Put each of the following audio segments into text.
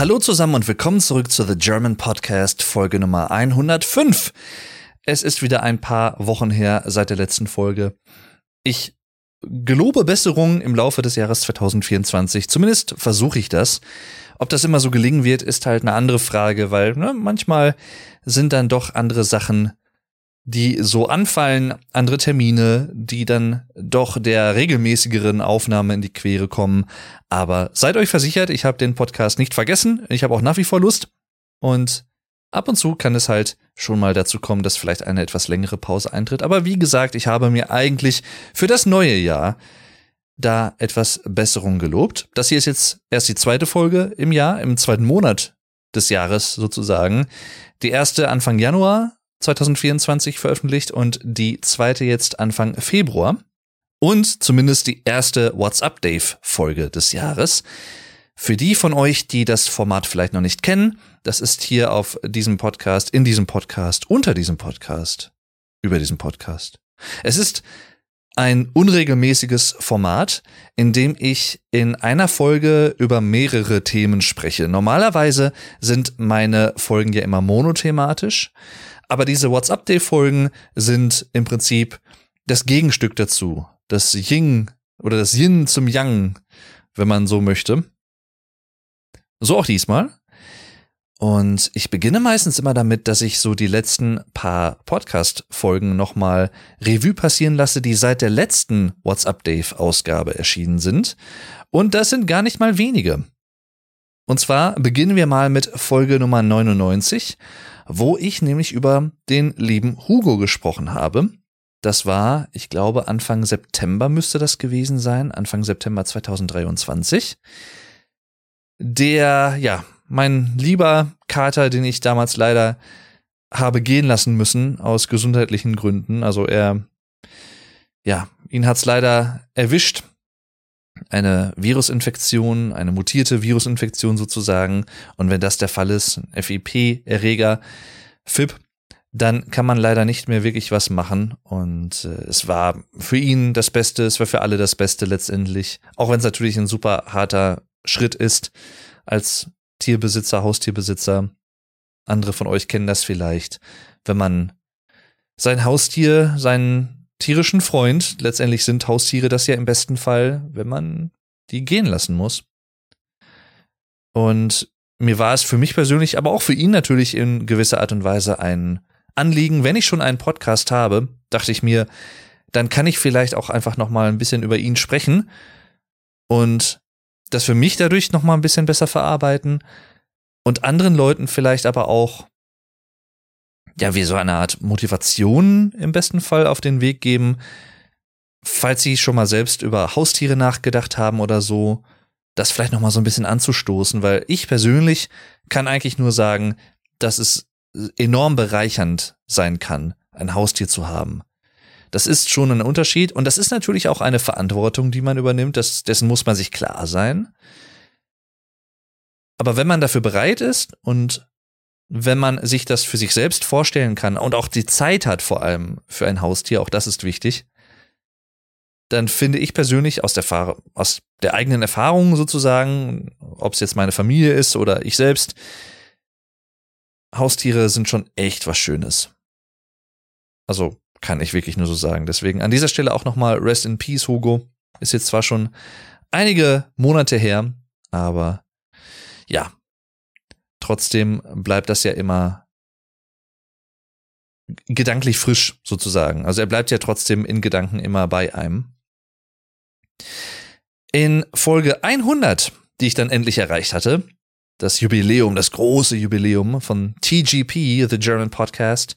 Hallo zusammen und willkommen zurück zu The German Podcast, Folge Nummer 105. Es ist wieder ein paar Wochen her seit der letzten Folge. Ich gelobe Besserung im Laufe des Jahres 2024. Zumindest versuche ich das. Ob das immer so gelingen wird, ist halt eine andere Frage, weil ne, manchmal sind dann doch andere Sachen die so anfallen, andere Termine, die dann doch der regelmäßigeren Aufnahme in die Quere kommen. Aber seid euch versichert, ich habe den Podcast nicht vergessen. Ich habe auch nach wie vor Lust. Und ab und zu kann es halt schon mal dazu kommen, dass vielleicht eine etwas längere Pause eintritt. Aber wie gesagt, ich habe mir eigentlich für das neue Jahr da etwas Besserung gelobt. Das hier ist jetzt erst die zweite Folge im Jahr, im zweiten Monat des Jahres sozusagen. Die erste Anfang Januar 2024 veröffentlicht und die zweite jetzt Anfang Februar. Und zumindest die erste WhatsApp Dave Folge des Jahres. Für die von euch, die das Format vielleicht noch nicht kennen, das ist hier auf diesem Podcast, in diesem Podcast, unter diesem Podcast, über diesem Podcast. Es ist ein unregelmäßiges Format, in dem ich in einer Folge über mehrere Themen spreche. Normalerweise sind meine Folgen ja immer monothematisch. Aber diese WhatsApp-Day-Folgen sind im Prinzip das Gegenstück dazu. Das Ying oder das Yin zum Yang, wenn man so möchte. So auch diesmal. Und ich beginne meistens immer damit, dass ich so die letzten paar Podcast-Folgen nochmal Revue passieren lasse, die seit der letzten WhatsApp-Dave-Ausgabe erschienen sind. Und das sind gar nicht mal wenige. Und zwar beginnen wir mal mit Folge Nummer 99 wo ich nämlich über den lieben Hugo gesprochen habe. Das war, ich glaube, Anfang September müsste das gewesen sein, Anfang September 2023. Der, ja, mein lieber Kater, den ich damals leider habe gehen lassen müssen aus gesundheitlichen Gründen. Also er, ja, ihn hat's leider erwischt eine Virusinfektion, eine mutierte Virusinfektion sozusagen. Und wenn das der Fall ist, FIP-Erreger, FIP, dann kann man leider nicht mehr wirklich was machen. Und äh, es war für ihn das Beste, es war für alle das Beste letztendlich. Auch wenn es natürlich ein super harter Schritt ist als Tierbesitzer, Haustierbesitzer. Andere von euch kennen das vielleicht, wenn man sein Haustier, seinen tierischen Freund. Letztendlich sind Haustiere das ja im besten Fall, wenn man die gehen lassen muss. Und mir war es für mich persönlich, aber auch für ihn natürlich in gewisser Art und Weise ein Anliegen. Wenn ich schon einen Podcast habe, dachte ich mir, dann kann ich vielleicht auch einfach noch mal ein bisschen über ihn sprechen und das für mich dadurch noch mal ein bisschen besser verarbeiten und anderen Leuten vielleicht aber auch ja, wie so eine Art Motivation im besten Fall auf den Weg geben, falls sie schon mal selbst über Haustiere nachgedacht haben oder so, das vielleicht noch mal so ein bisschen anzustoßen, weil ich persönlich kann eigentlich nur sagen, dass es enorm bereichernd sein kann, ein Haustier zu haben. Das ist schon ein Unterschied und das ist natürlich auch eine Verantwortung, die man übernimmt, das, dessen muss man sich klar sein. Aber wenn man dafür bereit ist und wenn man sich das für sich selbst vorstellen kann und auch die Zeit hat vor allem für ein Haustier, auch das ist wichtig, dann finde ich persönlich aus der, aus der eigenen Erfahrung sozusagen, ob es jetzt meine Familie ist oder ich selbst, Haustiere sind schon echt was Schönes. Also kann ich wirklich nur so sagen. Deswegen an dieser Stelle auch nochmal Rest in Peace, Hugo. Ist jetzt zwar schon einige Monate her, aber ja, trotzdem bleibt das ja immer gedanklich frisch sozusagen. Also er bleibt ja trotzdem in Gedanken immer bei einem. In Folge 100, die ich dann endlich erreicht hatte, das Jubiläum, das große Jubiläum von TGP, The German Podcast,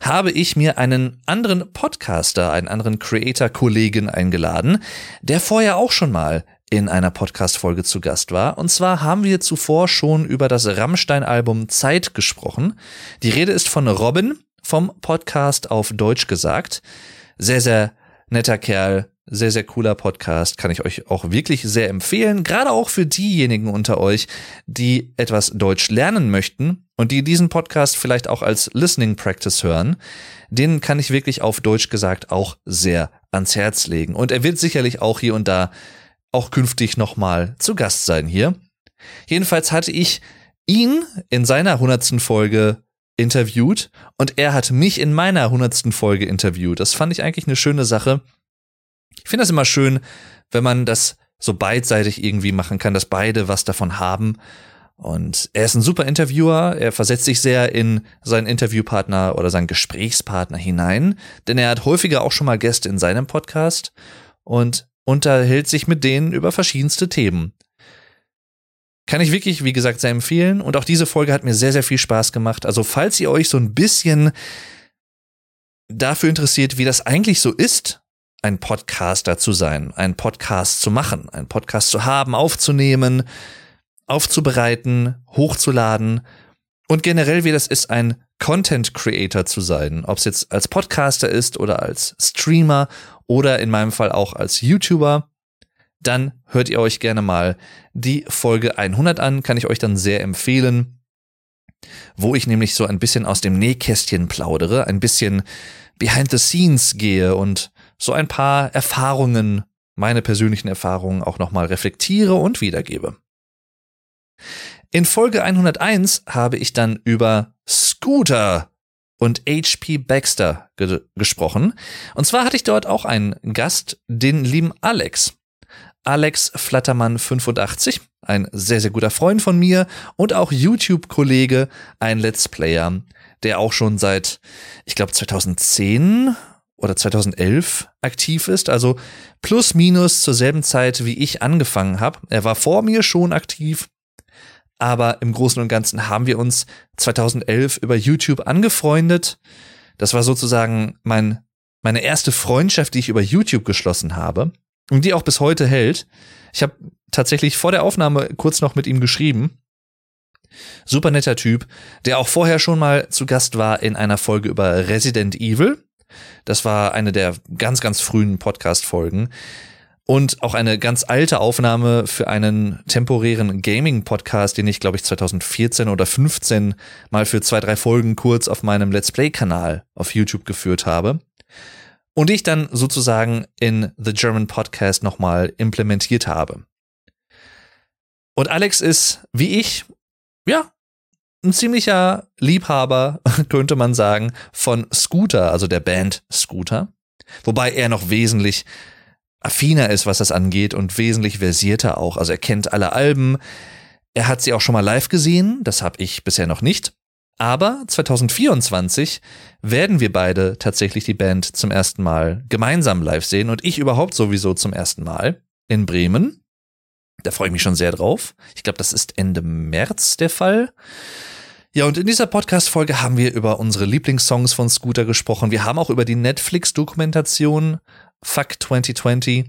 habe ich mir einen anderen Podcaster, einen anderen Creator-Kollegen eingeladen, der vorher auch schon mal in einer Podcast-Folge zu Gast war. Und zwar haben wir zuvor schon über das Rammstein-Album Zeit gesprochen. Die Rede ist von Robin vom Podcast auf Deutsch gesagt. Sehr, sehr netter Kerl, sehr, sehr cooler Podcast, kann ich euch auch wirklich sehr empfehlen. Gerade auch für diejenigen unter euch, die etwas Deutsch lernen möchten und die diesen Podcast vielleicht auch als Listening Practice hören. Den kann ich wirklich auf Deutsch gesagt auch sehr ans Herz legen. Und er wird sicherlich auch hier und da auch künftig nochmal zu Gast sein hier. Jedenfalls hatte ich ihn in seiner hundertsten Folge interviewt und er hat mich in meiner hundertsten Folge interviewt. Das fand ich eigentlich eine schöne Sache. Ich finde das immer schön, wenn man das so beidseitig irgendwie machen kann, dass beide was davon haben. Und er ist ein super Interviewer, er versetzt sich sehr in seinen Interviewpartner oder seinen Gesprächspartner hinein, denn er hat häufiger auch schon mal Gäste in seinem Podcast und unterhält sich mit denen über verschiedenste Themen. Kann ich wirklich, wie gesagt, sehr empfehlen. Und auch diese Folge hat mir sehr, sehr viel Spaß gemacht. Also, falls ihr euch so ein bisschen dafür interessiert, wie das eigentlich so ist, ein Podcaster zu sein, einen Podcast zu machen, einen Podcast zu haben, aufzunehmen, aufzubereiten, hochzuladen und generell, wie das ist, ein Content Creator zu sein, ob es jetzt als Podcaster ist oder als Streamer oder in meinem Fall auch als YouTuber dann hört ihr euch gerne mal die Folge 100 an, kann ich euch dann sehr empfehlen, wo ich nämlich so ein bisschen aus dem Nähkästchen plaudere, ein bisschen behind the scenes gehe und so ein paar Erfahrungen, meine persönlichen Erfahrungen auch nochmal reflektiere und wiedergebe. In Folge 101 habe ich dann über Scooter und HP Baxter ge gesprochen. Und zwar hatte ich dort auch einen Gast, den lieben Alex. Alex Flattermann 85, ein sehr, sehr guter Freund von mir und auch YouTube-Kollege, ein Let's Player, der auch schon seit, ich glaube, 2010 oder 2011 aktiv ist, also plus minus zur selben Zeit, wie ich angefangen habe. Er war vor mir schon aktiv, aber im Großen und Ganzen haben wir uns 2011 über YouTube angefreundet. Das war sozusagen mein, meine erste Freundschaft, die ich über YouTube geschlossen habe und die auch bis heute hält. Ich habe tatsächlich vor der Aufnahme kurz noch mit ihm geschrieben. Super netter Typ, der auch vorher schon mal zu Gast war in einer Folge über Resident Evil. Das war eine der ganz, ganz frühen Podcast-Folgen. Und auch eine ganz alte Aufnahme für einen temporären Gaming-Podcast, den ich, glaube ich, 2014 oder 15 mal für zwei, drei Folgen kurz auf meinem Let's Play-Kanal auf YouTube geführt habe und ich dann sozusagen in The German Podcast nochmal implementiert habe. Und Alex ist, wie ich, ja, ein ziemlicher Liebhaber, könnte man sagen, von Scooter, also der Band Scooter. Wobei er noch wesentlich affiner ist, was das angeht und wesentlich versierter auch. Also er kennt alle Alben. Er hat sie auch schon mal live gesehen. Das habe ich bisher noch nicht. Aber 2024 werden wir beide tatsächlich die Band zum ersten Mal gemeinsam live sehen und ich überhaupt sowieso zum ersten Mal in Bremen. Da freue ich mich schon sehr drauf. Ich glaube, das ist Ende März der Fall. Ja, und in dieser Podcast-Folge haben wir über unsere Lieblingssongs von Scooter gesprochen. Wir haben auch über die Netflix-Dokumentation Fuck 2020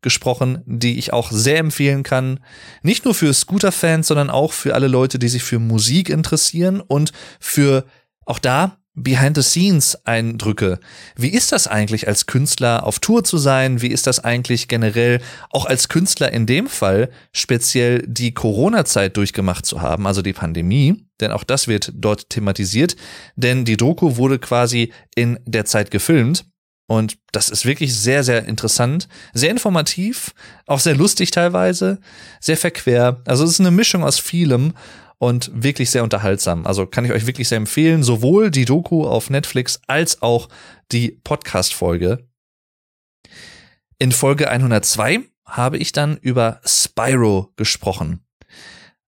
gesprochen, die ich auch sehr empfehlen kann. Nicht nur für Scooter-Fans, sondern auch für alle Leute, die sich für Musik interessieren und für auch da Behind-the-Scenes-Eindrücke. Wie ist das eigentlich als Künstler auf Tour zu sein? Wie ist das eigentlich generell auch als Künstler in dem Fall speziell die Corona-Zeit durchgemacht zu haben, also die Pandemie? Denn auch das wird dort thematisiert, denn die Doku wurde quasi in der Zeit gefilmt und das ist wirklich sehr, sehr interessant, sehr informativ, auch sehr lustig teilweise, sehr verquer. Also es ist eine Mischung aus vielem und wirklich sehr unterhaltsam. Also kann ich euch wirklich sehr empfehlen, sowohl die Doku auf Netflix als auch die Podcast-Folge. In Folge 102 habe ich dann über Spyro gesprochen.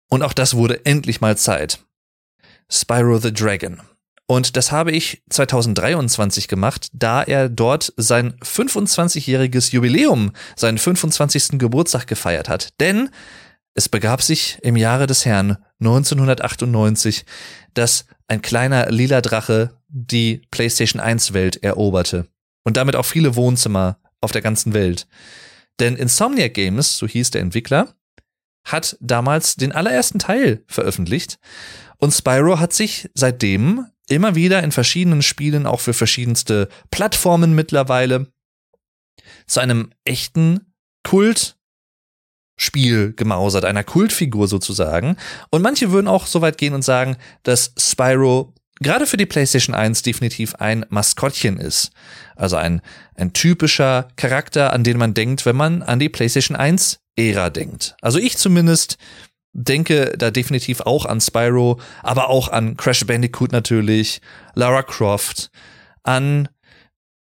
Und auch das wurde endlich mal Zeit. Spyro the Dragon. Und das habe ich 2023 gemacht, da er dort sein 25-jähriges Jubiläum, seinen 25. Geburtstag gefeiert hat. Denn es begab sich im Jahre des Herrn 1998, dass ein kleiner lila Drache die PlayStation 1 Welt eroberte und damit auch viele Wohnzimmer auf der ganzen Welt. Denn Insomniac Games, so hieß der Entwickler, hat damals den allerersten Teil veröffentlicht und Spyro hat sich seitdem immer wieder in verschiedenen Spielen, auch für verschiedenste Plattformen mittlerweile, zu einem echten Kultspiel gemausert, einer Kultfigur sozusagen. Und manche würden auch so weit gehen und sagen, dass Spyro gerade für die PlayStation 1 definitiv ein Maskottchen ist. Also ein, ein typischer Charakter, an den man denkt, wenn man an die PlayStation 1 Ära denkt. Also ich zumindest denke da definitiv auch an Spyro, aber auch an Crash Bandicoot natürlich, Lara Croft, an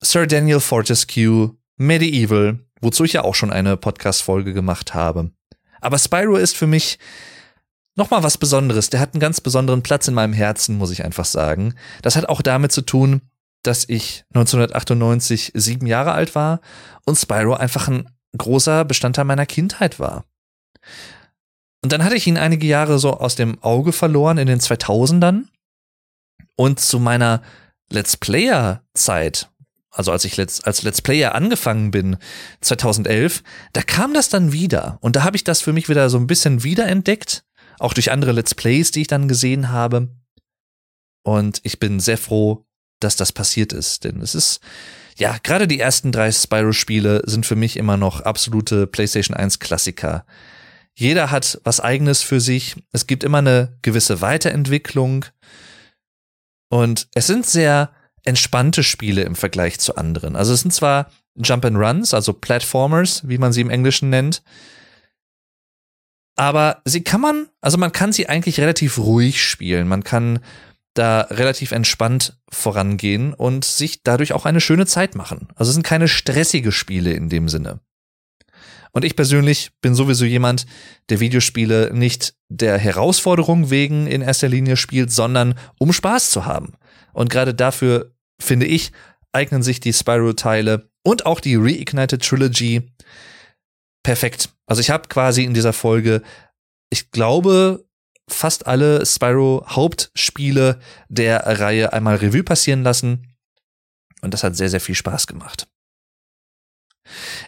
Sir Daniel Fortescue, Medieval, wozu ich ja auch schon eine Podcast-Folge gemacht habe. Aber Spyro ist für mich nochmal was Besonderes. Der hat einen ganz besonderen Platz in meinem Herzen, muss ich einfach sagen. Das hat auch damit zu tun, dass ich 1998 sieben Jahre alt war und Spyro einfach ein großer Bestandteil meiner Kindheit war. Und dann hatte ich ihn einige Jahre so aus dem Auge verloren in den 2000ern. Und zu meiner Let's Player-Zeit, also als ich let's, als Let's Player angefangen bin, 2011, da kam das dann wieder. Und da habe ich das für mich wieder so ein bisschen wiederentdeckt, auch durch andere Let's Plays, die ich dann gesehen habe. Und ich bin sehr froh, dass das passiert ist, denn es ist, ja, gerade die ersten drei Spyro-Spiele sind für mich immer noch absolute PlayStation 1 Klassiker. Jeder hat was eigenes für sich. Es gibt immer eine gewisse Weiterentwicklung. Und es sind sehr entspannte Spiele im Vergleich zu anderen. Also es sind zwar Jump and Runs, also Platformers, wie man sie im Englischen nennt. Aber sie kann man, also man kann sie eigentlich relativ ruhig spielen. Man kann da relativ entspannt vorangehen und sich dadurch auch eine schöne Zeit machen. Also es sind keine stressige Spiele in dem Sinne. Und ich persönlich bin sowieso jemand, der Videospiele nicht der Herausforderung wegen in erster Linie spielt, sondern um Spaß zu haben. Und gerade dafür, finde ich, eignen sich die Spyro-Teile und auch die Reignited Trilogy perfekt. Also ich habe quasi in dieser Folge, ich glaube, fast alle Spyro Hauptspiele der Reihe einmal Revue passieren lassen. Und das hat sehr, sehr viel Spaß gemacht.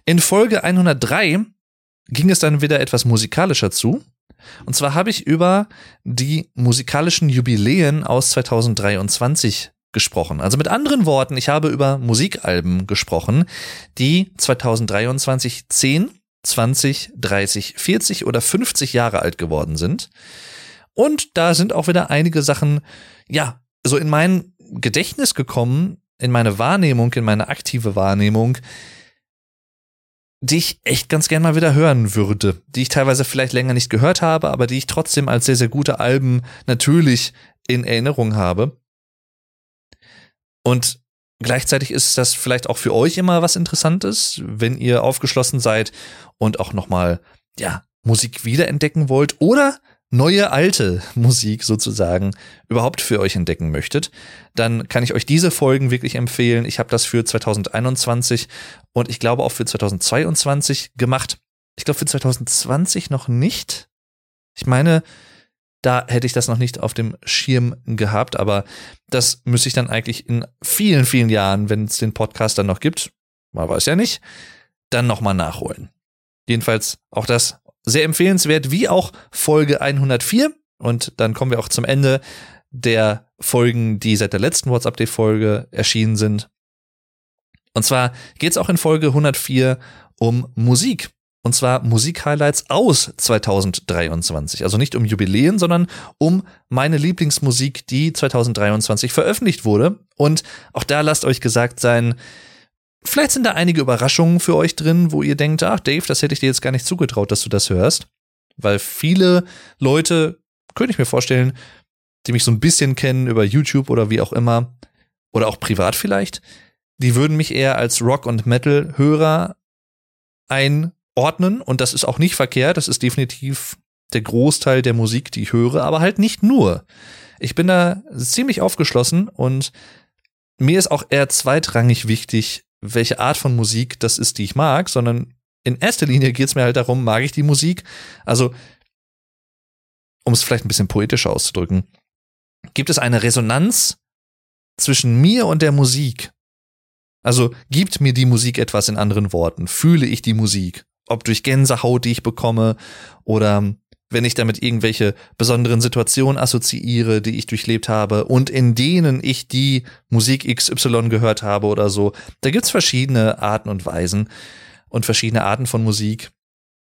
In Folge 103 ging es dann wieder etwas musikalischer zu. Und zwar habe ich über die musikalischen Jubiläen aus 2023 gesprochen. Also mit anderen Worten, ich habe über Musikalben gesprochen, die 2023 10, 20, 30, 40 oder 50 Jahre alt geworden sind. Und da sind auch wieder einige Sachen, ja, so in mein Gedächtnis gekommen, in meine Wahrnehmung, in meine aktive Wahrnehmung, die ich echt ganz gern mal wieder hören würde, die ich teilweise vielleicht länger nicht gehört habe, aber die ich trotzdem als sehr, sehr gute Alben natürlich in Erinnerung habe. Und gleichzeitig ist das vielleicht auch für euch immer was Interessantes, wenn ihr aufgeschlossen seid und auch nochmal, ja, Musik wiederentdecken wollt oder neue alte Musik sozusagen überhaupt für euch entdecken möchtet, dann kann ich euch diese Folgen wirklich empfehlen. Ich habe das für 2021 und ich glaube auch für 2022 gemacht. Ich glaube für 2020 noch nicht. Ich meine, da hätte ich das noch nicht auf dem Schirm gehabt, aber das müsste ich dann eigentlich in vielen, vielen Jahren, wenn es den Podcast dann noch gibt, man weiß ja nicht, dann nochmal nachholen. Jedenfalls auch das sehr empfehlenswert, wie auch Folge 104. Und dann kommen wir auch zum Ende der Folgen, die seit der letzten WhatsApp-Folge erschienen sind. Und zwar geht es auch in Folge 104 um Musik. Und zwar Musik-Highlights aus 2023. Also nicht um Jubiläen, sondern um meine Lieblingsmusik, die 2023 veröffentlicht wurde. Und auch da lasst euch gesagt sein, Vielleicht sind da einige Überraschungen für euch drin, wo ihr denkt, ach Dave, das hätte ich dir jetzt gar nicht zugetraut, dass du das hörst. Weil viele Leute, könnte ich mir vorstellen, die mich so ein bisschen kennen über YouTube oder wie auch immer, oder auch privat vielleicht, die würden mich eher als Rock- und Metal-Hörer einordnen. Und das ist auch nicht verkehrt. Das ist definitiv der Großteil der Musik, die ich höre, aber halt nicht nur. Ich bin da ziemlich aufgeschlossen und mir ist auch eher zweitrangig wichtig, welche Art von Musik das ist, die ich mag, sondern in erster Linie geht es mir halt darum, mag ich die Musik? Also, um es vielleicht ein bisschen poetischer auszudrücken, gibt es eine Resonanz zwischen mir und der Musik? Also gibt mir die Musik etwas in anderen Worten? Fühle ich die Musik? Ob durch Gänsehaut, die ich bekomme, oder wenn ich damit irgendwelche besonderen Situationen assoziiere, die ich durchlebt habe und in denen ich die Musik XY gehört habe oder so. Da gibt's verschiedene Arten und Weisen und verschiedene Arten von Musik.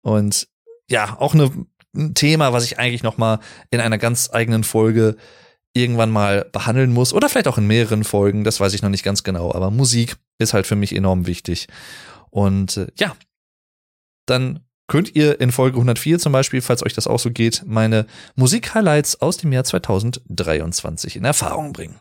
Und ja, auch eine, ein Thema, was ich eigentlich noch mal in einer ganz eigenen Folge irgendwann mal behandeln muss oder vielleicht auch in mehreren Folgen, das weiß ich noch nicht ganz genau, aber Musik ist halt für mich enorm wichtig. Und äh, ja, dann könnt ihr in Folge 104 zum Beispiel, falls euch das auch so geht, meine Musik-Highlights aus dem Jahr 2023 in Erfahrung bringen.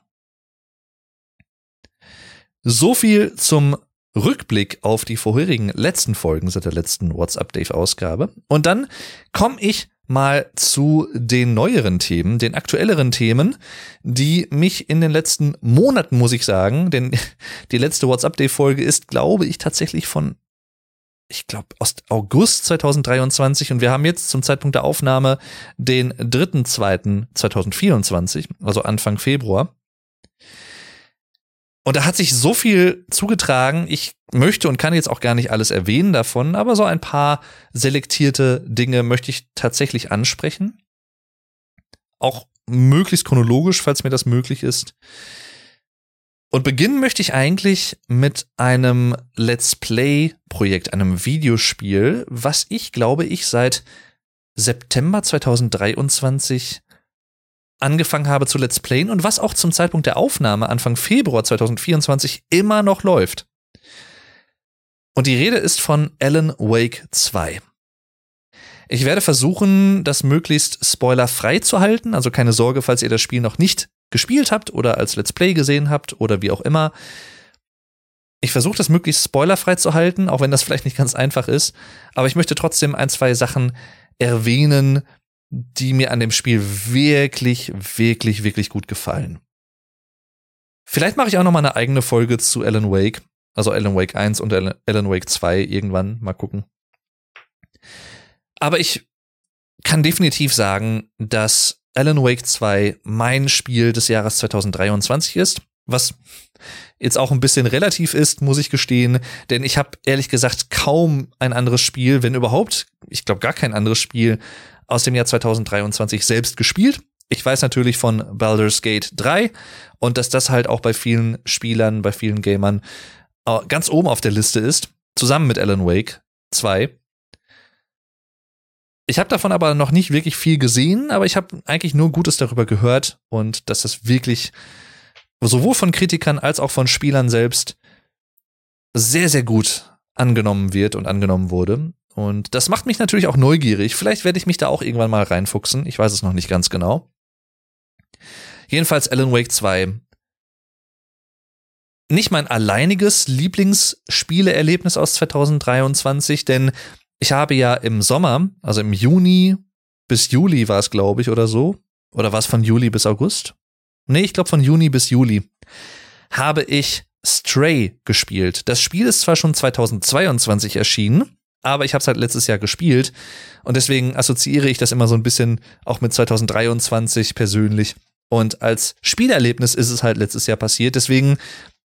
So viel zum Rückblick auf die vorherigen letzten Folgen seit der letzten WhatsApp-Dave-Ausgabe. Und dann komme ich mal zu den neueren Themen, den aktuelleren Themen, die mich in den letzten Monaten, muss ich sagen, denn die letzte WhatsApp-Day-Folge ist, glaube ich, tatsächlich von, ich glaube, aus August 2023 und wir haben jetzt zum Zeitpunkt der Aufnahme den 3.2.2024, also Anfang Februar. Und da hat sich so viel zugetragen. Ich möchte und kann jetzt auch gar nicht alles erwähnen davon, aber so ein paar selektierte Dinge möchte ich tatsächlich ansprechen. Auch möglichst chronologisch, falls mir das möglich ist. Und beginnen möchte ich eigentlich mit einem Let's Play-Projekt, einem Videospiel, was ich glaube ich seit September 2023 angefangen habe zu Let's Playen und was auch zum Zeitpunkt der Aufnahme Anfang Februar 2024 immer noch läuft. Und die Rede ist von Alan Wake 2. Ich werde versuchen, das möglichst spoilerfrei zu halten, also keine Sorge, falls ihr das Spiel noch nicht gespielt habt oder als Let's Play gesehen habt oder wie auch immer. Ich versuche das möglichst spoilerfrei zu halten, auch wenn das vielleicht nicht ganz einfach ist, aber ich möchte trotzdem ein, zwei Sachen erwähnen, die mir an dem Spiel wirklich, wirklich, wirklich gut gefallen. Vielleicht mache ich auch noch mal eine eigene Folge zu Alan Wake, also Alan Wake 1 und Alan Wake 2 irgendwann, mal gucken. Aber ich kann definitiv sagen, dass Alan Wake 2 mein Spiel des Jahres 2023 ist, was jetzt auch ein bisschen relativ ist, muss ich gestehen, denn ich habe ehrlich gesagt kaum ein anderes Spiel, wenn überhaupt, ich glaube gar kein anderes Spiel aus dem Jahr 2023 selbst gespielt. Ich weiß natürlich von Baldur's Gate 3 und dass das halt auch bei vielen Spielern, bei vielen Gamern äh, ganz oben auf der Liste ist, zusammen mit Alan Wake 2. Ich habe davon aber noch nicht wirklich viel gesehen, aber ich habe eigentlich nur Gutes darüber gehört und dass das wirklich sowohl von Kritikern als auch von Spielern selbst sehr, sehr gut angenommen wird und angenommen wurde. Und das macht mich natürlich auch neugierig. Vielleicht werde ich mich da auch irgendwann mal reinfuchsen. Ich weiß es noch nicht ganz genau. Jedenfalls Alan Wake 2. Nicht mein alleiniges Lieblingsspieleerlebnis aus 2023, denn ich habe ja im Sommer, also im Juni bis Juli war es, glaube ich, oder so. Oder war es von Juli bis August? Nee, ich glaube von Juni bis Juli. Habe ich Stray gespielt. Das Spiel ist zwar schon 2022 erschienen, aber ich habe es halt letztes Jahr gespielt und deswegen assoziiere ich das immer so ein bisschen auch mit 2023 persönlich. Und als Spielerlebnis ist es halt letztes Jahr passiert. Deswegen,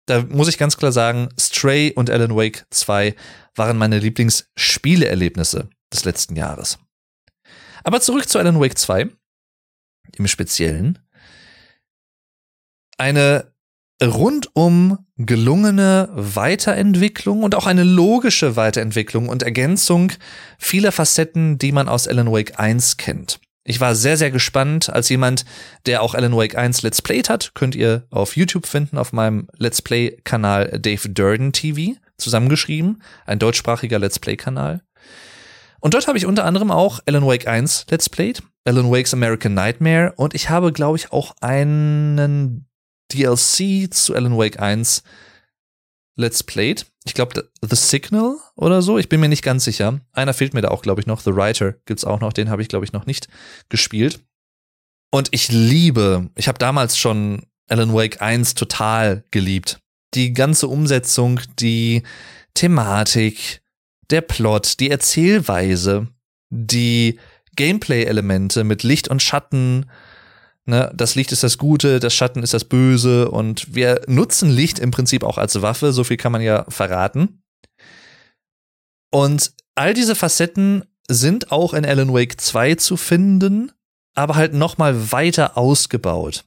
da muss ich ganz klar sagen, Stray und Alan Wake 2 waren meine Lieblingsspieleerlebnisse des letzten Jahres. Aber zurück zu Alan Wake 2 im Speziellen. Eine rundum gelungene Weiterentwicklung und auch eine logische Weiterentwicklung und Ergänzung vieler Facetten, die man aus Alan Wake 1 kennt. Ich war sehr, sehr gespannt als jemand, der auch Alan Wake 1 Let's Played hat. Könnt ihr auf YouTube finden, auf meinem Let's Play-Kanal Dave Durden TV, zusammengeschrieben. Ein deutschsprachiger Let's Play-Kanal. Und dort habe ich unter anderem auch Alan Wake 1 Let's Played, Alan Wake's American Nightmare und ich habe, glaube ich, auch einen DLC zu Alan Wake 1 Let's Played. Ich glaube, The Signal oder so. Ich bin mir nicht ganz sicher. Einer fehlt mir da auch, glaube ich, noch. The Writer gibt's auch noch. Den habe ich, glaube ich, noch nicht gespielt. Und ich liebe, ich habe damals schon Alan Wake 1 total geliebt. Die ganze Umsetzung, die Thematik, der Plot, die Erzählweise, die Gameplay-Elemente mit Licht und Schatten, Ne, das Licht ist das Gute, das Schatten ist das Böse und wir nutzen Licht im Prinzip auch als Waffe, so viel kann man ja verraten. Und all diese Facetten sind auch in Alan Wake 2 zu finden, aber halt noch mal weiter ausgebaut.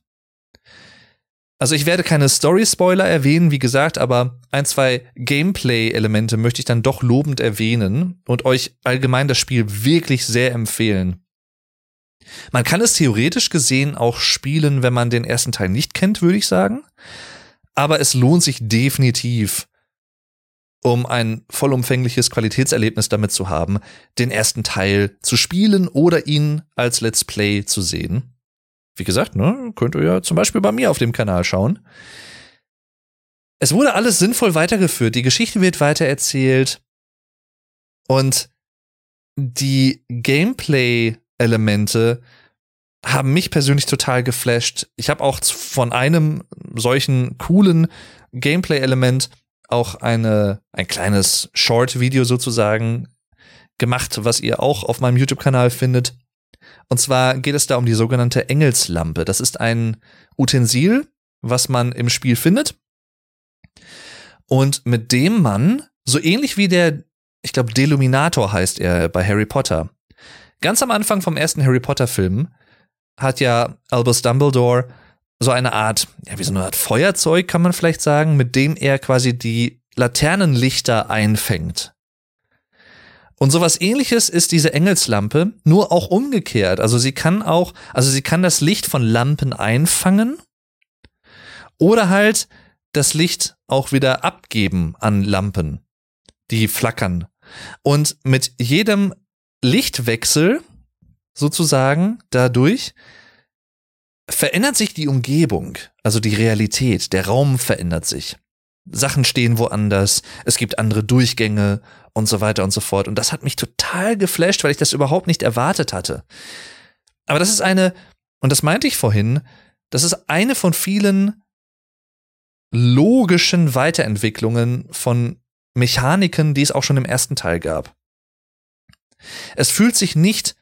Also ich werde keine Story-Spoiler erwähnen, wie gesagt, aber ein, zwei Gameplay-Elemente möchte ich dann doch lobend erwähnen und euch allgemein das Spiel wirklich sehr empfehlen. Man kann es theoretisch gesehen auch spielen, wenn man den ersten Teil nicht kennt, würde ich sagen. Aber es lohnt sich definitiv, um ein vollumfängliches Qualitätserlebnis damit zu haben, den ersten Teil zu spielen oder ihn als Let's Play zu sehen. Wie gesagt, ne, könnt ihr ja zum Beispiel bei mir auf dem Kanal schauen. Es wurde alles sinnvoll weitergeführt, die Geschichte wird weitererzählt und die Gameplay-Elemente haben mich persönlich total geflasht. Ich habe auch von einem solchen coolen Gameplay-Element auch eine, ein kleines Short-Video sozusagen gemacht, was ihr auch auf meinem YouTube-Kanal findet. Und zwar geht es da um die sogenannte Engelslampe. Das ist ein Utensil, was man im Spiel findet. Und mit dem man, so ähnlich wie der, ich glaube, Deluminator heißt er bei Harry Potter. Ganz am Anfang vom ersten Harry Potter-Film hat ja Albus Dumbledore so eine Art, ja, wie so eine Art Feuerzeug, kann man vielleicht sagen, mit dem er quasi die Laternenlichter einfängt. Und sowas ähnliches ist diese Engelslampe, nur auch umgekehrt. Also sie kann auch, also sie kann das Licht von Lampen einfangen oder halt das Licht auch wieder abgeben an Lampen, die flackern. Und mit jedem Lichtwechsel sozusagen dadurch verändert sich die Umgebung, also die Realität, der Raum verändert sich. Sachen stehen woanders, es gibt andere Durchgänge und so weiter und so fort. Und das hat mich total geflasht, weil ich das überhaupt nicht erwartet hatte. Aber das ist eine, und das meinte ich vorhin, das ist eine von vielen logischen Weiterentwicklungen von Mechaniken, die es auch schon im ersten Teil gab. Es fühlt sich nicht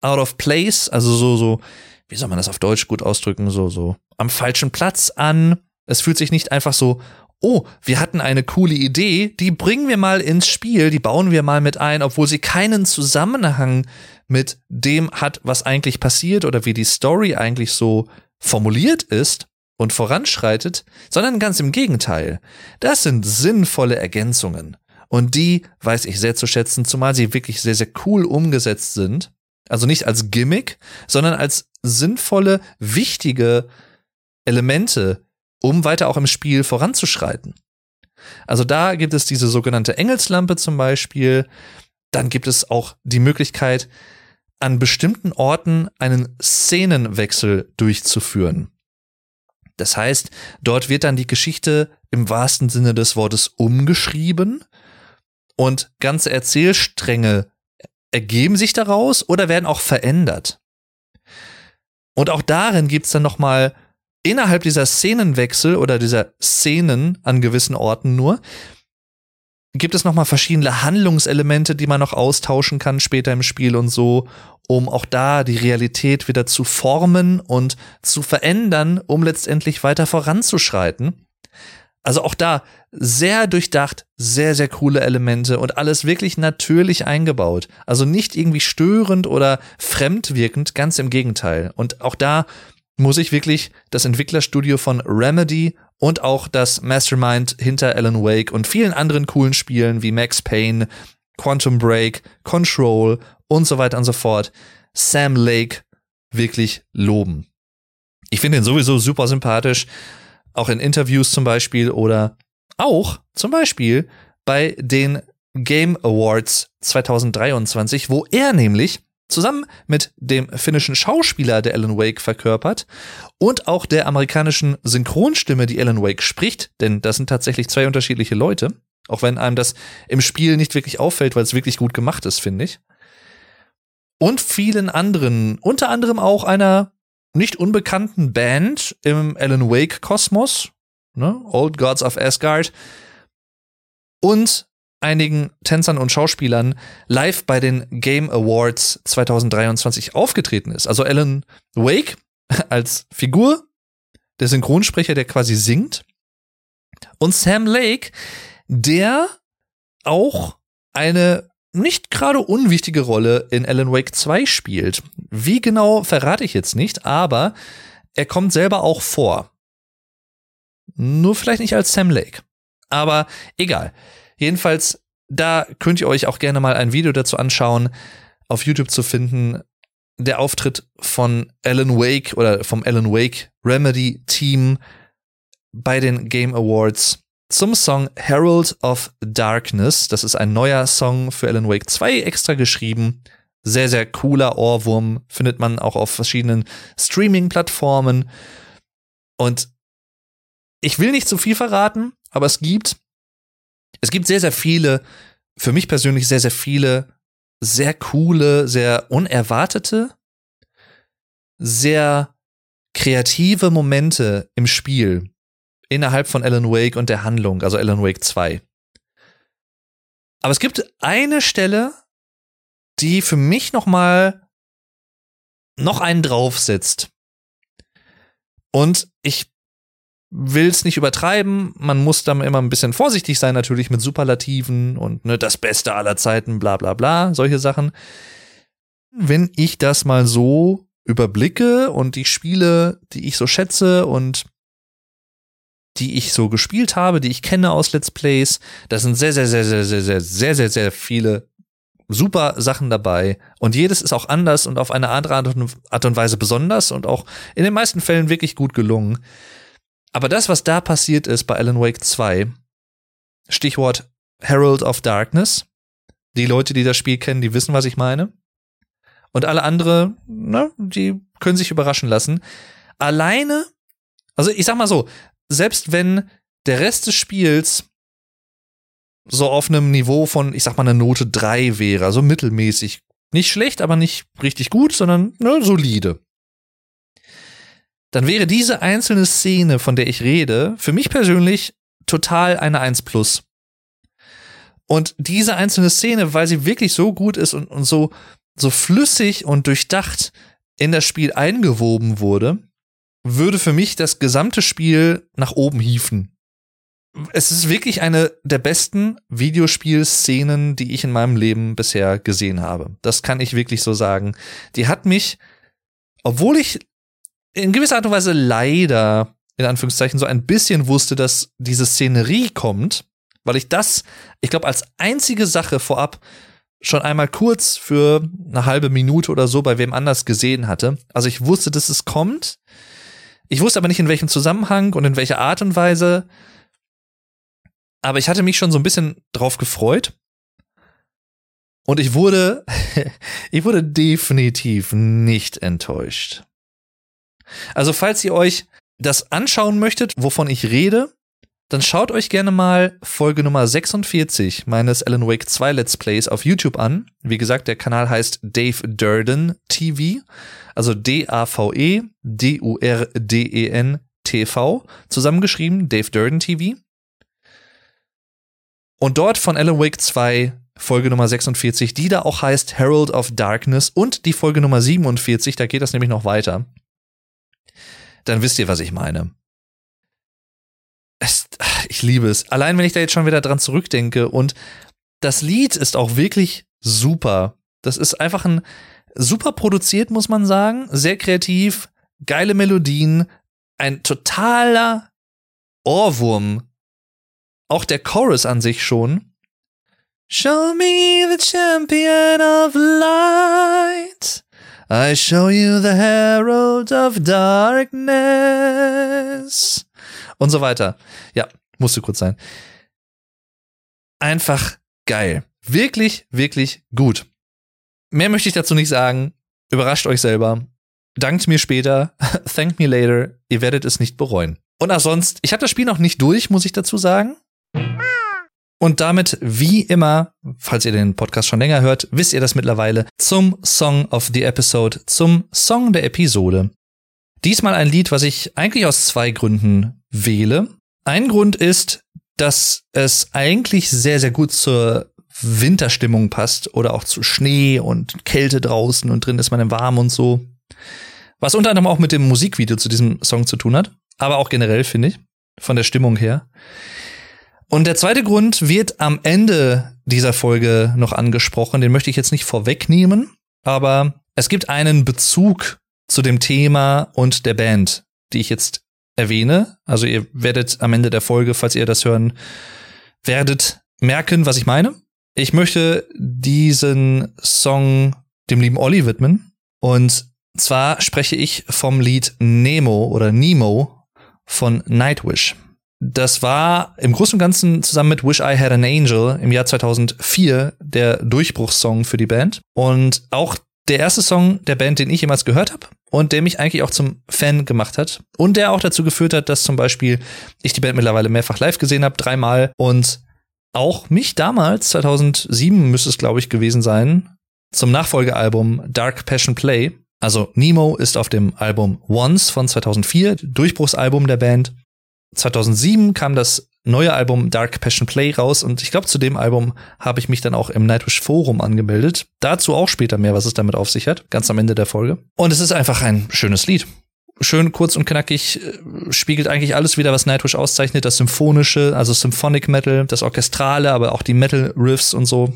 out of place, also so, so, wie soll man das auf Deutsch gut ausdrücken, so, so am falschen Platz an. Es fühlt sich nicht einfach so, oh, wir hatten eine coole Idee, die bringen wir mal ins Spiel, die bauen wir mal mit ein, obwohl sie keinen Zusammenhang mit dem hat, was eigentlich passiert oder wie die Story eigentlich so formuliert ist und voranschreitet, sondern ganz im Gegenteil. Das sind sinnvolle Ergänzungen. Und die weiß ich sehr zu schätzen, zumal sie wirklich sehr, sehr cool umgesetzt sind. Also nicht als Gimmick, sondern als sinnvolle, wichtige Elemente, um weiter auch im Spiel voranzuschreiten. Also da gibt es diese sogenannte Engelslampe zum Beispiel. Dann gibt es auch die Möglichkeit, an bestimmten Orten einen Szenenwechsel durchzuführen. Das heißt, dort wird dann die Geschichte im wahrsten Sinne des Wortes umgeschrieben und ganze Erzählstränge ergeben sich daraus oder werden auch verändert. Und auch darin gibt es dann nochmal innerhalb dieser Szenenwechsel oder dieser Szenen an gewissen Orten nur, gibt es nochmal verschiedene Handlungselemente, die man noch austauschen kann später im Spiel und so, um auch da die Realität wieder zu formen und zu verändern, um letztendlich weiter voranzuschreiten. Also auch da sehr durchdacht, sehr, sehr coole Elemente und alles wirklich natürlich eingebaut. Also nicht irgendwie störend oder fremdwirkend, ganz im Gegenteil. Und auch da muss ich wirklich das Entwicklerstudio von Remedy und auch das Mastermind hinter Alan Wake und vielen anderen coolen Spielen wie Max Payne, Quantum Break, Control und so weiter und so fort, Sam Lake wirklich loben. Ich finde ihn sowieso super sympathisch auch in Interviews zum Beispiel oder auch zum Beispiel bei den Game Awards 2023, wo er nämlich zusammen mit dem finnischen Schauspieler, der Alan Wake verkörpert, und auch der amerikanischen Synchronstimme, die Alan Wake spricht, denn das sind tatsächlich zwei unterschiedliche Leute, auch wenn einem das im Spiel nicht wirklich auffällt, weil es wirklich gut gemacht ist, finde ich. Und vielen anderen, unter anderem auch einer nicht unbekannten Band im Alan Wake Kosmos, ne? Old Gods of Asgard, und einigen Tänzern und Schauspielern live bei den Game Awards 2023 aufgetreten ist. Also Alan Wake als Figur, der Synchronsprecher, der quasi singt, und Sam Lake, der auch eine nicht gerade unwichtige Rolle in Alan Wake 2 spielt. Wie genau verrate ich jetzt nicht, aber er kommt selber auch vor. Nur vielleicht nicht als Sam Lake. Aber egal. Jedenfalls, da könnt ihr euch auch gerne mal ein Video dazu anschauen, auf YouTube zu finden. Der Auftritt von Alan Wake oder vom Alan Wake Remedy Team bei den Game Awards zum Song Herald of Darkness. Das ist ein neuer Song für Alan Wake 2 extra geschrieben. Sehr, sehr cooler Ohrwurm. Findet man auch auf verschiedenen Streaming-Plattformen. Und ich will nicht zu viel verraten, aber es gibt, es gibt sehr, sehr viele, für mich persönlich sehr, sehr viele sehr coole, sehr unerwartete, sehr kreative Momente im Spiel innerhalb von Alan Wake und der Handlung, also Alan Wake 2. Aber es gibt eine Stelle, die für mich noch mal noch einen draufsetzt. Und ich will es nicht übertreiben. Man muss dann immer ein bisschen vorsichtig sein, natürlich mit Superlativen und ne, das Beste aller Zeiten, bla bla bla, solche Sachen. Wenn ich das mal so überblicke und die Spiele, die ich so schätze und die ich so gespielt habe, die ich kenne aus Let's Plays, da sind sehr, sehr, sehr, sehr, sehr, sehr, sehr, sehr, sehr viele super Sachen dabei. Und jedes ist auch anders und auf eine andere Art und Weise besonders und auch in den meisten Fällen wirklich gut gelungen. Aber das, was da passiert ist bei Alan Wake 2, Stichwort Herald of Darkness, die Leute, die das Spiel kennen, die wissen, was ich meine. Und alle andere, ne, die können sich überraschen lassen. Alleine, also ich sag mal so, selbst wenn der Rest des Spiels so auf einem Niveau von, ich sag mal, einer Note 3 wäre, also mittelmäßig. Nicht schlecht, aber nicht richtig gut, sondern ne, solide dann wäre diese einzelne Szene, von der ich rede, für mich persönlich total eine 1 plus. Und diese einzelne Szene, weil sie wirklich so gut ist und, und so, so flüssig und durchdacht in das Spiel eingewoben wurde, würde für mich das gesamte Spiel nach oben hieven. Es ist wirklich eine der besten Videospielszenen, die ich in meinem Leben bisher gesehen habe. Das kann ich wirklich so sagen. Die hat mich, obwohl ich in gewisser Art und Weise leider, in Anführungszeichen, so ein bisschen wusste, dass diese Szenerie kommt, weil ich das, ich glaube, als einzige Sache vorab schon einmal kurz für eine halbe Minute oder so bei wem anders gesehen hatte. Also ich wusste, dass es kommt. Ich wusste aber nicht, in welchem Zusammenhang und in welcher Art und Weise. Aber ich hatte mich schon so ein bisschen drauf gefreut. Und ich wurde, ich wurde definitiv nicht enttäuscht. Also falls ihr euch das anschauen möchtet, wovon ich rede, dann schaut euch gerne mal Folge Nummer 46 meines Alan Wake 2 Let's Plays auf YouTube an. Wie gesagt, der Kanal heißt Dave Durden TV, also D-A-V-E, D-U-R-D-E-N TV, zusammengeschrieben, Dave Durden TV. Und dort von Alan Wake 2 Folge Nummer 46, die da auch heißt Herald of Darkness und die Folge Nummer 47, da geht das nämlich noch weiter dann wisst ihr, was ich meine. Es, ich liebe es. Allein wenn ich da jetzt schon wieder dran zurückdenke und das Lied ist auch wirklich super. Das ist einfach ein super produziert, muss man sagen. Sehr kreativ, geile Melodien, ein totaler Ohrwurm. Auch der Chorus an sich schon. Show me the champion of light. I show you the herald of darkness. Und so weiter. Ja, musste kurz sein. Einfach geil. Wirklich, wirklich gut. Mehr möchte ich dazu nicht sagen. Überrascht euch selber. Dankt mir später. Thank me later. Ihr werdet es nicht bereuen. Und auch sonst, ich habe das Spiel noch nicht durch, muss ich dazu sagen. Und damit, wie immer, falls ihr den Podcast schon länger hört, wisst ihr das mittlerweile, zum Song of the Episode, zum Song der Episode. Diesmal ein Lied, was ich eigentlich aus zwei Gründen wähle. Ein Grund ist, dass es eigentlich sehr, sehr gut zur Winterstimmung passt oder auch zu Schnee und Kälte draußen und drin ist man im Warm und so. Was unter anderem auch mit dem Musikvideo zu diesem Song zu tun hat, aber auch generell, finde ich, von der Stimmung her. Und der zweite Grund wird am Ende dieser Folge noch angesprochen. Den möchte ich jetzt nicht vorwegnehmen, aber es gibt einen Bezug zu dem Thema und der Band, die ich jetzt erwähne. Also ihr werdet am Ende der Folge, falls ihr das hören werdet, merken, was ich meine. Ich möchte diesen Song dem lieben Olli widmen. Und zwar spreche ich vom Lied Nemo oder Nemo von Nightwish. das war im Großen und Ganzen zusammen mit Wish I Had an Angel im Jahr 2004 der Durchbruchssong für die Band. Und auch der erste Song der Band, den ich jemals gehört habe und der mich eigentlich auch zum Fan gemacht hat. Und der auch dazu geführt hat, dass zum Beispiel ich die Band mittlerweile mehrfach live gesehen habe, dreimal. Und auch mich damals, 2007 müsste es, glaube ich, gewesen sein, zum Nachfolgealbum Dark Passion Play. Also Nemo ist auf dem Album Once von 2004, Durchbruchsalbum der Band. 2007 kam das neue Album Dark Passion Play raus und ich glaube, zu dem Album habe ich mich dann auch im Nightwish Forum angemeldet. Dazu auch später mehr, was es damit auf sich hat, ganz am Ende der Folge. Und es ist einfach ein schönes Lied. Schön kurz und knackig, äh, spiegelt eigentlich alles wieder, was Nightwish auszeichnet. Das Symphonische, also Symphonic Metal, das Orchestrale, aber auch die Metal Riffs und so.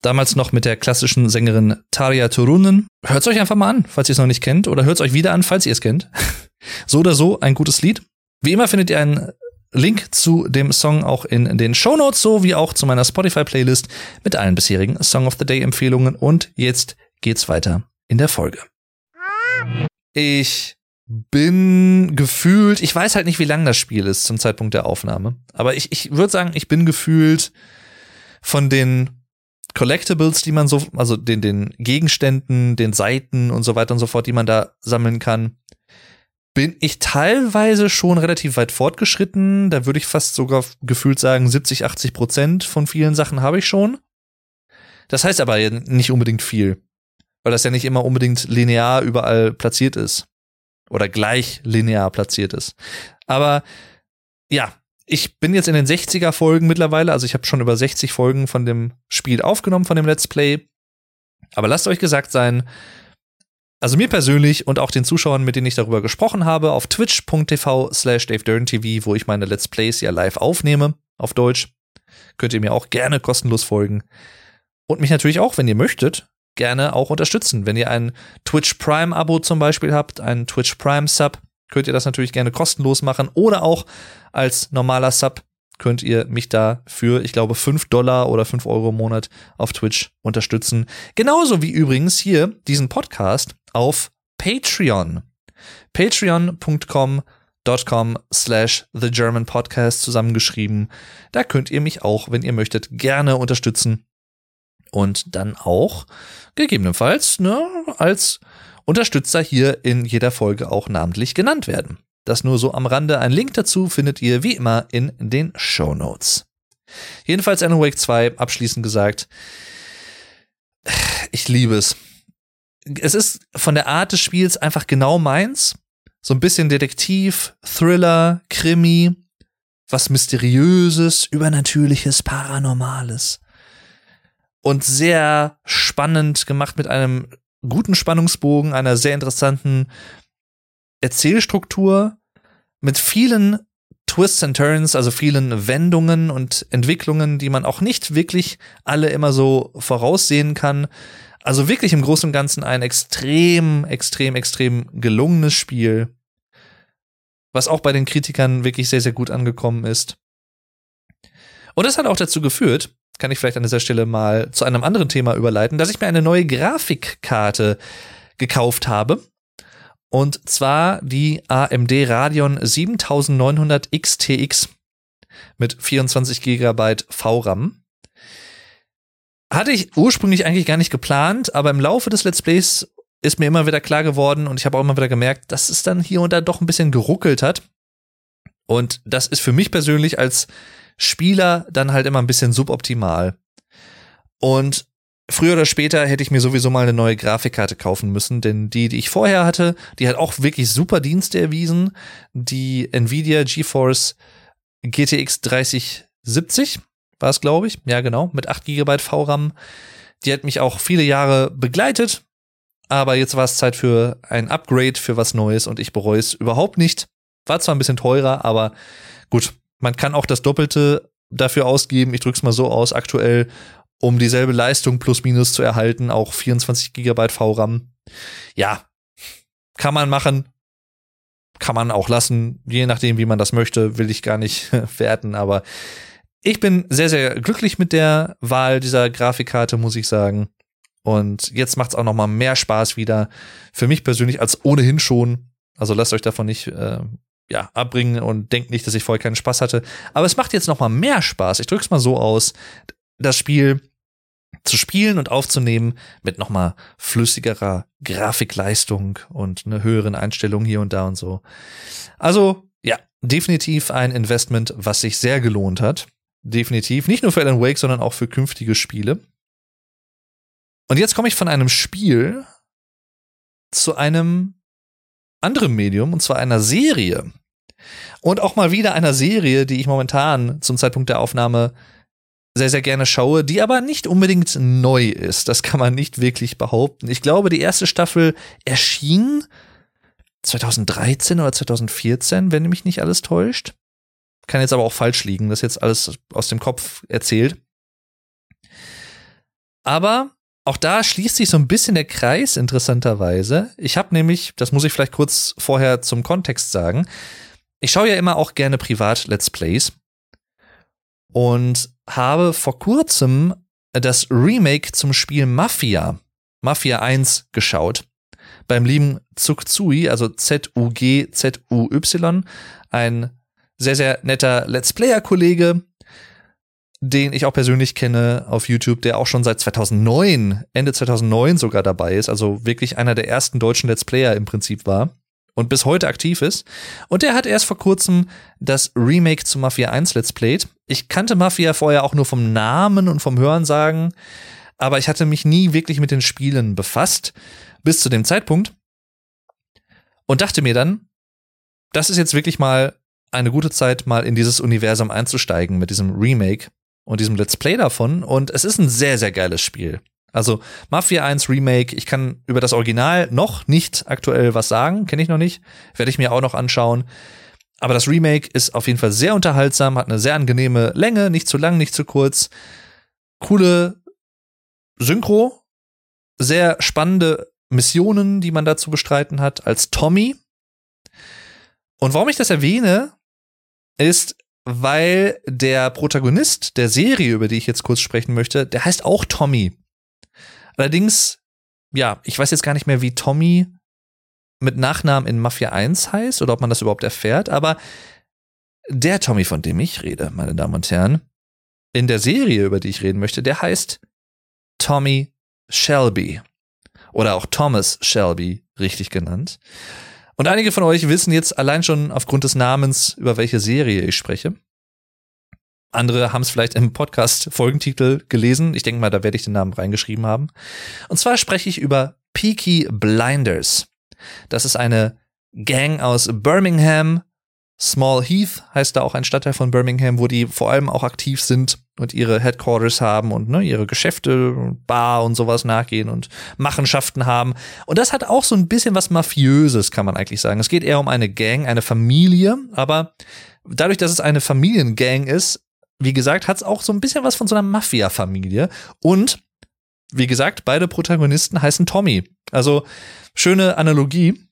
Damals noch mit der klassischen Sängerin Tarja Turunen. Hört's euch einfach mal an, falls ihr es noch nicht kennt, oder hört's euch wieder an, falls ihr es kennt. so oder so ein gutes Lied. Wie immer findet ihr einen Link zu dem Song auch in den Show Notes sowie auch zu meiner Spotify-Playlist mit allen bisherigen Song of the Day-Empfehlungen. Und jetzt geht's weiter in der Folge. Ich bin gefühlt, ich weiß halt nicht, wie lang das Spiel ist zum Zeitpunkt der Aufnahme, aber ich, ich würde sagen, ich bin gefühlt von den Collectibles, die man so, also den, den Gegenständen, den Seiten und so weiter und so fort, die man da sammeln kann, bin ich teilweise schon relativ weit fortgeschritten. Da würde ich fast sogar gefühlt sagen, 70, 80 Prozent von vielen Sachen habe ich schon. Das heißt aber nicht unbedingt viel, weil das ja nicht immer unbedingt linear überall platziert ist oder gleich linear platziert ist. Aber ja, ich bin jetzt in den 60er Folgen mittlerweile, also ich habe schon über 60 Folgen von dem Spiel aufgenommen, von dem Let's Play. Aber lasst euch gesagt sein, also mir persönlich und auch den Zuschauern, mit denen ich darüber gesprochen habe, auf twitch.tv slash TV, wo ich meine Let's Plays ja live aufnehme, auf Deutsch, könnt ihr mir auch gerne kostenlos folgen. Und mich natürlich auch, wenn ihr möchtet, gerne auch unterstützen. Wenn ihr ein Twitch Prime Abo zum Beispiel habt, einen Twitch Prime Sub, könnt ihr das natürlich gerne kostenlos machen oder auch als normaler Sub könnt ihr mich da für, ich glaube, 5 Dollar oder 5 Euro im Monat auf Twitch unterstützen. Genauso wie übrigens hier diesen Podcast auf Patreon. Patreon.com .com slash The German Podcast zusammengeschrieben. Da könnt ihr mich auch, wenn ihr möchtet, gerne unterstützen und dann auch gegebenenfalls ne, als Unterstützer hier in jeder Folge auch namentlich genannt werden. Das nur so am Rande. Ein Link dazu findet ihr wie immer in den Show Notes. Jedenfalls Alan Wake 2, abschließend gesagt. Ich liebe es. Es ist von der Art des Spiels einfach genau meins. So ein bisschen Detektiv, Thriller, Krimi, was Mysteriöses, Übernatürliches, Paranormales. Und sehr spannend gemacht mit einem guten Spannungsbogen, einer sehr interessanten Erzählstruktur mit vielen Twists and Turns, also vielen Wendungen und Entwicklungen, die man auch nicht wirklich alle immer so voraussehen kann. Also wirklich im Großen und Ganzen ein extrem, extrem, extrem gelungenes Spiel, was auch bei den Kritikern wirklich sehr, sehr gut angekommen ist. Und das hat auch dazu geführt, kann ich vielleicht an dieser Stelle mal zu einem anderen Thema überleiten, dass ich mir eine neue Grafikkarte gekauft habe. Und zwar die AMD Radeon 7900 XTX mit 24 GB VRAM. Hatte ich ursprünglich eigentlich gar nicht geplant, aber im Laufe des Let's Plays ist mir immer wieder klar geworden und ich habe auch immer wieder gemerkt, dass es dann hier und da doch ein bisschen geruckelt hat. Und das ist für mich persönlich als Spieler dann halt immer ein bisschen suboptimal. Und früher oder später hätte ich mir sowieso mal eine neue Grafikkarte kaufen müssen, denn die, die ich vorher hatte, die hat auch wirklich super Dienste erwiesen. Die Nvidia GeForce GTX 3070 war es, glaube ich. Ja, genau, mit 8 GB VRAM. Die hat mich auch viele Jahre begleitet, aber jetzt war es Zeit für ein Upgrade, für was Neues und ich bereue es überhaupt nicht. War zwar ein bisschen teurer, aber gut, man kann auch das Doppelte dafür ausgeben. Ich drück's mal so aus aktuell um dieselbe Leistung plus minus zu erhalten, auch 24 GB VRAM. Ja, kann man machen, kann man auch lassen, je nachdem, wie man das möchte, will ich gar nicht werten, aber ich bin sehr, sehr glücklich mit der Wahl dieser Grafikkarte, muss ich sagen. Und jetzt macht es auch noch mal mehr Spaß wieder. Für mich persönlich als ohnehin schon. Also lasst euch davon nicht äh, ja, abbringen und denkt nicht, dass ich vorher keinen Spaß hatte. Aber es macht jetzt noch mal mehr Spaß. Ich drück's mal so aus. Das Spiel zu spielen und aufzunehmen mit noch mal flüssigerer Grafikleistung und eine höheren Einstellung hier und da und so. Also, ja, definitiv ein Investment, was sich sehr gelohnt hat. Definitiv. Nicht nur für Alan Wake, sondern auch für künftige Spiele. Und jetzt komme ich von einem Spiel zu einem anderen Medium, und zwar einer Serie. Und auch mal wieder einer Serie, die ich momentan zum Zeitpunkt der Aufnahme sehr, sehr gerne schaue, die aber nicht unbedingt neu ist. Das kann man nicht wirklich behaupten. Ich glaube, die erste Staffel erschien 2013 oder 2014, wenn mich nicht alles täuscht. Kann jetzt aber auch falsch liegen, das jetzt alles aus dem Kopf erzählt. Aber auch da schließt sich so ein bisschen der Kreis, interessanterweise. Ich habe nämlich, das muss ich vielleicht kurz vorher zum Kontext sagen, ich schaue ja immer auch gerne privat Let's Plays und habe vor kurzem das Remake zum Spiel Mafia, Mafia 1 geschaut. Beim lieben Zugzui, also Z-U-G-Z-U-Y, ein sehr, sehr netter Let's Player-Kollege, den ich auch persönlich kenne auf YouTube, der auch schon seit 2009, Ende 2009 sogar dabei ist, also wirklich einer der ersten deutschen Let's Player im Prinzip war und bis heute aktiv ist. Und der hat erst vor kurzem das Remake zu Mafia 1 Let's Played. Ich kannte Mafia vorher auch nur vom Namen und vom Hörensagen, aber ich hatte mich nie wirklich mit den Spielen befasst, bis zu dem Zeitpunkt. Und dachte mir dann, das ist jetzt wirklich mal eine gute Zeit, mal in dieses Universum einzusteigen mit diesem Remake und diesem Let's Play davon. Und es ist ein sehr, sehr geiles Spiel. Also Mafia 1 Remake, ich kann über das Original noch nicht aktuell was sagen, kenne ich noch nicht, werde ich mir auch noch anschauen. Aber das Remake ist auf jeden Fall sehr unterhaltsam, hat eine sehr angenehme Länge, nicht zu lang, nicht zu kurz. Coole Synchro, sehr spannende Missionen, die man da zu bestreiten hat, als Tommy. Und warum ich das erwähne, ist, weil der Protagonist der Serie, über die ich jetzt kurz sprechen möchte, der heißt auch Tommy. Allerdings, ja, ich weiß jetzt gar nicht mehr, wie Tommy mit Nachnamen in Mafia 1 heißt oder ob man das überhaupt erfährt, aber der Tommy, von dem ich rede, meine Damen und Herren, in der Serie, über die ich reden möchte, der heißt Tommy Shelby. Oder auch Thomas Shelby, richtig genannt. Und einige von euch wissen jetzt allein schon aufgrund des Namens, über welche Serie ich spreche. Andere haben es vielleicht im Podcast-Folgentitel gelesen. Ich denke mal, da werde ich den Namen reingeschrieben haben. Und zwar spreche ich über Peaky Blinders. Das ist eine Gang aus Birmingham. Small Heath heißt da auch ein Stadtteil von Birmingham, wo die vor allem auch aktiv sind und ihre Headquarters haben und ne, ihre Geschäfte, Bar und sowas nachgehen und Machenschaften haben. Und das hat auch so ein bisschen was Mafiöses, kann man eigentlich sagen. Es geht eher um eine Gang, eine Familie, aber dadurch, dass es eine Familiengang ist, wie gesagt, hat es auch so ein bisschen was von so einer Mafia-Familie. Und wie gesagt, beide Protagonisten heißen Tommy. Also schöne Analogie.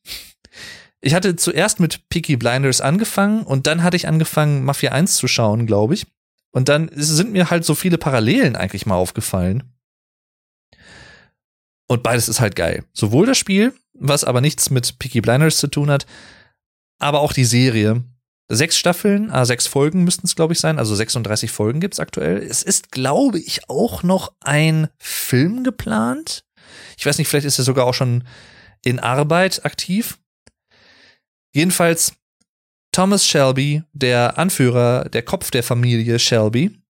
Ich hatte zuerst mit Peaky Blinders angefangen und dann hatte ich angefangen, Mafia 1 zu schauen, glaube ich. Und dann sind mir halt so viele Parallelen eigentlich mal aufgefallen. Und beides ist halt geil. Sowohl das Spiel, was aber nichts mit Peaky Blinders zu tun hat, aber auch die Serie sechs Staffeln, ah, sechs Folgen müssten es, glaube ich, sein. Also 36 Folgen gibt's aktuell. Es ist, glaube ich, auch noch ein Film geplant. Ich weiß nicht, vielleicht ist er sogar auch schon in Arbeit aktiv. Jedenfalls Thomas Shelby, der Anführer, der Kopf der Familie Shelby,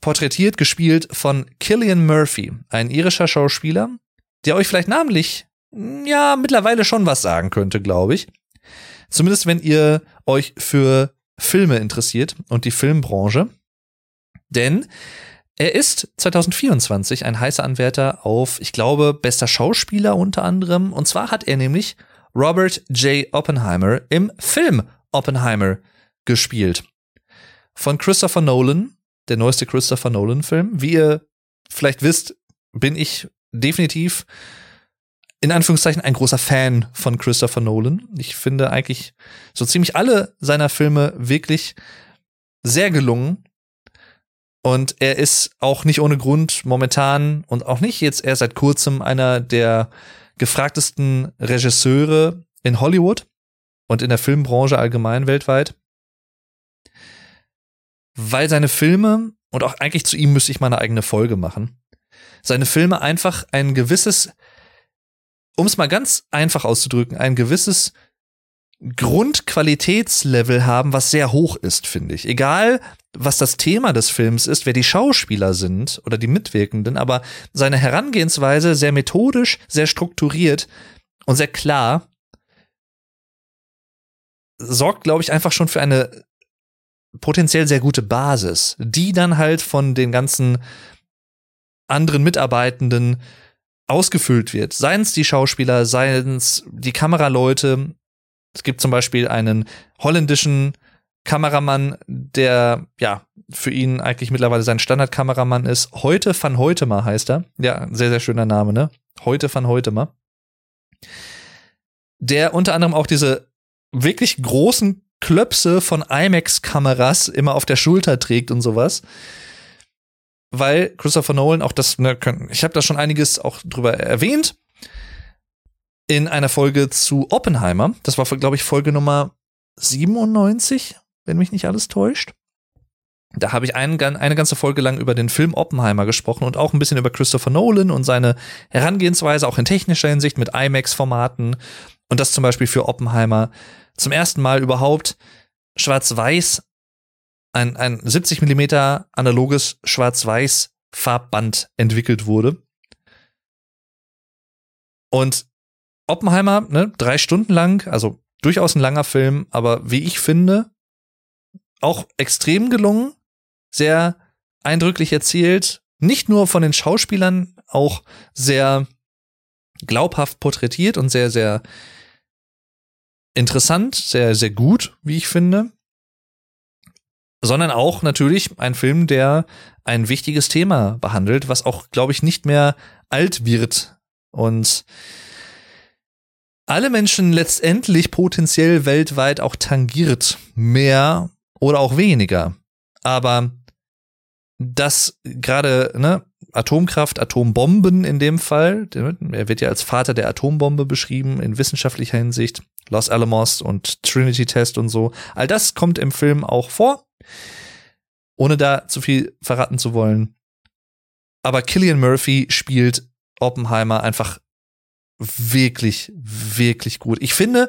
porträtiert, gespielt von Killian Murphy, ein irischer Schauspieler, der euch vielleicht namentlich, ja, mittlerweile schon was sagen könnte, glaube ich. Zumindest wenn ihr euch für Filme interessiert und die Filmbranche. Denn er ist 2024 ein heißer Anwärter auf, ich glaube, bester Schauspieler unter anderem. Und zwar hat er nämlich Robert J. Oppenheimer im Film Oppenheimer gespielt. Von Christopher Nolan, der neueste Christopher Nolan-Film. Wie ihr vielleicht wisst, bin ich definitiv in Anführungszeichen ein großer Fan von Christopher Nolan. Ich finde eigentlich so ziemlich alle seiner Filme wirklich sehr gelungen. Und er ist auch nicht ohne Grund momentan und auch nicht jetzt erst seit kurzem einer der gefragtesten Regisseure in Hollywood. und in der Filmbranche allgemein weltweit. Weil seine Filme, und auch eigentlich zu ihm müsste ich mal eine eigene Folge machen, seine Filme einfach ein gewisses, um es mal ganz einfach auszudrücken, ein gewisses Grundqualitätslevel haben, was sehr hoch ist, finde ich. Egal, was das Thema des Films ist, wer die Schauspieler sind oder die Mitwirkenden, aber seine Herangehensweise sehr methodisch, sehr strukturiert und sehr klar sorgt, glaube ich, einfach schon für eine potenziell sehr gute Basis, die dann halt von den ganzen anderen Mitarbeitenden ausgefüllt wird. Seien es die Schauspieler, seien es die Kameraleute. Es gibt zum Beispiel einen holländischen Kameramann, der ja für ihn eigentlich mittlerweile sein Standardkameramann ist. Heute van Heutema heißt er. Ja, sehr, sehr schöner Name, ne? Heute van Heutema. Der unter anderem auch diese wirklich großen Klöpse von IMAX-Kameras immer auf der Schulter trägt und sowas weil Christopher Nolan auch das, ne, ich habe da schon einiges auch drüber erwähnt in einer Folge zu Oppenheimer. Das war, glaube ich, Folge Nummer 97, wenn mich nicht alles täuscht. Da habe ich ein, eine ganze Folge lang über den Film Oppenheimer gesprochen und auch ein bisschen über Christopher Nolan und seine Herangehensweise, auch in technischer Hinsicht mit IMAX-Formaten. Und das zum Beispiel für Oppenheimer zum ersten Mal überhaupt schwarz-weiß ein, ein 70 Millimeter analoges Schwarz-Weiß Farbband entwickelt wurde. Und Oppenheimer, ne, drei Stunden lang, also durchaus ein langer Film, aber wie ich finde, auch extrem gelungen, sehr eindrücklich erzählt, nicht nur von den Schauspielern, auch sehr glaubhaft porträtiert und sehr, sehr interessant, sehr, sehr gut, wie ich finde. Sondern auch natürlich ein Film, der ein wichtiges Thema behandelt, was auch, glaube ich, nicht mehr alt wird. Und alle Menschen letztendlich potenziell weltweit auch tangiert, mehr oder auch weniger. Aber das gerade, ne, Atomkraft, Atombomben in dem Fall, er wird ja als Vater der Atombombe beschrieben in wissenschaftlicher Hinsicht, Los Alamos und Trinity Test und so. All das kommt im Film auch vor. Ohne da zu viel verraten zu wollen. Aber Killian Murphy spielt Oppenheimer einfach wirklich, wirklich gut. Ich finde,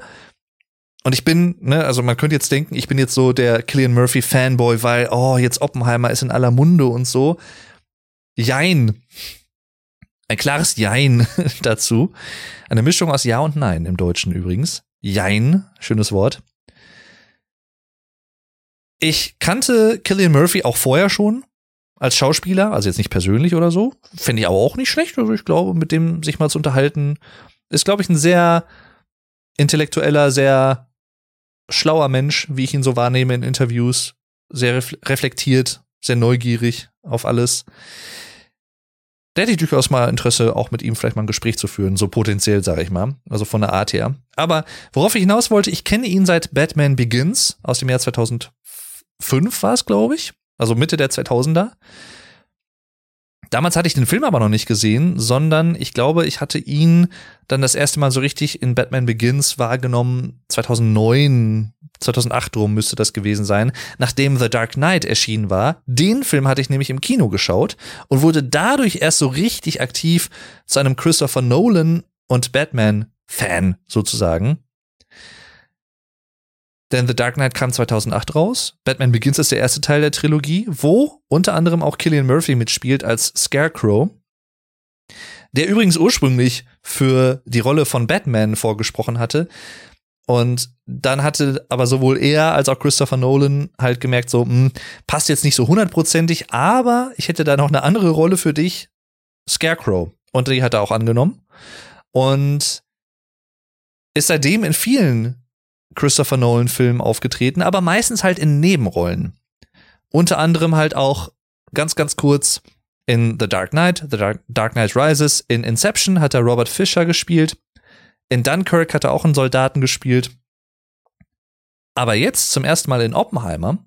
und ich bin, ne, also man könnte jetzt denken, ich bin jetzt so der Killian Murphy Fanboy, weil, oh, jetzt Oppenheimer ist in aller Munde und so. Jein. Ein klares Jein dazu. Eine Mischung aus Ja und Nein im Deutschen übrigens. Jein, schönes Wort. Ich kannte Killian Murphy auch vorher schon als Schauspieler, also jetzt nicht persönlich oder so. Fände ich aber auch nicht schlecht. Also ich glaube, mit dem sich mal zu unterhalten, ist, glaube ich, ein sehr intellektueller, sehr schlauer Mensch, wie ich ihn so wahrnehme in Interviews. Sehr reflektiert, sehr neugierig auf alles. Da hätte ich durchaus mal Interesse, auch mit ihm vielleicht mal ein Gespräch zu führen, so potenziell, sage ich mal, also von der Art her. Aber worauf ich hinaus wollte, ich kenne ihn seit Batman Begins aus dem Jahr 2000 2005 war es, glaube ich. Also Mitte der 2000er. Damals hatte ich den Film aber noch nicht gesehen, sondern ich glaube, ich hatte ihn dann das erste Mal so richtig in Batman Begins wahrgenommen. 2009, 2008 rum müsste das gewesen sein, nachdem The Dark Knight erschienen war. Den Film hatte ich nämlich im Kino geschaut und wurde dadurch erst so richtig aktiv zu einem Christopher Nolan und Batman Fan sozusagen. Denn The Dark Knight kam 2008 raus. Batman Begins ist der erste Teil der Trilogie, wo unter anderem auch Killian Murphy mitspielt als Scarecrow. Der übrigens ursprünglich für die Rolle von Batman vorgesprochen hatte. Und dann hatte aber sowohl er als auch Christopher Nolan halt gemerkt, so, mh, hm, passt jetzt nicht so hundertprozentig, aber ich hätte da noch eine andere Rolle für dich, Scarecrow. Und die hat er auch angenommen. Und ist seitdem in vielen Christopher Nolan-Filmen aufgetreten, aber meistens halt in Nebenrollen. Unter anderem halt auch ganz, ganz kurz in The Dark Knight, The Dark, Dark Knight Rises, in Inception hat er Robert Fisher gespielt, in Dunkirk hat er auch einen Soldaten gespielt. Aber jetzt zum ersten Mal in Oppenheimer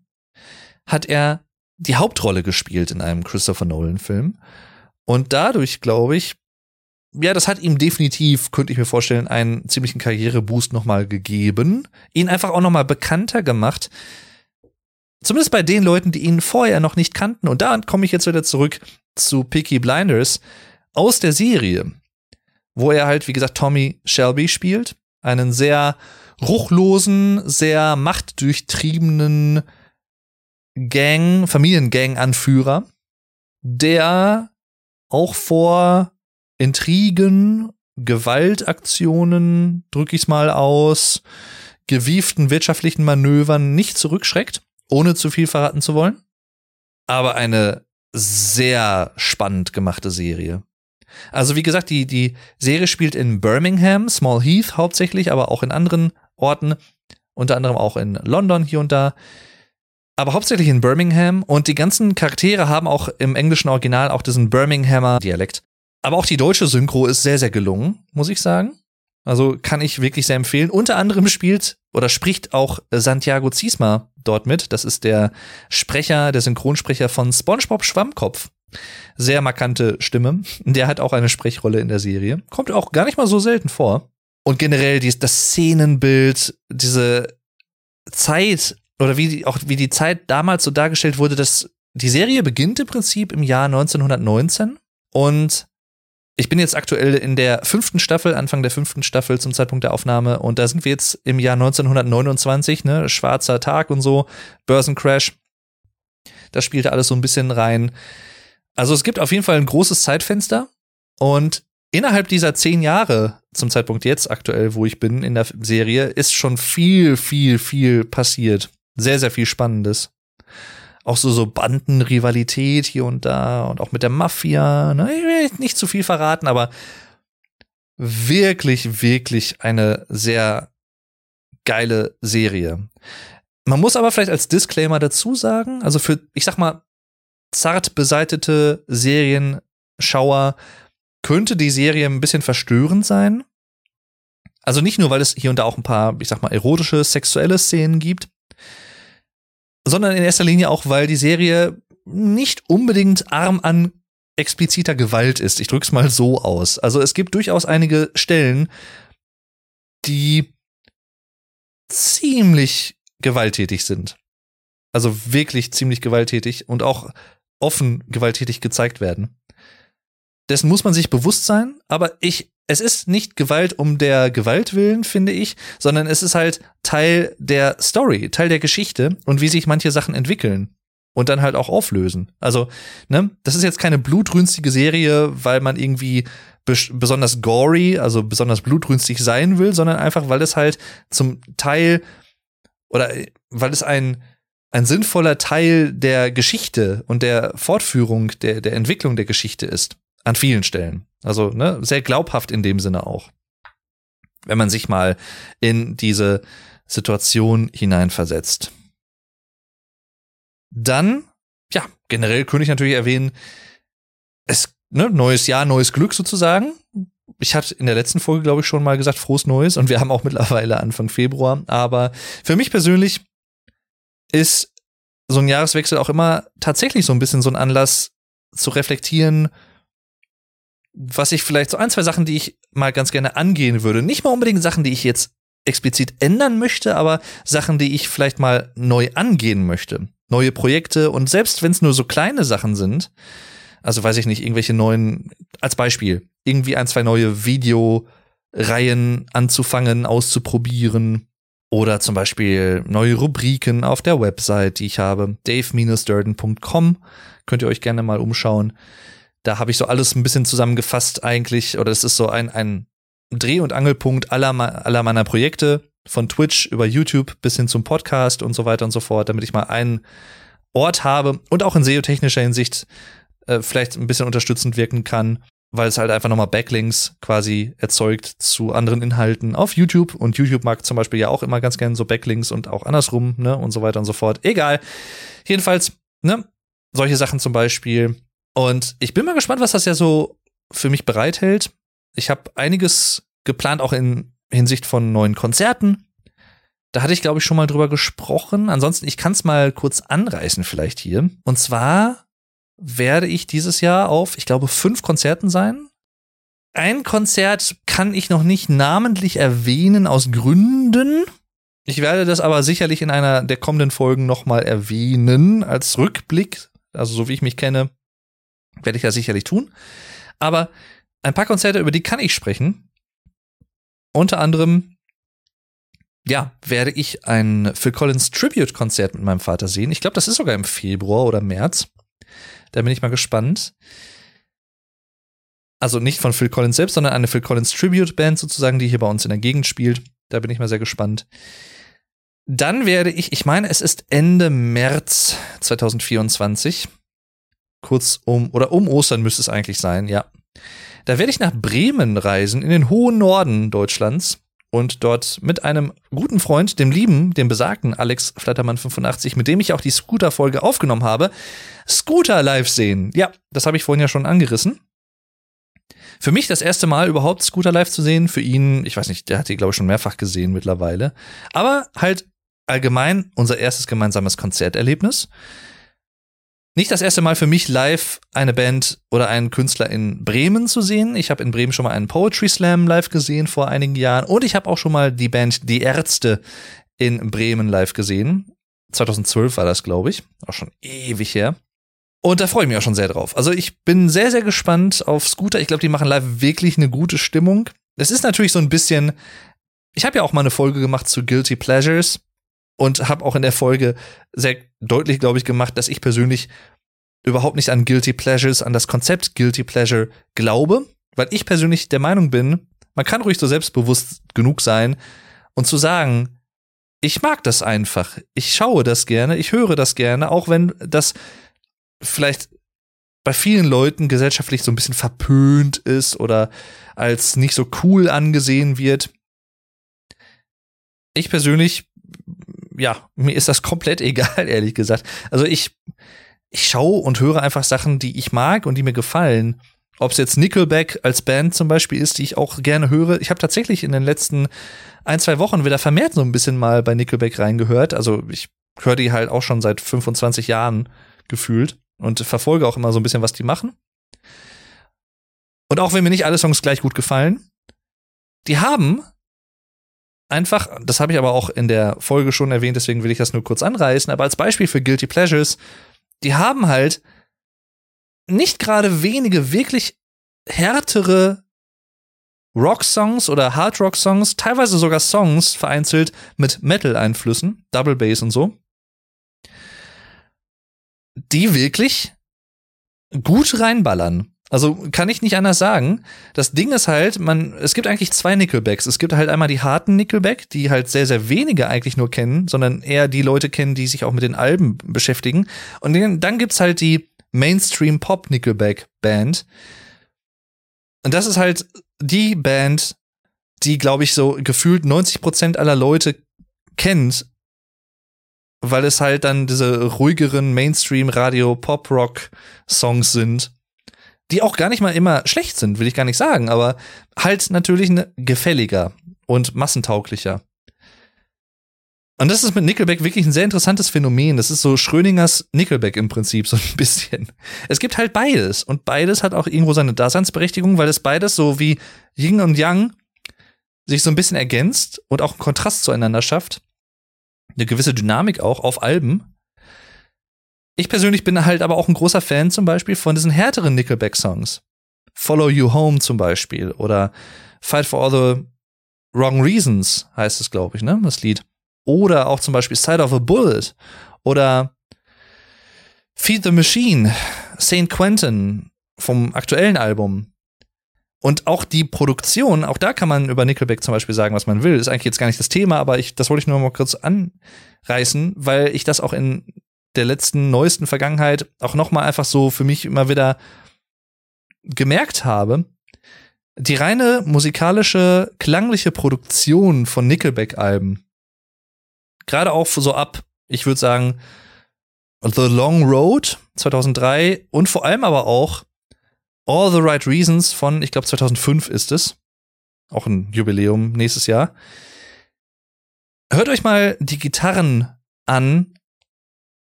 hat er die Hauptrolle gespielt in einem Christopher Nolan-Film. Und dadurch, glaube ich, ja, das hat ihm definitiv, könnte ich mir vorstellen, einen ziemlichen Karriereboost nochmal gegeben. Ihn einfach auch nochmal bekannter gemacht. Zumindest bei den Leuten, die ihn vorher noch nicht kannten. Und da komme ich jetzt wieder zurück zu Peaky Blinders aus der Serie, wo er halt, wie gesagt, Tommy Shelby spielt. Einen sehr ruchlosen, sehr machtdurchtriebenen Gang, Familiengang-Anführer, der auch vor Intrigen, Gewaltaktionen, drücke ich es mal aus, gewieften wirtschaftlichen Manövern nicht zurückschreckt, ohne zu viel verraten zu wollen. Aber eine sehr spannend gemachte Serie. Also wie gesagt, die, die Serie spielt in Birmingham, Small Heath hauptsächlich, aber auch in anderen Orten, unter anderem auch in London hier und da. Aber hauptsächlich in Birmingham und die ganzen Charaktere haben auch im englischen Original auch diesen Birminghamer Dialekt. Aber auch die deutsche Synchro ist sehr, sehr gelungen, muss ich sagen. Also kann ich wirklich sehr empfehlen. Unter anderem spielt oder spricht auch Santiago Ziesma dort mit. Das ist der Sprecher, der Synchronsprecher von SpongeBob Schwammkopf. Sehr markante Stimme. Der hat auch eine Sprechrolle in der Serie. Kommt auch gar nicht mal so selten vor. Und generell die, das Szenenbild, diese Zeit oder wie die, auch wie die Zeit damals so dargestellt wurde, dass die Serie beginnt im Prinzip im Jahr 1919 und ich bin jetzt aktuell in der fünften Staffel, Anfang der fünften Staffel zum Zeitpunkt der Aufnahme und da sind wir jetzt im Jahr 1929, ne, schwarzer Tag und so, Börsencrash. Das spielte alles so ein bisschen rein. Also es gibt auf jeden Fall ein großes Zeitfenster und innerhalb dieser zehn Jahre zum Zeitpunkt jetzt aktuell, wo ich bin in der Serie, ist schon viel, viel, viel passiert. Sehr, sehr viel Spannendes auch so, so Bandenrivalität hier und da und auch mit der Mafia. Ne? Ich will nicht zu viel verraten, aber wirklich, wirklich eine sehr geile Serie. Man muss aber vielleicht als Disclaimer dazu sagen, also für, ich sag mal, zart beseitete Serienschauer könnte die Serie ein bisschen verstörend sein. Also nicht nur, weil es hier und da auch ein paar, ich sag mal, erotische, sexuelle Szenen gibt, sondern in erster Linie auch, weil die Serie nicht unbedingt arm an expliziter Gewalt ist. Ich drück's mal so aus. Also es gibt durchaus einige Stellen, die ziemlich gewalttätig sind. Also wirklich ziemlich gewalttätig und auch offen gewalttätig gezeigt werden. Dessen muss man sich bewusst sein, aber ich es ist nicht Gewalt um der Gewalt willen, finde ich, sondern es ist halt Teil der Story, Teil der Geschichte und wie sich manche Sachen entwickeln und dann halt auch auflösen. Also, ne, das ist jetzt keine blutrünstige Serie, weil man irgendwie besonders gory, also besonders blutrünstig sein will, sondern einfach, weil es halt zum Teil oder weil es ein ein sinnvoller Teil der Geschichte und der Fortführung der, der Entwicklung der Geschichte ist. An vielen Stellen. Also ne, sehr glaubhaft in dem Sinne auch. Wenn man sich mal in diese Situation hineinversetzt. Dann, ja, generell könnte ich natürlich erwähnen, es, ne, neues Jahr, neues Glück sozusagen. Ich hatte in der letzten Folge, glaube ich, schon mal gesagt, frohes Neues und wir haben auch mittlerweile Anfang Februar. Aber für mich persönlich ist so ein Jahreswechsel auch immer tatsächlich so ein bisschen so ein Anlass zu reflektieren, was ich vielleicht so ein, zwei Sachen, die ich mal ganz gerne angehen würde. Nicht mal unbedingt Sachen, die ich jetzt explizit ändern möchte, aber Sachen, die ich vielleicht mal neu angehen möchte. Neue Projekte und selbst wenn es nur so kleine Sachen sind, also weiß ich nicht, irgendwelche neuen, als Beispiel, irgendwie ein, zwei neue Videoreihen anzufangen, auszuprobieren oder zum Beispiel neue Rubriken auf der Website, die ich habe, dave-durden.com, könnt ihr euch gerne mal umschauen. Da habe ich so alles ein bisschen zusammengefasst eigentlich, oder es ist so ein, ein Dreh- und Angelpunkt aller, aller meiner Projekte, von Twitch über YouTube bis hin zum Podcast und so weiter und so fort, damit ich mal einen Ort habe und auch in SEO-technischer Hinsicht äh, vielleicht ein bisschen unterstützend wirken kann, weil es halt einfach nochmal Backlinks quasi erzeugt zu anderen Inhalten auf YouTube. Und YouTube mag zum Beispiel ja auch immer ganz gerne so Backlinks und auch andersrum, ne, und so weiter und so fort. Egal. Jedenfalls, ne, solche Sachen zum Beispiel. Und ich bin mal gespannt, was das ja so für mich bereithält. Ich habe einiges geplant, auch in Hinsicht von neuen Konzerten. Da hatte ich, glaube ich, schon mal drüber gesprochen. Ansonsten, ich kann es mal kurz anreißen vielleicht hier. Und zwar werde ich dieses Jahr auf, ich glaube, fünf Konzerten sein. ein Konzert kann ich noch nicht namentlich erwähnen aus Gründen. Ich werde das aber sicherlich in einer der kommenden Folgen nochmal erwähnen als Rückblick. Also so wie ich mich kenne, werde ich das sicherlich tun. Aber ein paar Konzerte, über die kann ich sprechen. Unter anderem, ja, werde ich ein Phil Collins Tribute-Konzert mit meinem Vater sehen. Ich glaube, das ist sogar im Februar oder März. Da bin ich mal gespannt. Also nicht von Phil Collins selbst, sondern eine Phil Collins Tribute-Band sozusagen, die hier bei uns in der Gegend spielt. Da bin ich mal sehr gespannt. Dann werde ich, ich meine, es ist Ende März 2024. Kurz um, oder um Ostern müsste es eigentlich sein, ja. Da werde ich nach Bremen reisen, in den hohen Norden Deutschlands und dort mit einem guten Freund, dem lieben, dem besagten Alex Flattermann 85, mit dem ich auch die Scooter-Folge aufgenommen habe, Scooter live sehen. Ja, das habe ich vorhin ja schon angerissen. Für mich das erste Mal überhaupt Scooter live zu sehen. Für ihn, ich weiß nicht, der hat die, glaube ich, schon mehrfach gesehen mittlerweile. Aber halt allgemein unser erstes gemeinsames Konzerterlebnis nicht das erste Mal für mich live eine Band oder einen Künstler in Bremen zu sehen. Ich habe in Bremen schon mal einen Poetry Slam live gesehen vor einigen Jahren und ich habe auch schon mal die Band Die Ärzte in Bremen live gesehen. 2012 war das, glaube ich. Auch schon ewig her. Und da freue ich mich auch schon sehr drauf. Also ich bin sehr, sehr gespannt auf Scooter. Ich glaube, die machen live wirklich eine gute Stimmung. Es ist natürlich so ein bisschen. Ich habe ja auch mal eine Folge gemacht zu Guilty Pleasures und habe auch in der Folge sehr deutlich, glaube ich, gemacht, dass ich persönlich überhaupt nicht an Guilty Pleasures, an das Konzept Guilty Pleasure glaube, weil ich persönlich der Meinung bin, man kann ruhig so selbstbewusst genug sein und zu sagen, ich mag das einfach, ich schaue das gerne, ich höre das gerne, auch wenn das vielleicht bei vielen Leuten gesellschaftlich so ein bisschen verpönt ist oder als nicht so cool angesehen wird. Ich persönlich ja, mir ist das komplett egal, ehrlich gesagt. Also ich, ich schaue und höre einfach Sachen, die ich mag und die mir gefallen. Ob es jetzt Nickelback als Band zum Beispiel ist, die ich auch gerne höre. Ich habe tatsächlich in den letzten ein, zwei Wochen wieder vermehrt so ein bisschen mal bei Nickelback reingehört. Also ich höre die halt auch schon seit 25 Jahren gefühlt und verfolge auch immer so ein bisschen, was die machen. Und auch wenn mir nicht alle Songs gleich gut gefallen, die haben einfach, das habe ich aber auch in der Folge schon erwähnt, deswegen will ich das nur kurz anreißen, aber als Beispiel für Guilty Pleasures, die haben halt nicht gerade wenige wirklich härtere Rock-Songs oder Hard-Rock-Songs, teilweise sogar Songs vereinzelt mit Metal-Einflüssen, Double Bass und so, die wirklich gut reinballern. Also kann ich nicht anders sagen. Das Ding ist halt, man, es gibt eigentlich zwei Nickelbacks. Es gibt halt einmal die harten Nickelback, die halt sehr, sehr wenige eigentlich nur kennen, sondern eher die Leute kennen, die sich auch mit den Alben beschäftigen. Und dann gibt's halt die Mainstream Pop Nickelback Band. Und das ist halt die Band, die, glaube ich, so gefühlt 90 Prozent aller Leute kennt, weil es halt dann diese ruhigeren Mainstream Radio Pop Rock Songs sind die auch gar nicht mal immer schlecht sind, will ich gar nicht sagen, aber halt natürlich ne, gefälliger und massentauglicher. Und das ist mit Nickelback wirklich ein sehr interessantes Phänomen. Das ist so Schröningers Nickelback im Prinzip, so ein bisschen. Es gibt halt beides. Und beides hat auch irgendwo seine Daseinsberechtigung, weil es beides so wie Yin und Yang sich so ein bisschen ergänzt und auch einen Kontrast zueinander schafft. Eine gewisse Dynamik auch auf Alben. Ich persönlich bin halt aber auch ein großer Fan zum Beispiel von diesen härteren Nickelback-Songs. Follow You Home zum Beispiel oder Fight for All the Wrong Reasons heißt es, glaube ich, ne, das Lied. Oder auch zum Beispiel Side of a Bullet oder Feed the Machine, St. Quentin vom aktuellen Album. Und auch die Produktion, auch da kann man über Nickelback zum Beispiel sagen, was man will. Ist eigentlich jetzt gar nicht das Thema, aber ich, das wollte ich nur mal kurz anreißen, weil ich das auch in der letzten, neuesten Vergangenheit auch nochmal einfach so für mich immer wieder gemerkt habe, die reine musikalische, klangliche Produktion von Nickelback-Alben, gerade auch so ab, ich würde sagen, The Long Road 2003 und vor allem aber auch All the Right Reasons von, ich glaube 2005 ist es, auch ein Jubiläum nächstes Jahr. Hört euch mal die Gitarren an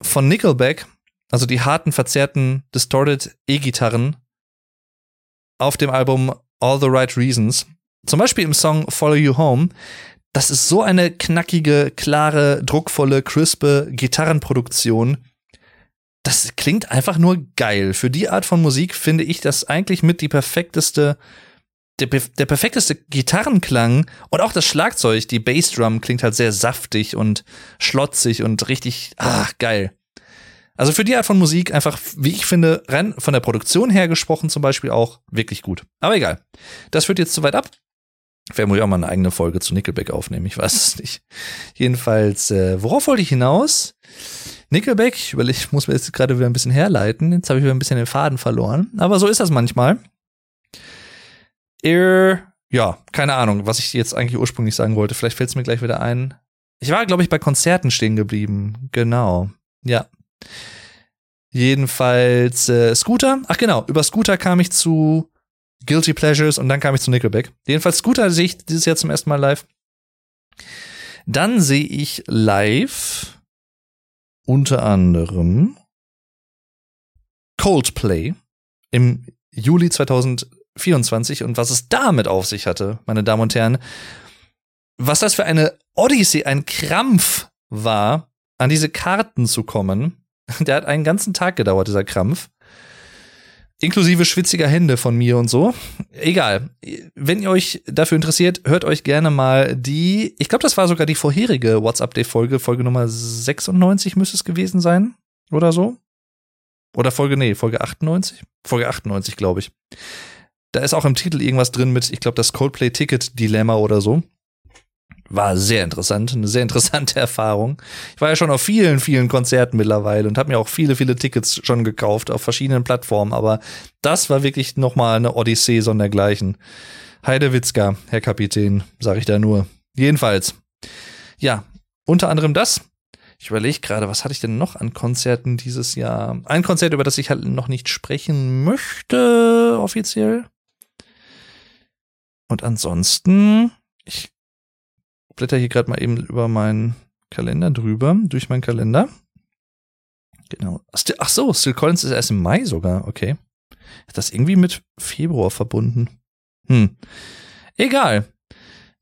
von Nickelback, also die harten, verzerrten, distorted E-Gitarren auf dem Album All the Right Reasons. Zum Beispiel im Song Follow You Home. Das ist so eine knackige, klare, druckvolle, crispe Gitarrenproduktion. Das klingt einfach nur geil. Für die Art von Musik finde ich das eigentlich mit die perfekteste der, der perfekteste Gitarrenklang und auch das Schlagzeug, die Bassdrum klingt halt sehr saftig und schlotzig und richtig, ah, geil. Also für die Art von Musik einfach, wie ich finde, rein von der Produktion her gesprochen zum Beispiel auch wirklich gut. Aber egal. Das führt jetzt zu weit ab. Werden wir auch mal eine eigene Folge zu Nickelback aufnehmen, ich weiß es nicht. Jedenfalls, äh, worauf wollte ich hinaus? Nickelback, ich, überleg, ich muss mir jetzt gerade wieder ein bisschen herleiten. Jetzt habe ich wieder ein bisschen den Faden verloren. Aber so ist das manchmal. Er, ja, keine Ahnung, was ich jetzt eigentlich ursprünglich sagen wollte. Vielleicht fällt es mir gleich wieder ein. Ich war, glaube ich, bei Konzerten stehen geblieben. Genau. Ja. Jedenfalls äh, Scooter. Ach genau, über Scooter kam ich zu Guilty Pleasures und dann kam ich zu Nickelback. Jedenfalls Scooter sehe ich dieses Jahr zum ersten Mal live. Dann sehe ich live unter anderem Coldplay im Juli 2000 24 und was es damit auf sich hatte, meine Damen und Herren. Was das für eine Odyssee, ein Krampf war, an diese Karten zu kommen. Der hat einen ganzen Tag gedauert, dieser Krampf. Inklusive schwitziger Hände von mir und so. Egal. Wenn ihr euch dafür interessiert, hört euch gerne mal die, ich glaube, das war sogar die vorherige WhatsApp-Day-Folge, Folge Nummer 96 müsste es gewesen sein. Oder so. Oder Folge, nee, Folge 98? Folge 98, glaube ich. Da ist auch im Titel irgendwas drin mit, ich glaube, das Coldplay-Ticket-Dilemma oder so. War sehr interessant, eine sehr interessante Erfahrung. Ich war ja schon auf vielen, vielen Konzerten mittlerweile und habe mir auch viele, viele Tickets schon gekauft auf verschiedenen Plattformen, aber das war wirklich nochmal eine Odyssee sondergleichen. Heidewitzka, Herr Kapitän, sag ich da nur. Jedenfalls. Ja, unter anderem das. Ich überlege gerade, was hatte ich denn noch an Konzerten dieses Jahr? Ein Konzert, über das ich halt noch nicht sprechen möchte, offiziell. Und ansonsten, ich blätter hier gerade mal eben über meinen Kalender drüber, durch meinen Kalender. Genau. Ach so, Still Collins ist erst im Mai sogar, okay. Ist das irgendwie mit Februar verbunden? Hm. Egal.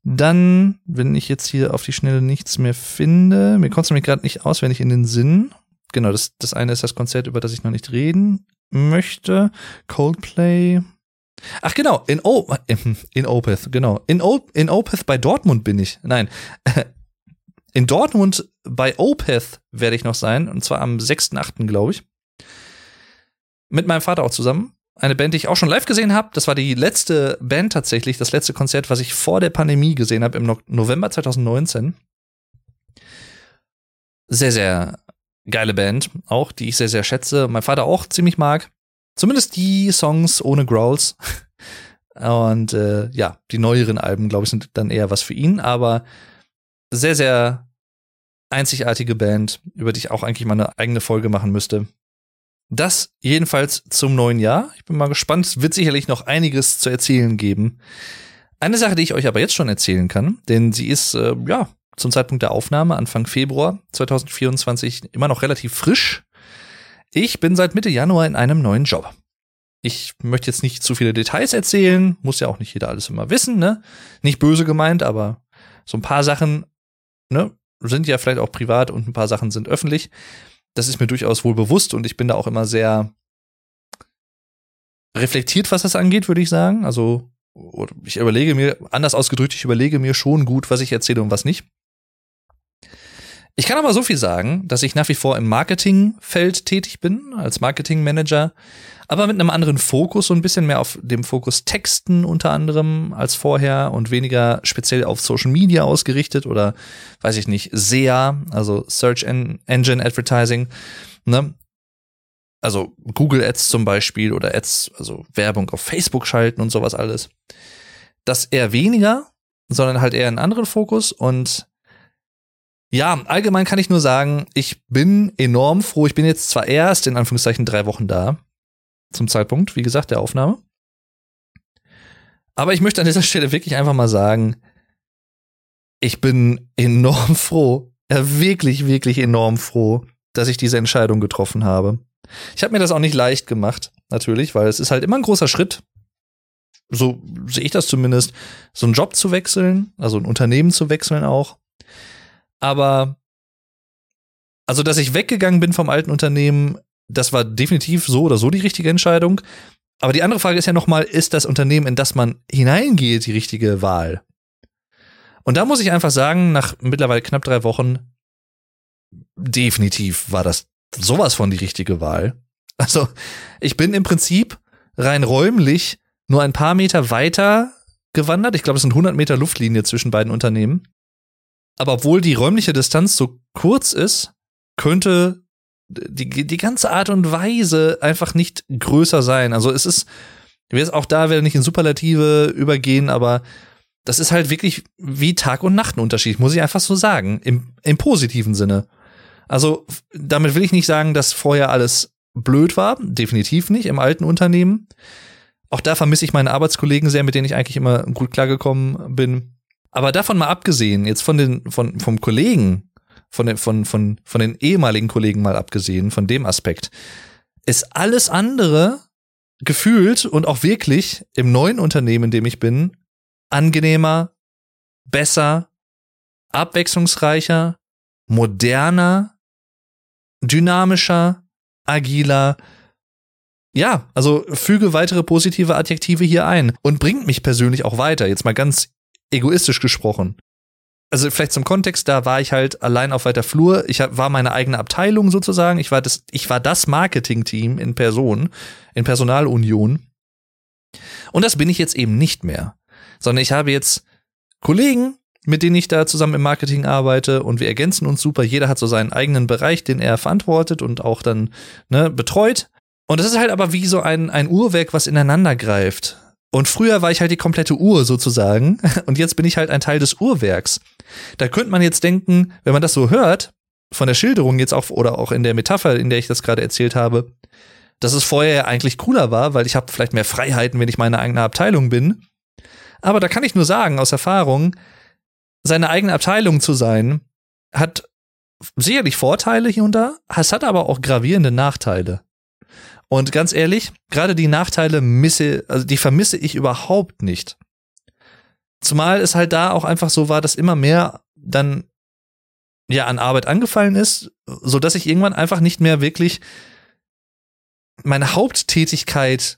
Dann, wenn ich jetzt hier auf die Schnelle nichts mehr finde, mir kommt es nämlich gerade nicht auswendig in den Sinn. Genau, das, das eine ist das Konzert, über das ich noch nicht reden möchte. Coldplay, Ach genau, in, o in Opeth, genau. In, o in Opeth bei Dortmund bin ich. Nein. In Dortmund bei Opeth werde ich noch sein, und zwar am 6.8., glaube ich. Mit meinem Vater auch zusammen. Eine Band, die ich auch schon live gesehen habe. Das war die letzte Band tatsächlich, das letzte Konzert, was ich vor der Pandemie gesehen habe, im no November 2019. Sehr, sehr geile Band, auch, die ich sehr, sehr schätze. Mein Vater auch ziemlich mag. Zumindest die Songs ohne Growls. Und äh, ja, die neueren Alben, glaube ich, sind dann eher was für ihn, aber sehr, sehr einzigartige Band, über die ich auch eigentlich mal eine eigene Folge machen müsste. Das jedenfalls zum neuen Jahr. Ich bin mal gespannt. Es wird sicherlich noch einiges zu erzählen geben. Eine Sache, die ich euch aber jetzt schon erzählen kann, denn sie ist, äh, ja, zum Zeitpunkt der Aufnahme, Anfang Februar 2024, immer noch relativ frisch. Ich bin seit Mitte Januar in einem neuen Job. Ich möchte jetzt nicht zu viele Details erzählen, muss ja auch nicht jeder alles immer wissen, ne? Nicht böse gemeint, aber so ein paar Sachen, ne, sind ja vielleicht auch privat und ein paar Sachen sind öffentlich. Das ist mir durchaus wohl bewusst und ich bin da auch immer sehr reflektiert, was das angeht, würde ich sagen. Also, ich überlege mir, anders ausgedrückt, ich überlege mir schon gut, was ich erzähle und was nicht. Ich kann aber so viel sagen, dass ich nach wie vor im Marketingfeld tätig bin, als Marketingmanager, aber mit einem anderen Fokus, so ein bisschen mehr auf dem Fokus Texten unter anderem als vorher und weniger speziell auf Social Media ausgerichtet oder weiß ich nicht, SEA, also Search Engine Advertising, ne? Also Google Ads zum Beispiel oder Ads, also Werbung auf Facebook schalten und sowas alles. Das eher weniger, sondern halt eher einen anderen Fokus und ja, allgemein kann ich nur sagen, ich bin enorm froh. Ich bin jetzt zwar erst in Anführungszeichen drei Wochen da, zum Zeitpunkt, wie gesagt, der Aufnahme. Aber ich möchte an dieser Stelle wirklich einfach mal sagen, ich bin enorm froh, ja wirklich, wirklich enorm froh, dass ich diese Entscheidung getroffen habe. Ich habe mir das auch nicht leicht gemacht, natürlich, weil es ist halt immer ein großer Schritt. so sehe ich das zumindest, so einen Job zu wechseln, also ein Unternehmen zu wechseln auch. Aber also, dass ich weggegangen bin vom alten Unternehmen, das war definitiv so oder so die richtige Entscheidung. Aber die andere Frage ist ja nochmal, ist das Unternehmen, in das man hineingeht, die richtige Wahl? Und da muss ich einfach sagen, nach mittlerweile knapp drei Wochen, definitiv war das sowas von die richtige Wahl. Also, ich bin im Prinzip rein räumlich nur ein paar Meter weiter gewandert. Ich glaube, es sind 100 Meter Luftlinie zwischen beiden Unternehmen. Aber obwohl die räumliche Distanz so kurz ist, könnte die, die ganze Art und Weise einfach nicht größer sein. Also es ist, jetzt auch da wieder nicht in Superlative übergehen, aber das ist halt wirklich wie Tag und Nacht ein Unterschied, muss ich einfach so sagen, im, im positiven Sinne. Also damit will ich nicht sagen, dass vorher alles blöd war, definitiv nicht im alten Unternehmen. Auch da vermisse ich meine Arbeitskollegen sehr, mit denen ich eigentlich immer gut klargekommen bin. Aber davon mal abgesehen, jetzt von den, von, vom Kollegen, von den, von, von, von den ehemaligen Kollegen mal abgesehen, von dem Aspekt, ist alles andere gefühlt und auch wirklich im neuen Unternehmen, in dem ich bin, angenehmer, besser, abwechslungsreicher, moderner, dynamischer, agiler. Ja, also füge weitere positive Adjektive hier ein und bringt mich persönlich auch weiter. Jetzt mal ganz egoistisch gesprochen also vielleicht zum Kontext, da war ich halt allein auf weiter Flur. Ich war meine eigene Abteilung sozusagen. Ich war das, ich war das Marketing-Team in Person, in Personalunion. Und das bin ich jetzt eben nicht mehr. Sondern ich habe jetzt Kollegen, mit denen ich da zusammen im Marketing arbeite und wir ergänzen uns super. Jeder hat so seinen eigenen Bereich, den er verantwortet und auch dann ne, betreut. Und das ist halt aber wie so ein, ein Uhrwerk, was ineinander greift. Und früher war ich halt die komplette Uhr sozusagen. Und jetzt bin ich halt ein Teil des Uhrwerks. Da könnte man jetzt denken, wenn man das so hört, von der Schilderung jetzt auch oder auch in der Metapher, in der ich das gerade erzählt habe, dass es vorher ja eigentlich cooler war, weil ich habe vielleicht mehr Freiheiten, wenn ich meine eigene Abteilung bin. Aber da kann ich nur sagen, aus Erfahrung, seine eigene Abteilung zu sein, hat sicherlich Vorteile hier und da, es hat aber auch gravierende Nachteile. Und ganz ehrlich, gerade die Nachteile misse, also die vermisse ich überhaupt nicht. Zumal es halt da auch einfach so war, dass immer mehr dann ja an Arbeit angefallen ist, so dass ich irgendwann einfach nicht mehr wirklich meine Haupttätigkeit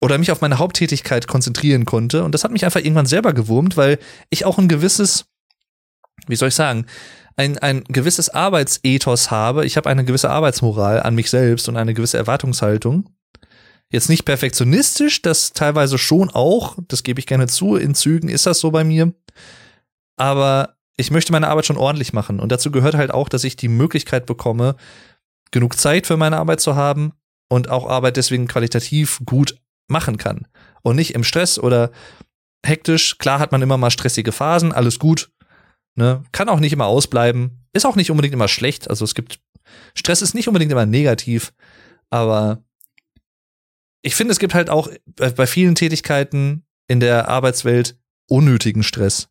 oder mich auf meine Haupttätigkeit konzentrieren konnte. Und das hat mich einfach irgendwann selber gewurmt, weil ich auch ein gewisses, wie soll ich sagen, ein, ein gewisses Arbeitsethos habe, ich habe eine gewisse Arbeitsmoral an mich selbst und eine gewisse Erwartungshaltung. Jetzt nicht perfektionistisch, das teilweise schon auch, das gebe ich gerne zu, in Zügen ist das so bei mir. Aber ich möchte meine Arbeit schon ordentlich machen. Und dazu gehört halt auch, dass ich die Möglichkeit bekomme, genug Zeit für meine Arbeit zu haben und auch Arbeit deswegen qualitativ gut machen kann. Und nicht im Stress oder hektisch. Klar hat man immer mal stressige Phasen, alles gut. Ne? Kann auch nicht immer ausbleiben. Ist auch nicht unbedingt immer schlecht. Also es gibt, Stress ist nicht unbedingt immer negativ, aber ich finde, es gibt halt auch bei vielen Tätigkeiten in der Arbeitswelt unnötigen Stress.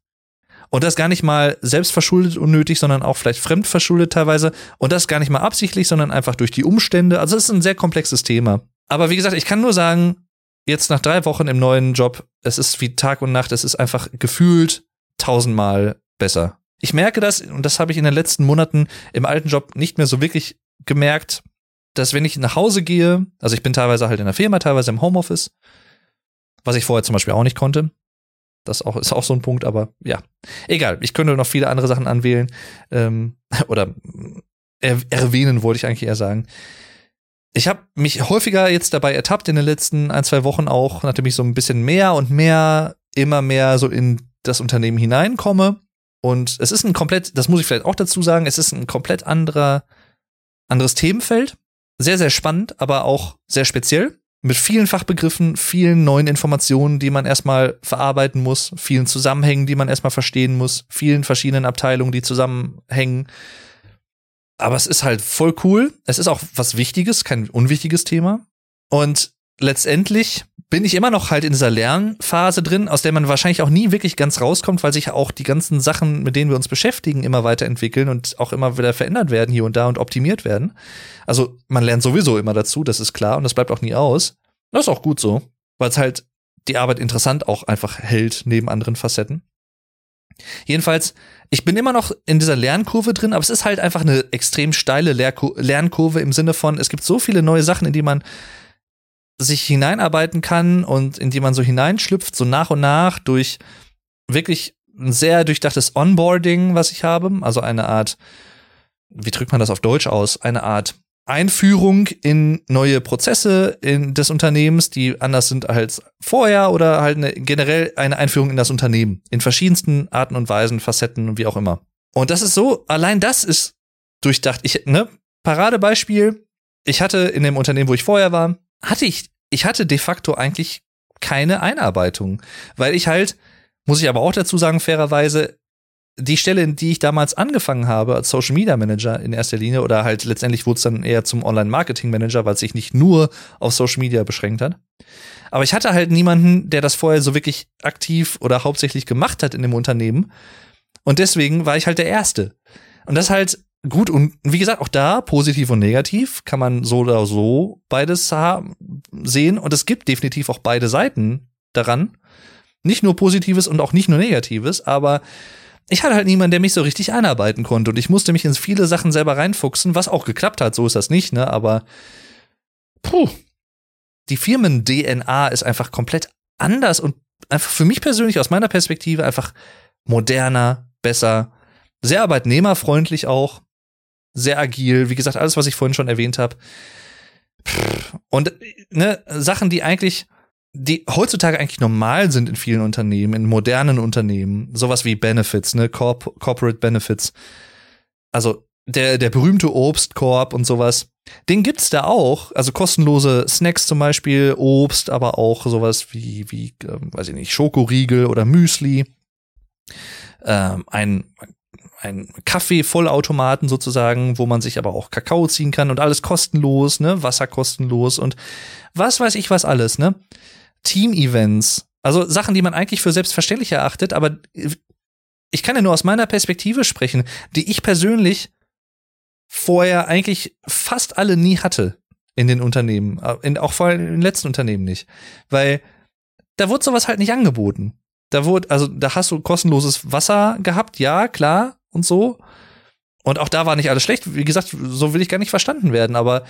Und das gar nicht mal selbstverschuldet unnötig, sondern auch vielleicht fremdverschuldet teilweise. Und das gar nicht mal absichtlich, sondern einfach durch die Umstände. Also es ist ein sehr komplexes Thema. Aber wie gesagt, ich kann nur sagen, jetzt nach drei Wochen im neuen Job, es ist wie Tag und Nacht, es ist einfach gefühlt tausendmal besser. Ich merke das, und das habe ich in den letzten Monaten im alten Job nicht mehr so wirklich gemerkt, dass wenn ich nach Hause gehe, also ich bin teilweise halt in der Firma, teilweise im Homeoffice, was ich vorher zum Beispiel auch nicht konnte. Das auch, ist auch so ein Punkt, aber ja. Egal, ich könnte noch viele andere Sachen anwählen. Ähm, oder er, erwähnen, wollte ich eigentlich eher sagen. Ich habe mich häufiger jetzt dabei ertappt in den letzten ein, zwei Wochen auch, nachdem ich so ein bisschen mehr und mehr, immer mehr so in das Unternehmen hineinkomme und es ist ein komplett, das muss ich vielleicht auch dazu sagen, es ist ein komplett anderer, anderes Themenfeld. Sehr, sehr spannend, aber auch sehr speziell. Mit vielen Fachbegriffen, vielen neuen Informationen, die man erstmal verarbeiten muss, vielen Zusammenhängen, die man erstmal verstehen muss, vielen verschiedenen Abteilungen, die zusammenhängen. Aber es ist halt voll cool. Es ist auch was Wichtiges, kein unwichtiges Thema. Und letztendlich bin ich immer noch halt in dieser Lernphase drin, aus der man wahrscheinlich auch nie wirklich ganz rauskommt, weil sich auch die ganzen Sachen, mit denen wir uns beschäftigen, immer weiterentwickeln und auch immer wieder verändert werden hier und da und optimiert werden. Also man lernt sowieso immer dazu, das ist klar und das bleibt auch nie aus. Das ist auch gut so, weil es halt die Arbeit interessant auch einfach hält neben anderen Facetten. Jedenfalls, ich bin immer noch in dieser Lernkurve drin, aber es ist halt einfach eine extrem steile Lernkurve im Sinne von, es gibt so viele neue Sachen, in die man sich hineinarbeiten kann und in die man so hineinschlüpft, so nach und nach durch wirklich ein sehr durchdachtes Onboarding, was ich habe. Also eine Art, wie drückt man das auf Deutsch aus? Eine Art Einführung in neue Prozesse in des Unternehmens, die anders sind als vorher oder halt eine, generell eine Einführung in das Unternehmen in verschiedensten Arten und Weisen, Facetten und wie auch immer. Und das ist so, allein das ist durchdacht. Ich, ne, Paradebeispiel, ich hatte in dem Unternehmen, wo ich vorher war, hatte ich, ich hatte de facto eigentlich keine Einarbeitung, weil ich halt, muss ich aber auch dazu sagen, fairerweise, die Stelle, in die ich damals angefangen habe, als Social Media Manager in erster Linie, oder halt letztendlich wurde es dann eher zum Online Marketing Manager, weil es sich nicht nur auf Social Media beschränkt hat. Aber ich hatte halt niemanden, der das vorher so wirklich aktiv oder hauptsächlich gemacht hat in dem Unternehmen. Und deswegen war ich halt der Erste. Und das halt gut und wie gesagt, auch da positiv und negativ kann man so oder so beides sehen. Und es gibt definitiv auch beide Seiten daran. Nicht nur positives und auch nicht nur negatives, aber ich hatte halt niemanden, der mich so richtig einarbeiten konnte. Und ich musste mich in viele Sachen selber reinfuchsen, was auch geklappt hat, so ist das nicht, ne, aber puh, die Firmen-DNA ist einfach komplett anders und einfach für mich persönlich aus meiner Perspektive einfach moderner, besser, sehr arbeitnehmerfreundlich auch sehr agil, wie gesagt, alles, was ich vorhin schon erwähnt habe. Und ne, Sachen, die eigentlich, die heutzutage eigentlich normal sind in vielen Unternehmen, in modernen Unternehmen, sowas wie Benefits, ne, Corp Corporate Benefits. Also der, der berühmte Obstkorb und sowas, den gibt's da auch. Also kostenlose Snacks zum Beispiel, Obst, aber auch sowas wie, wie, äh, weiß ich nicht, Schokoriegel oder Müsli. Ähm, ein ein Kaffee-Vollautomaten sozusagen, wo man sich aber auch Kakao ziehen kann und alles kostenlos, ne, Wasser kostenlos und was weiß ich was alles, ne? Team-Events, also Sachen, die man eigentlich für selbstverständlich erachtet, aber ich kann ja nur aus meiner Perspektive sprechen, die ich persönlich vorher eigentlich fast alle nie hatte in den Unternehmen, äh, in, auch vor allem in den letzten Unternehmen nicht, weil da wurde sowas halt nicht angeboten. Da wurde, also da hast du kostenloses Wasser gehabt, ja, klar, und so. Und auch da war nicht alles schlecht. Wie gesagt, so will ich gar nicht verstanden werden, aber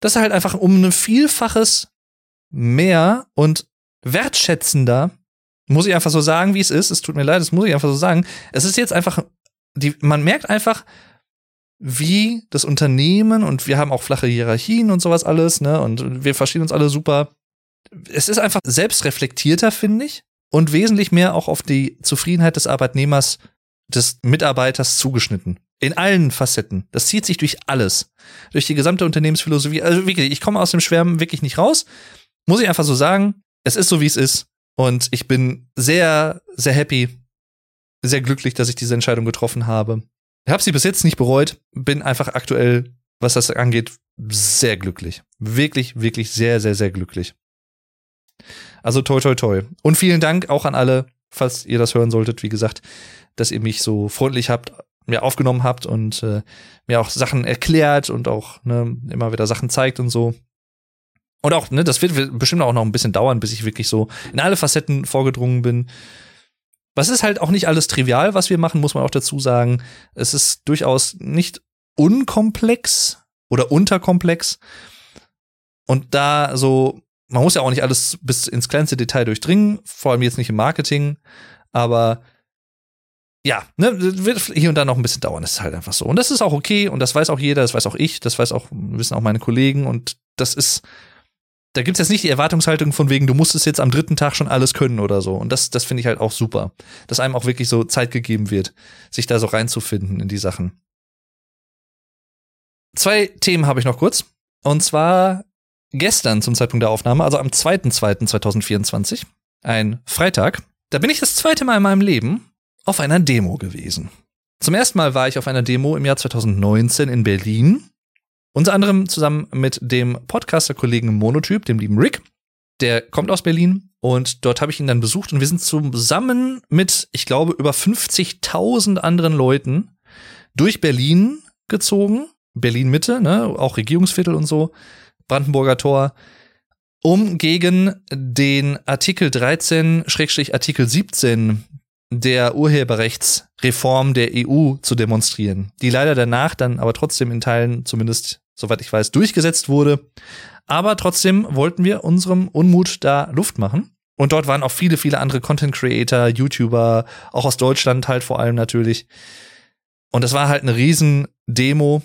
das ist halt einfach um ein Vielfaches mehr und wertschätzender, muss ich einfach so sagen, wie es ist. Es tut mir leid, das muss ich einfach so sagen. Es ist jetzt einfach, die, man merkt einfach, wie das Unternehmen und wir haben auch flache Hierarchien und sowas alles, ne? Und wir verstehen uns alle super. Es ist einfach selbstreflektierter, finde ich, und wesentlich mehr auch auf die Zufriedenheit des Arbeitnehmers des Mitarbeiters zugeschnitten. In allen Facetten. Das zieht sich durch alles. Durch die gesamte Unternehmensphilosophie. Also wirklich, ich komme aus dem Schwärmen wirklich nicht raus. Muss ich einfach so sagen. Es ist so, wie es ist. Und ich bin sehr, sehr happy, sehr glücklich, dass ich diese Entscheidung getroffen habe. Ich habe sie bis jetzt nicht bereut. Bin einfach aktuell, was das angeht, sehr glücklich. Wirklich, wirklich sehr, sehr, sehr glücklich. Also toi, toi, toi. Und vielen Dank auch an alle, falls ihr das hören solltet. Wie gesagt, dass ihr mich so freundlich habt, mir aufgenommen habt und äh, mir auch Sachen erklärt und auch ne, immer wieder Sachen zeigt und so. Und auch, ne, das wird bestimmt auch noch ein bisschen dauern, bis ich wirklich so in alle Facetten vorgedrungen bin. Was ist halt auch nicht alles trivial, was wir machen, muss man auch dazu sagen. Es ist durchaus nicht unkomplex oder unterkomplex. Und da so, man muss ja auch nicht alles bis ins kleinste Detail durchdringen, vor allem jetzt nicht im Marketing, aber ja, ne, wird hier und da noch ein bisschen dauern. Das ist halt einfach so. Und das ist auch okay und das weiß auch jeder, das weiß auch ich, das weiß auch, wissen auch meine Kollegen und das ist, da gibt's jetzt nicht die Erwartungshaltung von wegen, du musst es jetzt am dritten Tag schon alles können oder so. Und das, das finde ich halt auch super, dass einem auch wirklich so Zeit gegeben wird, sich da so reinzufinden in die Sachen. Zwei Themen habe ich noch kurz. Und zwar gestern zum Zeitpunkt der Aufnahme, also am 2.2.2024, ein Freitag. Da bin ich das zweite Mal in meinem Leben auf einer Demo gewesen. Zum ersten Mal war ich auf einer Demo im Jahr 2019 in Berlin. Unter anderem zusammen mit dem Podcaster-Kollegen Monotyp, dem lieben Rick. Der kommt aus Berlin und dort habe ich ihn dann besucht und wir sind zusammen mit, ich glaube, über 50.000 anderen Leuten durch Berlin gezogen. Berlin Mitte, ne, auch Regierungsviertel und so, Brandenburger Tor. um gegen den Artikel 13-Artikel 17 der Urheberrechtsreform der EU zu demonstrieren, die leider danach dann aber trotzdem in Teilen, zumindest soweit ich weiß, durchgesetzt wurde. Aber trotzdem wollten wir unserem Unmut da Luft machen. Und dort waren auch viele, viele andere Content Creator, YouTuber, auch aus Deutschland halt vor allem natürlich. Und es war halt eine riesen Demo.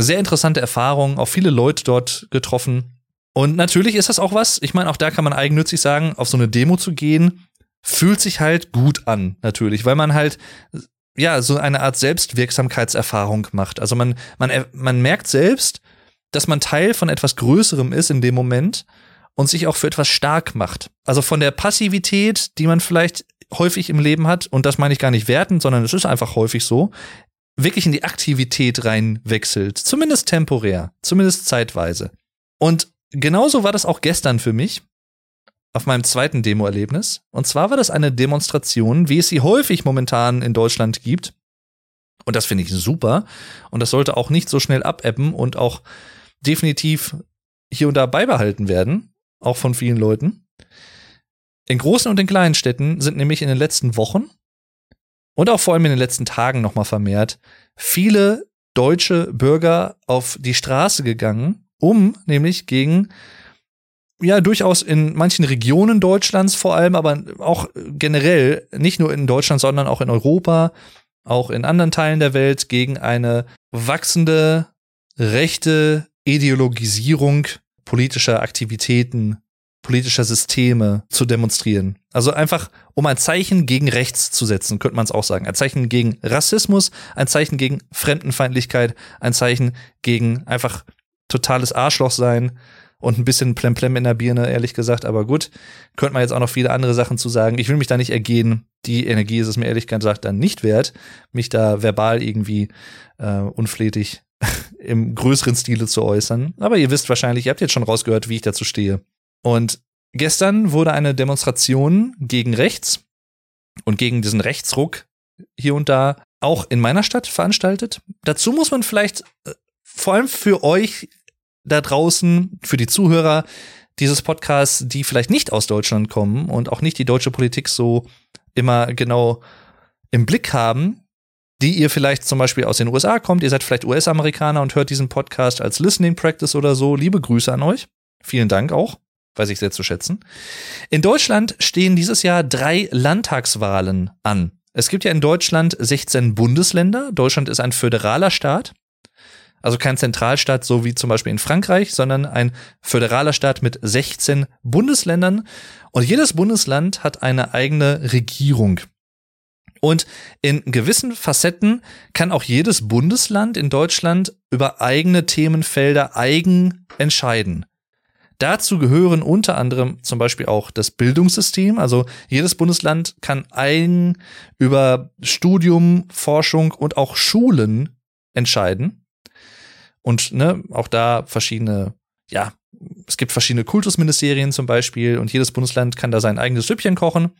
Sehr interessante Erfahrung, auch viele Leute dort getroffen. Und natürlich ist das auch was, ich meine, auch da kann man eigennützig sagen, auf so eine Demo zu gehen, fühlt sich halt gut an, natürlich, weil man halt ja so eine Art Selbstwirksamkeitserfahrung macht. Also man, man, man merkt selbst, dass man Teil von etwas Größerem ist in dem Moment und sich auch für etwas stark macht. Also von der Passivität, die man vielleicht häufig im Leben hat, und das meine ich gar nicht werten, sondern es ist einfach häufig so, wirklich in die Aktivität reinwechselt. Zumindest temporär, zumindest zeitweise. Und genauso war das auch gestern für mich auf meinem zweiten Demo-Erlebnis. Und zwar war das eine Demonstration, wie es sie häufig momentan in Deutschland gibt. Und das finde ich super. Und das sollte auch nicht so schnell abebben und auch definitiv hier und da beibehalten werden auch von vielen Leuten. In großen und in kleinen Städten sind nämlich in den letzten Wochen und auch vor allem in den letzten Tagen nochmal vermehrt viele deutsche Bürger auf die Straße gegangen, um nämlich gegen ja, durchaus in manchen Regionen Deutschlands vor allem, aber auch generell, nicht nur in Deutschland, sondern auch in Europa, auch in anderen Teilen der Welt, gegen eine wachsende rechte Ideologisierung politischer Aktivitäten, politischer Systeme zu demonstrieren. Also einfach, um ein Zeichen gegen rechts zu setzen, könnte man es auch sagen. Ein Zeichen gegen Rassismus, ein Zeichen gegen Fremdenfeindlichkeit, ein Zeichen gegen einfach totales Arschloch sein und ein bisschen Plemplem in der Birne, ehrlich gesagt. Aber gut, könnte man jetzt auch noch viele andere Sachen zu sagen. Ich will mich da nicht ergehen. Die Energie ist es mir ehrlich gesagt dann nicht wert, mich da verbal irgendwie äh, unflätig im größeren Stile zu äußern. Aber ihr wisst wahrscheinlich, ihr habt jetzt schon rausgehört, wie ich dazu stehe. Und gestern wurde eine Demonstration gegen rechts und gegen diesen Rechtsruck hier und da auch in meiner Stadt veranstaltet. Dazu muss man vielleicht äh, vor allem für euch da draußen, für die Zuhörer dieses Podcasts, die vielleicht nicht aus Deutschland kommen und auch nicht die deutsche Politik so immer genau im Blick haben, die ihr vielleicht zum Beispiel aus den USA kommt, ihr seid vielleicht US-Amerikaner und hört diesen Podcast als Listening Practice oder so. Liebe Grüße an euch. Vielen Dank auch. Weiß ich sehr zu schätzen. In Deutschland stehen dieses Jahr drei Landtagswahlen an. Es gibt ja in Deutschland 16 Bundesländer. Deutschland ist ein föderaler Staat. Also kein Zentralstaat, so wie zum Beispiel in Frankreich, sondern ein föderaler Staat mit 16 Bundesländern. Und jedes Bundesland hat eine eigene Regierung. Und in gewissen Facetten kann auch jedes Bundesland in Deutschland über eigene Themenfelder eigen entscheiden. Dazu gehören unter anderem zum Beispiel auch das Bildungssystem. Also jedes Bundesland kann eigen über Studium, Forschung und auch Schulen entscheiden. Und ne, auch da verschiedene, ja, es gibt verschiedene Kultusministerien zum Beispiel und jedes Bundesland kann da sein eigenes Süppchen kochen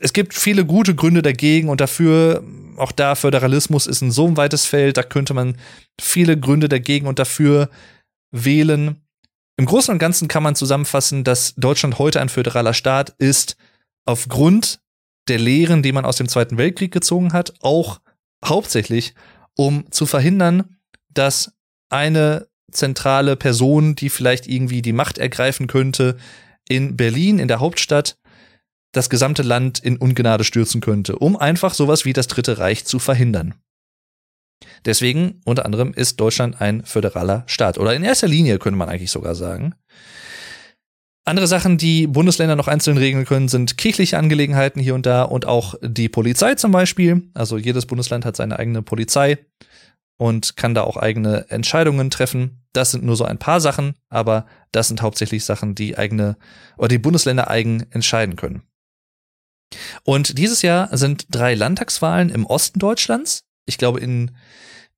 es gibt viele gute Gründe dagegen und dafür, auch da Föderalismus ist ein so ein weites Feld, da könnte man viele Gründe dagegen und dafür wählen. Im Großen und Ganzen kann man zusammenfassen, dass Deutschland heute ein föderaler Staat ist, aufgrund der Lehren, die man aus dem Zweiten Weltkrieg gezogen hat, auch hauptsächlich, um zu verhindern, dass eine zentrale Person, die vielleicht irgendwie die Macht ergreifen könnte, in Berlin, in der Hauptstadt, das gesamte Land in Ungnade stürzen könnte, um einfach sowas wie das Dritte Reich zu verhindern. Deswegen, unter anderem, ist Deutschland ein föderaler Staat. Oder in erster Linie könnte man eigentlich sogar sagen. Andere Sachen, die Bundesländer noch einzeln regeln können, sind kirchliche Angelegenheiten hier und da und auch die Polizei zum Beispiel. Also jedes Bundesland hat seine eigene Polizei und kann da auch eigene Entscheidungen treffen. Das sind nur so ein paar Sachen, aber das sind hauptsächlich Sachen, die eigene oder die Bundesländer eigen entscheiden können. Und dieses Jahr sind drei Landtagswahlen im Osten Deutschlands. Ich glaube in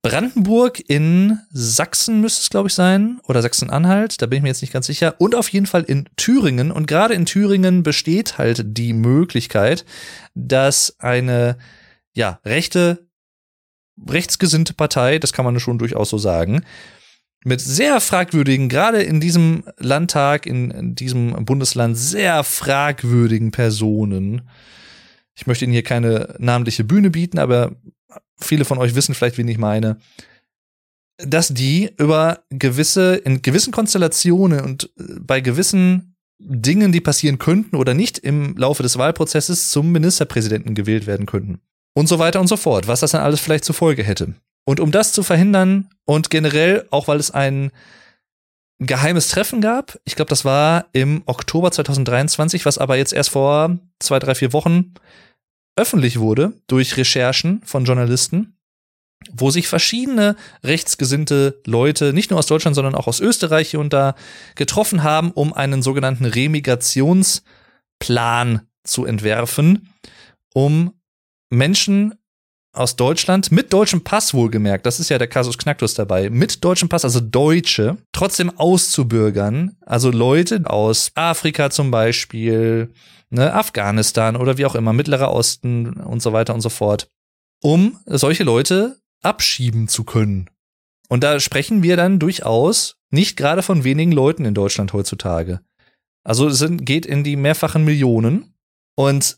Brandenburg, in Sachsen müsste es, glaube ich, sein, oder Sachsen-Anhalt, da bin ich mir jetzt nicht ganz sicher, und auf jeden Fall in Thüringen. Und gerade in Thüringen besteht halt die Möglichkeit, dass eine, ja, rechte, rechtsgesinnte Partei, das kann man schon durchaus so sagen, mit sehr fragwürdigen, gerade in diesem Landtag, in, in diesem Bundesland, sehr fragwürdigen Personen. Ich möchte Ihnen hier keine namentliche Bühne bieten, aber viele von euch wissen vielleicht, wen ich meine, dass die über gewisse, in gewissen Konstellationen und äh, bei gewissen Dingen, die passieren könnten oder nicht im Laufe des Wahlprozesses zum Ministerpräsidenten gewählt werden könnten. Und so weiter und so fort, was das dann alles vielleicht zur Folge hätte. Und um das zu verhindern und generell, auch weil es ein geheimes Treffen gab, ich glaube, das war im Oktober 2023, was aber jetzt erst vor zwei, drei, vier Wochen öffentlich wurde durch Recherchen von Journalisten, wo sich verschiedene rechtsgesinnte Leute, nicht nur aus Deutschland, sondern auch aus Österreich hier und da getroffen haben, um einen sogenannten Remigrationsplan zu entwerfen, um Menschen aus Deutschland mit deutschem Pass wohlgemerkt, das ist ja der Kasus Knacktus dabei, mit deutschem Pass, also Deutsche, trotzdem auszubürgern, also Leute aus Afrika zum Beispiel, ne, Afghanistan oder wie auch immer, Mittlerer Osten und so weiter und so fort, um solche Leute abschieben zu können. Und da sprechen wir dann durchaus nicht gerade von wenigen Leuten in Deutschland heutzutage. Also es geht in die mehrfachen Millionen. Und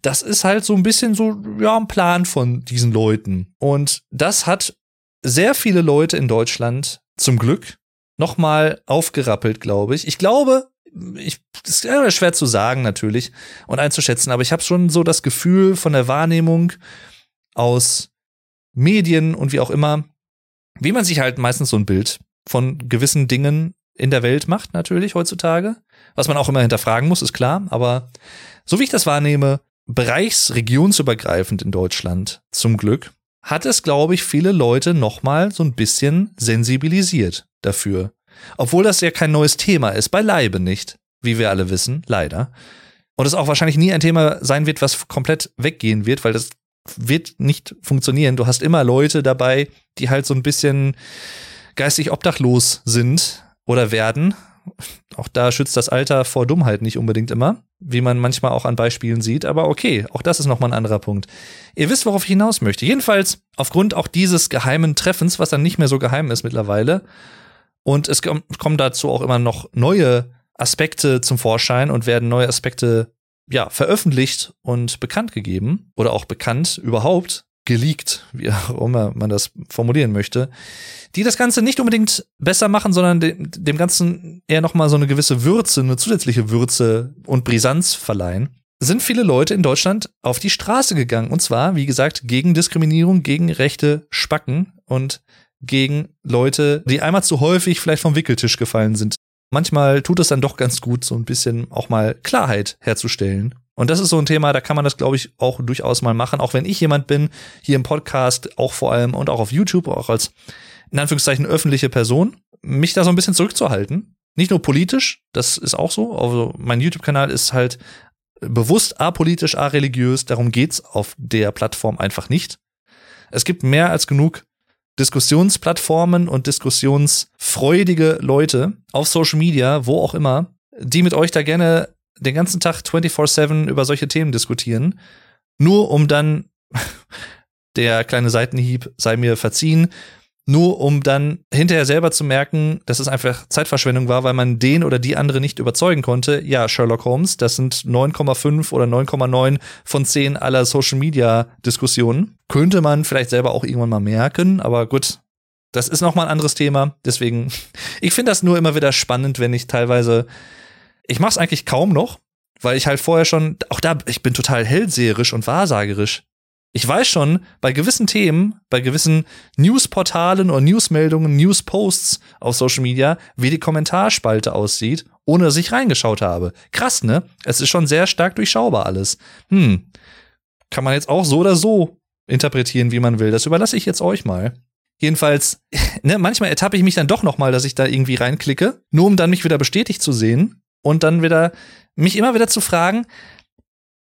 das ist halt so ein bisschen so, ja, ein Plan von diesen Leuten. Und das hat sehr viele Leute in Deutschland zum Glück nochmal aufgerappelt, glaube ich. Ich glaube, ich, das ist schwer zu sagen natürlich und einzuschätzen, aber ich habe schon so das Gefühl von der Wahrnehmung aus Medien und wie auch immer, wie man sich halt meistens so ein Bild von gewissen Dingen in der Welt macht, natürlich heutzutage. Was man auch immer hinterfragen muss, ist klar, aber so wie ich das wahrnehme, bereichsregionsübergreifend in Deutschland, zum Glück, hat es, glaube ich, viele Leute nochmal so ein bisschen sensibilisiert dafür. Obwohl das ja kein neues Thema ist, beileibe nicht, wie wir alle wissen, leider. Und es auch wahrscheinlich nie ein Thema sein wird, was komplett weggehen wird, weil das wird nicht funktionieren. Du hast immer Leute dabei, die halt so ein bisschen geistig obdachlos sind oder werden auch da schützt das Alter vor Dummheit nicht unbedingt immer, wie man manchmal auch an Beispielen sieht. Aber okay, auch das ist nochmal ein anderer Punkt. Ihr wisst, worauf ich hinaus möchte. Jedenfalls aufgrund auch dieses geheimen Treffens, was dann nicht mehr so geheim ist mittlerweile. Und es kommen dazu auch immer noch neue Aspekte zum Vorschein und werden neue Aspekte ja, veröffentlicht und bekannt gegeben oder auch bekannt überhaupt geleakt, wie auch immer man das formulieren möchte, die das Ganze nicht unbedingt besser machen, sondern dem, dem Ganzen eher nochmal so eine gewisse Würze, eine zusätzliche Würze und Brisanz verleihen, sind viele Leute in Deutschland auf die Straße gegangen. Und zwar, wie gesagt, gegen Diskriminierung, gegen rechte Spacken und gegen Leute, die einmal zu häufig vielleicht vom Wickeltisch gefallen sind. Manchmal tut es dann doch ganz gut, so ein bisschen auch mal Klarheit herzustellen und das ist so ein Thema, da kann man das, glaube ich, auch durchaus mal machen. Auch wenn ich jemand bin, hier im Podcast, auch vor allem und auch auf YouTube, auch als in Anführungszeichen öffentliche Person, mich da so ein bisschen zurückzuhalten. Nicht nur politisch, das ist auch so. Also mein YouTube-Kanal ist halt bewusst apolitisch, areligiös. Darum geht's auf der Plattform einfach nicht. Es gibt mehr als genug Diskussionsplattformen und diskussionsfreudige Leute auf Social Media, wo auch immer, die mit euch da gerne den ganzen Tag 24-7 über solche Themen diskutieren, nur um dann, der kleine Seitenhieb sei mir verziehen, nur um dann hinterher selber zu merken, dass es einfach Zeitverschwendung war, weil man den oder die andere nicht überzeugen konnte. Ja, Sherlock Holmes, das sind 9,5 oder 9,9 von 10 aller Social Media Diskussionen. Könnte man vielleicht selber auch irgendwann mal merken, aber gut, das ist noch mal ein anderes Thema. Deswegen, ich finde das nur immer wieder spannend, wenn ich teilweise ich mache es eigentlich kaum noch, weil ich halt vorher schon, auch da, ich bin total hellseherisch und wahrsagerisch. Ich weiß schon, bei gewissen Themen, bei gewissen Newsportalen oder Newsmeldungen, Newsposts auf Social Media, wie die Kommentarspalte aussieht, ohne dass ich reingeschaut habe. Krass, ne? Es ist schon sehr stark durchschaubar alles. Hm. Kann man jetzt auch so oder so interpretieren, wie man will. Das überlasse ich jetzt euch mal. Jedenfalls, ne, manchmal ertappe ich mich dann doch noch mal, dass ich da irgendwie reinklicke, nur um dann mich wieder bestätigt zu sehen und dann wieder mich immer wieder zu fragen,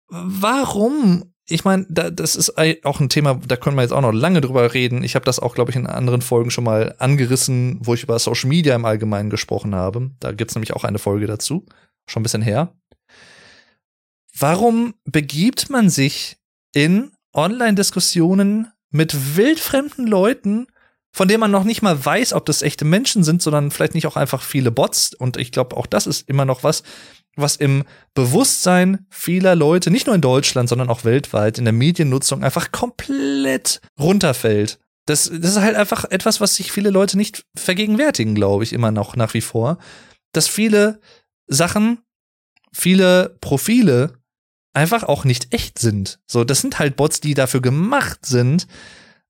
warum? Ich meine, da, das ist auch ein Thema, da können wir jetzt auch noch lange drüber reden. Ich habe das auch, glaube ich, in anderen Folgen schon mal angerissen, wo ich über Social Media im Allgemeinen gesprochen habe. Da gibt's nämlich auch eine Folge dazu, schon ein bisschen her. Warum begibt man sich in Online-Diskussionen mit wildfremden Leuten von denen man noch nicht mal weiß, ob das echte Menschen sind, sondern vielleicht nicht auch einfach viele Bots. Und ich glaube, auch das ist immer noch was, was im Bewusstsein vieler Leute, nicht nur in Deutschland, sondern auch weltweit, in der Mediennutzung einfach komplett runterfällt. Das, das ist halt einfach etwas, was sich viele Leute nicht vergegenwärtigen, glaube ich, immer noch nach wie vor. Dass viele Sachen, viele Profile einfach auch nicht echt sind. So, das sind halt Bots, die dafür gemacht sind,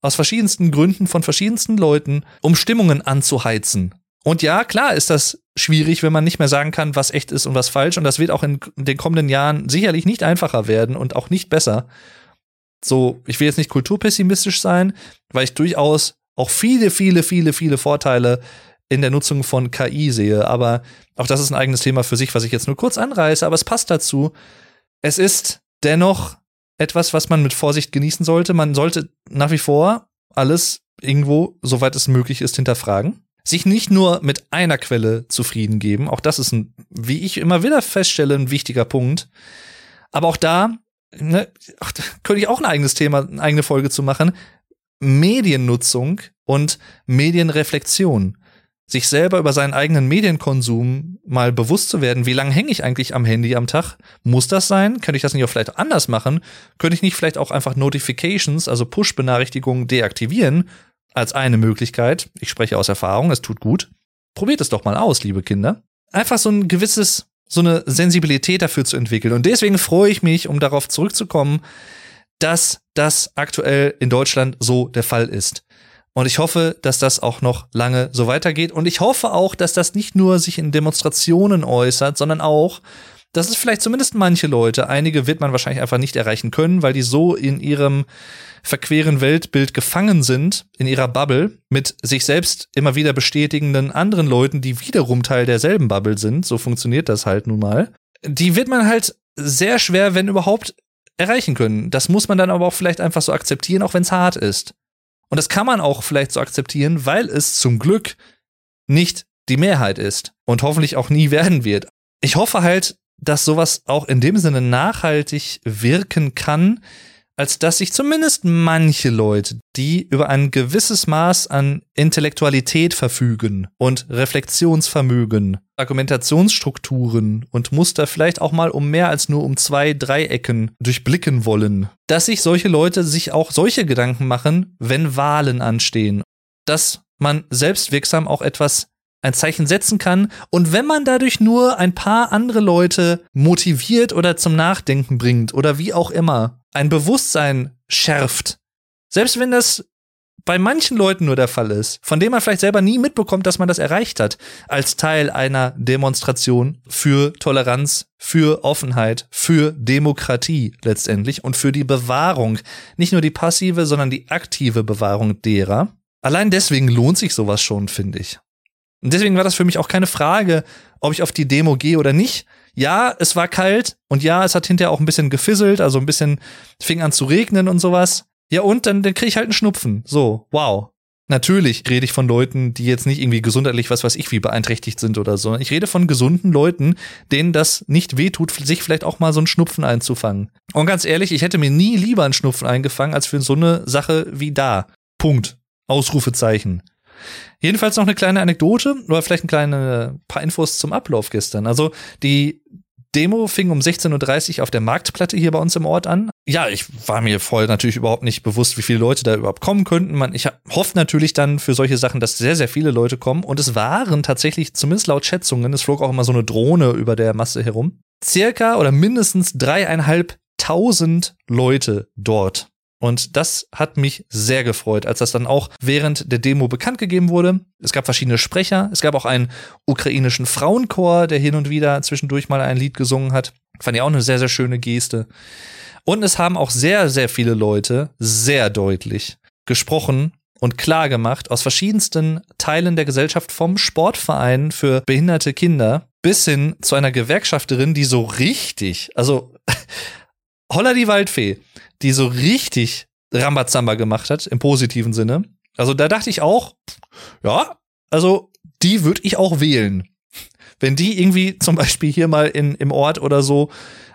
aus verschiedensten Gründen von verschiedensten Leuten, um Stimmungen anzuheizen. Und ja, klar ist das schwierig, wenn man nicht mehr sagen kann, was echt ist und was falsch. Und das wird auch in den kommenden Jahren sicherlich nicht einfacher werden und auch nicht besser. So, ich will jetzt nicht kulturpessimistisch sein, weil ich durchaus auch viele, viele, viele, viele Vorteile in der Nutzung von KI sehe. Aber auch das ist ein eigenes Thema für sich, was ich jetzt nur kurz anreiße. Aber es passt dazu. Es ist dennoch etwas, was man mit Vorsicht genießen sollte. Man sollte nach wie vor alles irgendwo, soweit es möglich ist, hinterfragen. Sich nicht nur mit einer Quelle zufrieden geben. Auch das ist ein, wie ich immer wieder feststelle, ein wichtiger Punkt. Aber auch da, ne, ach, da könnte ich auch ein eigenes Thema, eine eigene Folge zu machen. Mediennutzung und Medienreflexion sich selber über seinen eigenen Medienkonsum mal bewusst zu werden, wie lange hänge ich eigentlich am Handy am Tag? Muss das sein? Könnte ich das nicht auch vielleicht anders machen? Könnte ich nicht vielleicht auch einfach Notifications, also Push-Benachrichtigungen deaktivieren als eine Möglichkeit? Ich spreche aus Erfahrung, es tut gut. Probiert es doch mal aus, liebe Kinder. Einfach so ein gewisses, so eine Sensibilität dafür zu entwickeln. Und deswegen freue ich mich, um darauf zurückzukommen, dass das aktuell in Deutschland so der Fall ist. Und ich hoffe, dass das auch noch lange so weitergeht. Und ich hoffe auch, dass das nicht nur sich in Demonstrationen äußert, sondern auch, dass es vielleicht zumindest manche Leute, einige wird man wahrscheinlich einfach nicht erreichen können, weil die so in ihrem verqueren Weltbild gefangen sind, in ihrer Bubble, mit sich selbst immer wieder bestätigenden anderen Leuten, die wiederum Teil derselben Bubble sind. So funktioniert das halt nun mal. Die wird man halt sehr schwer, wenn überhaupt, erreichen können. Das muss man dann aber auch vielleicht einfach so akzeptieren, auch wenn es hart ist. Und das kann man auch vielleicht so akzeptieren, weil es zum Glück nicht die Mehrheit ist und hoffentlich auch nie werden wird. Ich hoffe halt, dass sowas auch in dem Sinne nachhaltig wirken kann, als dass sich zumindest manche Leute, die über ein gewisses Maß an Intellektualität verfügen und Reflexionsvermögen, Argumentationsstrukturen und Muster vielleicht auch mal um mehr als nur um zwei Dreiecken durchblicken wollen, dass sich solche Leute sich auch solche Gedanken machen, wenn Wahlen anstehen, dass man selbstwirksam auch etwas ein Zeichen setzen kann und wenn man dadurch nur ein paar andere Leute motiviert oder zum Nachdenken bringt oder wie auch immer, ein Bewusstsein schärft, selbst wenn das bei manchen Leuten nur der Fall ist, von dem man vielleicht selber nie mitbekommt, dass man das erreicht hat, als Teil einer Demonstration für Toleranz, für Offenheit, für Demokratie letztendlich und für die Bewahrung, nicht nur die passive, sondern die aktive Bewahrung derer. Allein deswegen lohnt sich sowas schon, finde ich. Und deswegen war das für mich auch keine Frage, ob ich auf die Demo gehe oder nicht. Ja, es war kalt und ja, es hat hinterher auch ein bisschen gefisselt, also ein bisschen fing an zu regnen und sowas. Ja, und dann, dann kriege ich halt einen Schnupfen. So, wow. Natürlich rede ich von Leuten, die jetzt nicht irgendwie gesundheitlich was weiß ich wie beeinträchtigt sind oder so. Ich rede von gesunden Leuten, denen das nicht wehtut, sich vielleicht auch mal so einen Schnupfen einzufangen. Und ganz ehrlich, ich hätte mir nie lieber einen Schnupfen eingefangen, als für so eine Sache wie da. Punkt. Ausrufezeichen. Jedenfalls noch eine kleine Anekdote oder vielleicht ein kleine paar Infos zum Ablauf gestern. Also die Demo fing um 16.30 Uhr auf der Marktplatte hier bei uns im Ort an. Ja, ich war mir voll natürlich überhaupt nicht bewusst, wie viele Leute da überhaupt kommen könnten. Man, ich hoffe natürlich dann für solche Sachen, dass sehr, sehr viele Leute kommen. Und es waren tatsächlich, zumindest laut Schätzungen, es flog auch immer so eine Drohne über der Masse herum, circa oder mindestens dreieinhalbtausend Leute dort. Und das hat mich sehr gefreut, als das dann auch während der Demo bekannt gegeben wurde. Es gab verschiedene Sprecher. Es gab auch einen ukrainischen Frauenchor, der hin und wieder zwischendurch mal ein Lied gesungen hat. Fand ich auch eine sehr, sehr schöne Geste. Und es haben auch sehr, sehr viele Leute sehr deutlich gesprochen und klar gemacht aus verschiedensten Teilen der Gesellschaft vom Sportverein für behinderte Kinder bis hin zu einer Gewerkschafterin, die so richtig, also Holla die Waldfee, die so richtig Rambazamba gemacht hat, im positiven Sinne. Also da dachte ich auch, ja, also die würde ich auch wählen. Wenn die irgendwie zum Beispiel hier mal in, im Ort oder so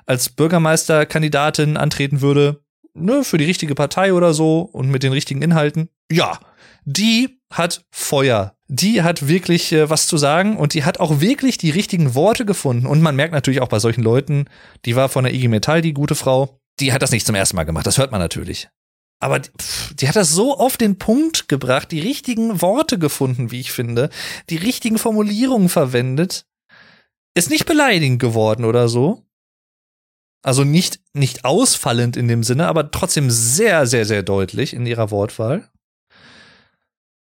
als Bürgermeisterkandidatin antreten würde, ne, für die richtige Partei oder so und mit den richtigen Inhalten, ja, die hat Feuer. Die hat wirklich äh, was zu sagen und die hat auch wirklich die richtigen Worte gefunden. Und man merkt natürlich auch bei solchen Leuten, die war von der IG Metall, die gute Frau, die hat das nicht zum ersten Mal gemacht. Das hört man natürlich. Aber pff, die hat das so auf den Punkt gebracht, die richtigen Worte gefunden, wie ich finde, die richtigen Formulierungen verwendet. Ist nicht beleidigend geworden oder so. Also nicht, nicht ausfallend in dem Sinne, aber trotzdem sehr, sehr, sehr deutlich in ihrer Wortwahl.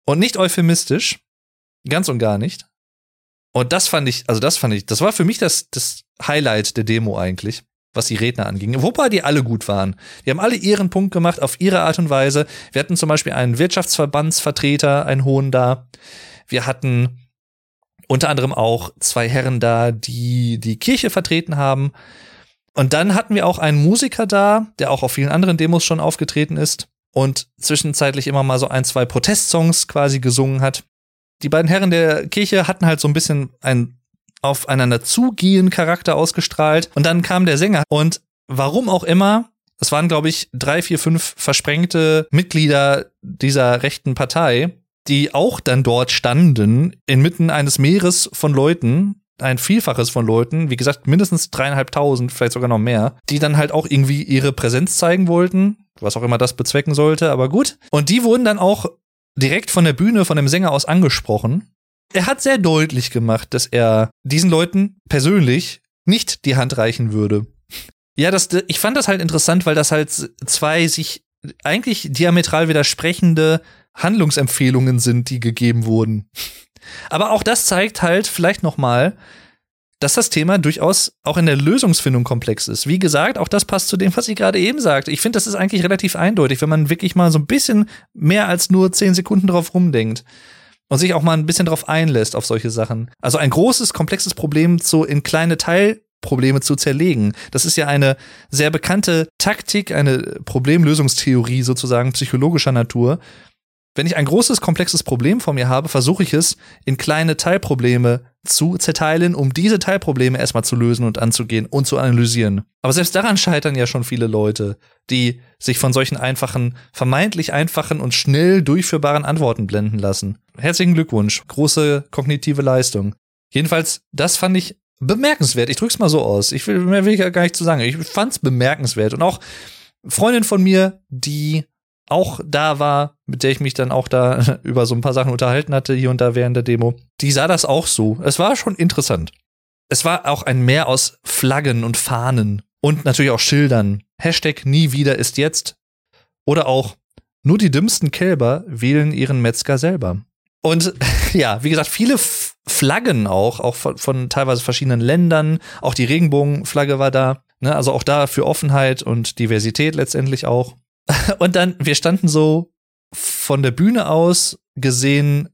Und nicht euphemistisch. Ganz und gar nicht. Und das fand ich, also das fand ich, das war für mich das, das Highlight der Demo eigentlich, was die Redner anging. Wobei die alle gut waren. Die haben alle ihren Punkt gemacht auf ihre Art und Weise. Wir hatten zum Beispiel einen Wirtschaftsverbandsvertreter, einen hohen da. Wir hatten unter anderem auch zwei Herren da, die die Kirche vertreten haben. Und dann hatten wir auch einen Musiker da, der auch auf vielen anderen Demos schon aufgetreten ist und zwischenzeitlich immer mal so ein, zwei Protestsongs quasi gesungen hat. Die beiden Herren der Kirche hatten halt so ein bisschen ein aufeinander zugehen Charakter ausgestrahlt und dann kam der Sänger und warum auch immer, es waren glaube ich drei, vier, fünf versprengte Mitglieder dieser rechten Partei, die auch dann dort standen, inmitten eines Meeres von Leuten, ein Vielfaches von Leuten, wie gesagt, mindestens dreieinhalbtausend, vielleicht sogar noch mehr, die dann halt auch irgendwie ihre Präsenz zeigen wollten, was auch immer das bezwecken sollte, aber gut. Und die wurden dann auch direkt von der Bühne, von dem Sänger aus angesprochen. Er hat sehr deutlich gemacht, dass er diesen Leuten persönlich nicht die Hand reichen würde. Ja, das, ich fand das halt interessant, weil das halt zwei sich eigentlich diametral widersprechende Handlungsempfehlungen sind, die gegeben wurden. Aber auch das zeigt halt vielleicht noch mal, dass das Thema durchaus auch in der Lösungsfindung komplex ist. Wie gesagt, auch das passt zu dem, was ich gerade eben sagte. Ich finde, das ist eigentlich relativ eindeutig, wenn man wirklich mal so ein bisschen mehr als nur zehn Sekunden drauf rumdenkt und sich auch mal ein bisschen drauf einlässt auf solche Sachen. Also ein großes, komplexes Problem so in kleine Teilprobleme zu zerlegen. Das ist ja eine sehr bekannte Taktik, eine Problemlösungstheorie sozusagen psychologischer Natur, wenn ich ein großes, komplexes Problem vor mir habe, versuche ich es in kleine Teilprobleme zu zerteilen, um diese Teilprobleme erstmal zu lösen und anzugehen und zu analysieren. Aber selbst daran scheitern ja schon viele Leute, die sich von solchen einfachen, vermeintlich einfachen und schnell durchführbaren Antworten blenden lassen. Herzlichen Glückwunsch. Große kognitive Leistung. Jedenfalls, das fand ich bemerkenswert. Ich drück's mal so aus. Ich will, mehr will ich ja gar nicht zu sagen. Ich fand's bemerkenswert. Und auch Freundin von mir, die auch da war, mit der ich mich dann auch da über so ein paar Sachen unterhalten hatte, hier und da während der Demo, die sah das auch so. Es war schon interessant. Es war auch ein Meer aus Flaggen und Fahnen und natürlich auch Schildern. Hashtag nie wieder ist jetzt. Oder auch nur die dümmsten Kälber wählen ihren Metzger selber. Und ja, wie gesagt, viele Flaggen auch, auch von, von, teilweise verschiedenen Ländern. Auch die Regenbogenflagge war da. Ne? Also auch da für Offenheit und Diversität letztendlich auch. Und dann, wir standen so von der Bühne aus gesehen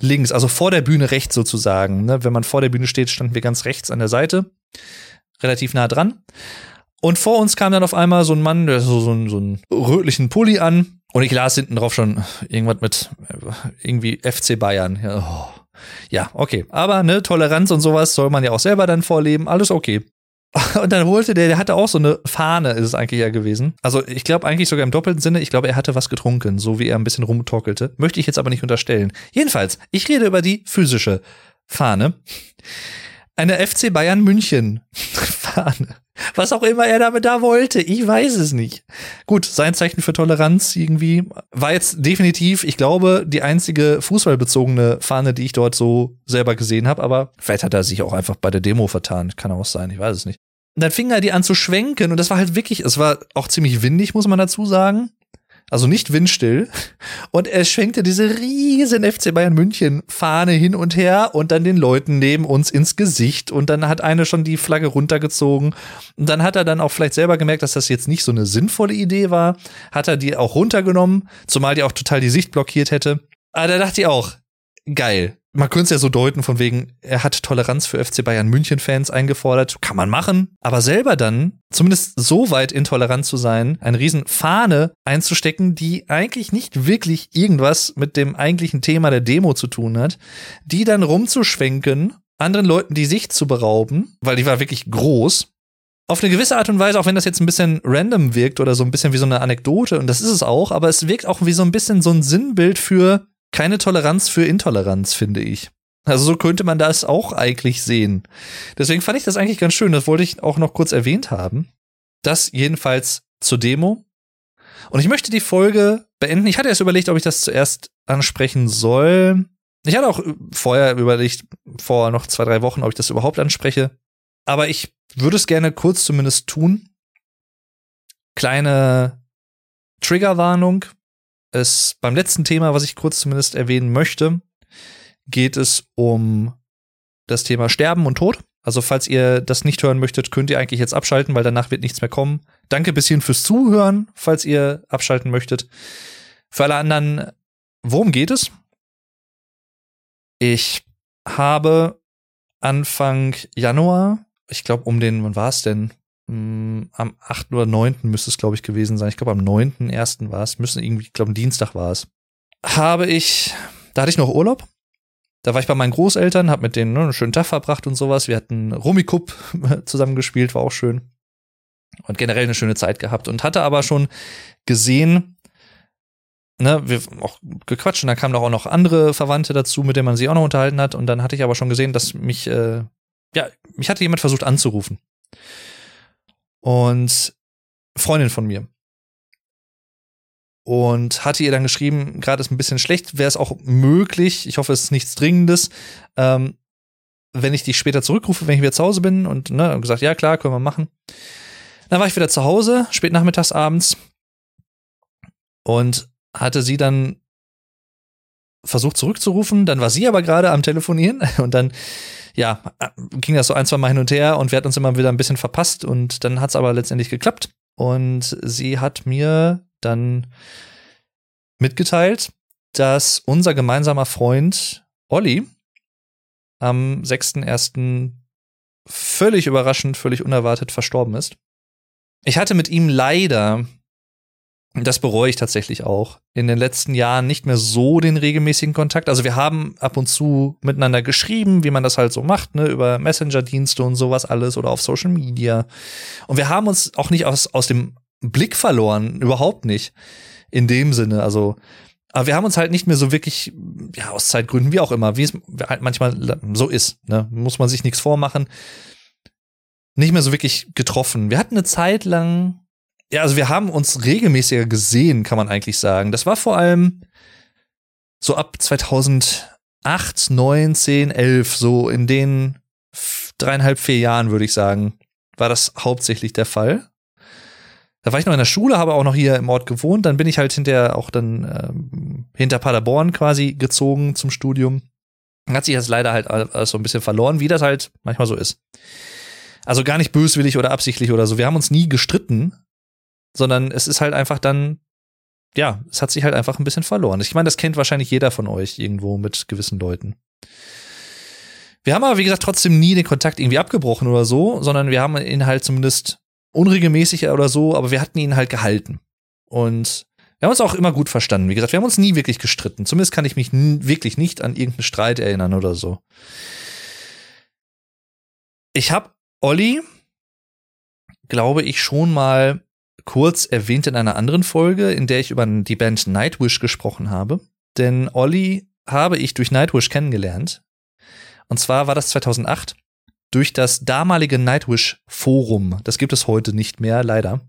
links, also vor der Bühne rechts sozusagen. Ne? Wenn man vor der Bühne steht, standen wir ganz rechts an der Seite, relativ nah dran. Und vor uns kam dann auf einmal so ein Mann, der so, so, so einen rötlichen Pulli an. Und ich las hinten drauf schon irgendwas mit irgendwie FC Bayern. Ja, oh. ja, okay. Aber ne, Toleranz und sowas soll man ja auch selber dann vorleben. Alles okay. Und dann holte der, der hatte auch so eine Fahne, ist es eigentlich ja gewesen. Also ich glaube eigentlich sogar im doppelten Sinne, ich glaube, er hatte was getrunken, so wie er ein bisschen rumtorkelte. Möchte ich jetzt aber nicht unterstellen. Jedenfalls, ich rede über die physische Fahne. Eine FC Bayern München Fahne. Was auch immer er damit da wollte, ich weiß es nicht. Gut, sein Zeichen für Toleranz irgendwie war jetzt definitiv, ich glaube, die einzige fußballbezogene Fahne, die ich dort so selber gesehen habe, aber vielleicht hat er sich auch einfach bei der Demo vertan, kann auch sein, ich weiß es nicht. Und dann fing er die an zu schwenken und das war halt wirklich, es war auch ziemlich windig, muss man dazu sagen also nicht windstill. Und er schwenkte diese riesen FC Bayern München Fahne hin und her und dann den Leuten neben uns ins Gesicht. Und dann hat eine schon die Flagge runtergezogen. Und dann hat er dann auch vielleicht selber gemerkt, dass das jetzt nicht so eine sinnvolle Idee war. Hat er die auch runtergenommen, zumal die auch total die Sicht blockiert hätte. Aber da dachte ich auch, geil man könnte es ja so deuten, von wegen, er hat Toleranz für FC Bayern München-Fans eingefordert. Kann man machen. Aber selber dann, zumindest so weit intolerant zu sein, eine riesen Fahne einzustecken, die eigentlich nicht wirklich irgendwas mit dem eigentlichen Thema der Demo zu tun hat, die dann rumzuschwenken, anderen Leuten die Sicht zu berauben, weil die war wirklich groß. Auf eine gewisse Art und Weise, auch wenn das jetzt ein bisschen random wirkt oder so ein bisschen wie so eine Anekdote, und das ist es auch, aber es wirkt auch wie so ein bisschen so ein Sinnbild für keine Toleranz für Intoleranz, finde ich. Also so könnte man das auch eigentlich sehen. Deswegen fand ich das eigentlich ganz schön. Das wollte ich auch noch kurz erwähnt haben. Das jedenfalls zur Demo. Und ich möchte die Folge beenden. Ich hatte erst überlegt, ob ich das zuerst ansprechen soll. Ich hatte auch vorher überlegt, vor noch zwei, drei Wochen, ob ich das überhaupt anspreche. Aber ich würde es gerne kurz zumindest tun. Kleine Triggerwarnung. Es beim letzten Thema, was ich kurz zumindest erwähnen möchte, geht es um das Thema Sterben und Tod. Also falls ihr das nicht hören möchtet, könnt ihr eigentlich jetzt abschalten, weil danach wird nichts mehr kommen. Danke bisschen fürs Zuhören, falls ihr abschalten möchtet. Für alle anderen, worum geht es? Ich habe Anfang Januar, ich glaube um den, wann war es denn? Hm, am 8. oder 9. müsste es, glaube ich, gewesen sein. Ich glaube, am 9.1. war es. Müssen irgendwie, ich glaube, Dienstag war es. Habe ich, da hatte ich noch Urlaub da war ich bei meinen Großeltern, hab mit denen ne, einen schönen Tag verbracht und sowas. Wir hatten Rummikub zusammengespielt, war auch schön. Und generell eine schöne Zeit gehabt und hatte aber schon gesehen, ne, wir auch gequatscht und dann kamen auch noch andere Verwandte dazu, mit denen man sich auch noch unterhalten hat. Und dann hatte ich aber schon gesehen, dass mich, äh, ja, mich hatte jemand versucht anzurufen. Und Freundin von mir und hatte ihr dann geschrieben, gerade ist ein bisschen schlecht, wäre es auch möglich, ich hoffe, es ist nichts Dringendes, ähm, wenn ich dich später zurückrufe, wenn ich wieder zu Hause bin und ne, gesagt, ja klar, können wir machen. Dann war ich wieder zu Hause, spät nachmittags abends und hatte sie dann versucht zurückzurufen, dann war sie aber gerade am Telefonieren und dann ja, ging das so ein, zwei Mal hin und her und wir hatten uns immer wieder ein bisschen verpasst und dann hat es aber letztendlich geklappt und sie hat mir dann mitgeteilt, dass unser gemeinsamer Freund Olli am 6.1. völlig überraschend, völlig unerwartet verstorben ist. Ich hatte mit ihm leider, das bereue ich tatsächlich auch, in den letzten Jahren nicht mehr so den regelmäßigen Kontakt. Also wir haben ab und zu miteinander geschrieben, wie man das halt so macht, ne, über Messenger-Dienste und sowas alles oder auf Social Media. Und wir haben uns auch nicht aus, aus dem Blick verloren, überhaupt nicht. In dem Sinne, also, aber wir haben uns halt nicht mehr so wirklich, ja, aus Zeitgründen, wie auch immer, wie es halt manchmal so ist, ne, muss man sich nichts vormachen, nicht mehr so wirklich getroffen. Wir hatten eine Zeit lang, ja, also wir haben uns regelmäßiger gesehen, kann man eigentlich sagen. Das war vor allem so ab 2008, 9, 10, 11, so in den dreieinhalb, vier Jahren, würde ich sagen, war das hauptsächlich der Fall. Da war ich noch in der Schule, habe auch noch hier im Ort gewohnt. Dann bin ich halt hinterher auch dann ähm, hinter Paderborn quasi gezogen zum Studium. Hat sich jetzt leider halt alles so ein bisschen verloren, wie das halt manchmal so ist. Also gar nicht böswillig oder absichtlich oder so. Wir haben uns nie gestritten, sondern es ist halt einfach dann, ja, es hat sich halt einfach ein bisschen verloren. Ich meine, das kennt wahrscheinlich jeder von euch irgendwo mit gewissen Leuten. Wir haben aber, wie gesagt, trotzdem nie den Kontakt irgendwie abgebrochen oder so, sondern wir haben ihn halt zumindest unregelmäßig oder so, aber wir hatten ihn halt gehalten. Und wir haben uns auch immer gut verstanden. Wie gesagt, wir haben uns nie wirklich gestritten. Zumindest kann ich mich wirklich nicht an irgendeinen Streit erinnern oder so. Ich habe Olli, glaube ich, schon mal kurz erwähnt in einer anderen Folge, in der ich über die Band Nightwish gesprochen habe. Denn Olli habe ich durch Nightwish kennengelernt. Und zwar war das 2008 durch das damalige Nightwish Forum. Das gibt es heute nicht mehr, leider.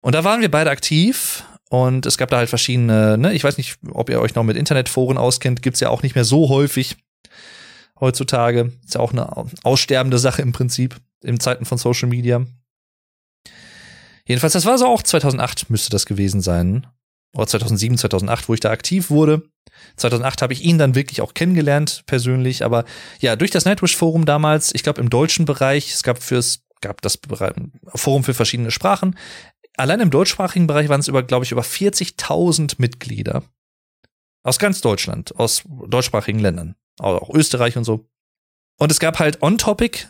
Und da waren wir beide aktiv und es gab da halt verschiedene, ne, ich weiß nicht, ob ihr euch noch mit Internetforen auskennt, gibt's ja auch nicht mehr so häufig heutzutage. Ist ja auch eine aussterbende Sache im Prinzip in Zeiten von Social Media. Jedenfalls, das war so auch 2008 müsste das gewesen sein. Oder 2007, 2008, wo ich da aktiv wurde. 2008 habe ich ihn dann wirklich auch kennengelernt, persönlich. Aber ja, durch das Nightwish-Forum damals, ich glaube im deutschen Bereich, es gab fürs, gab das Forum für verschiedene Sprachen. Allein im deutschsprachigen Bereich waren es über, glaube ich, über 40.000 Mitglieder. Aus ganz Deutschland, aus deutschsprachigen Ländern. Auch Österreich und so. Und es gab halt on-topic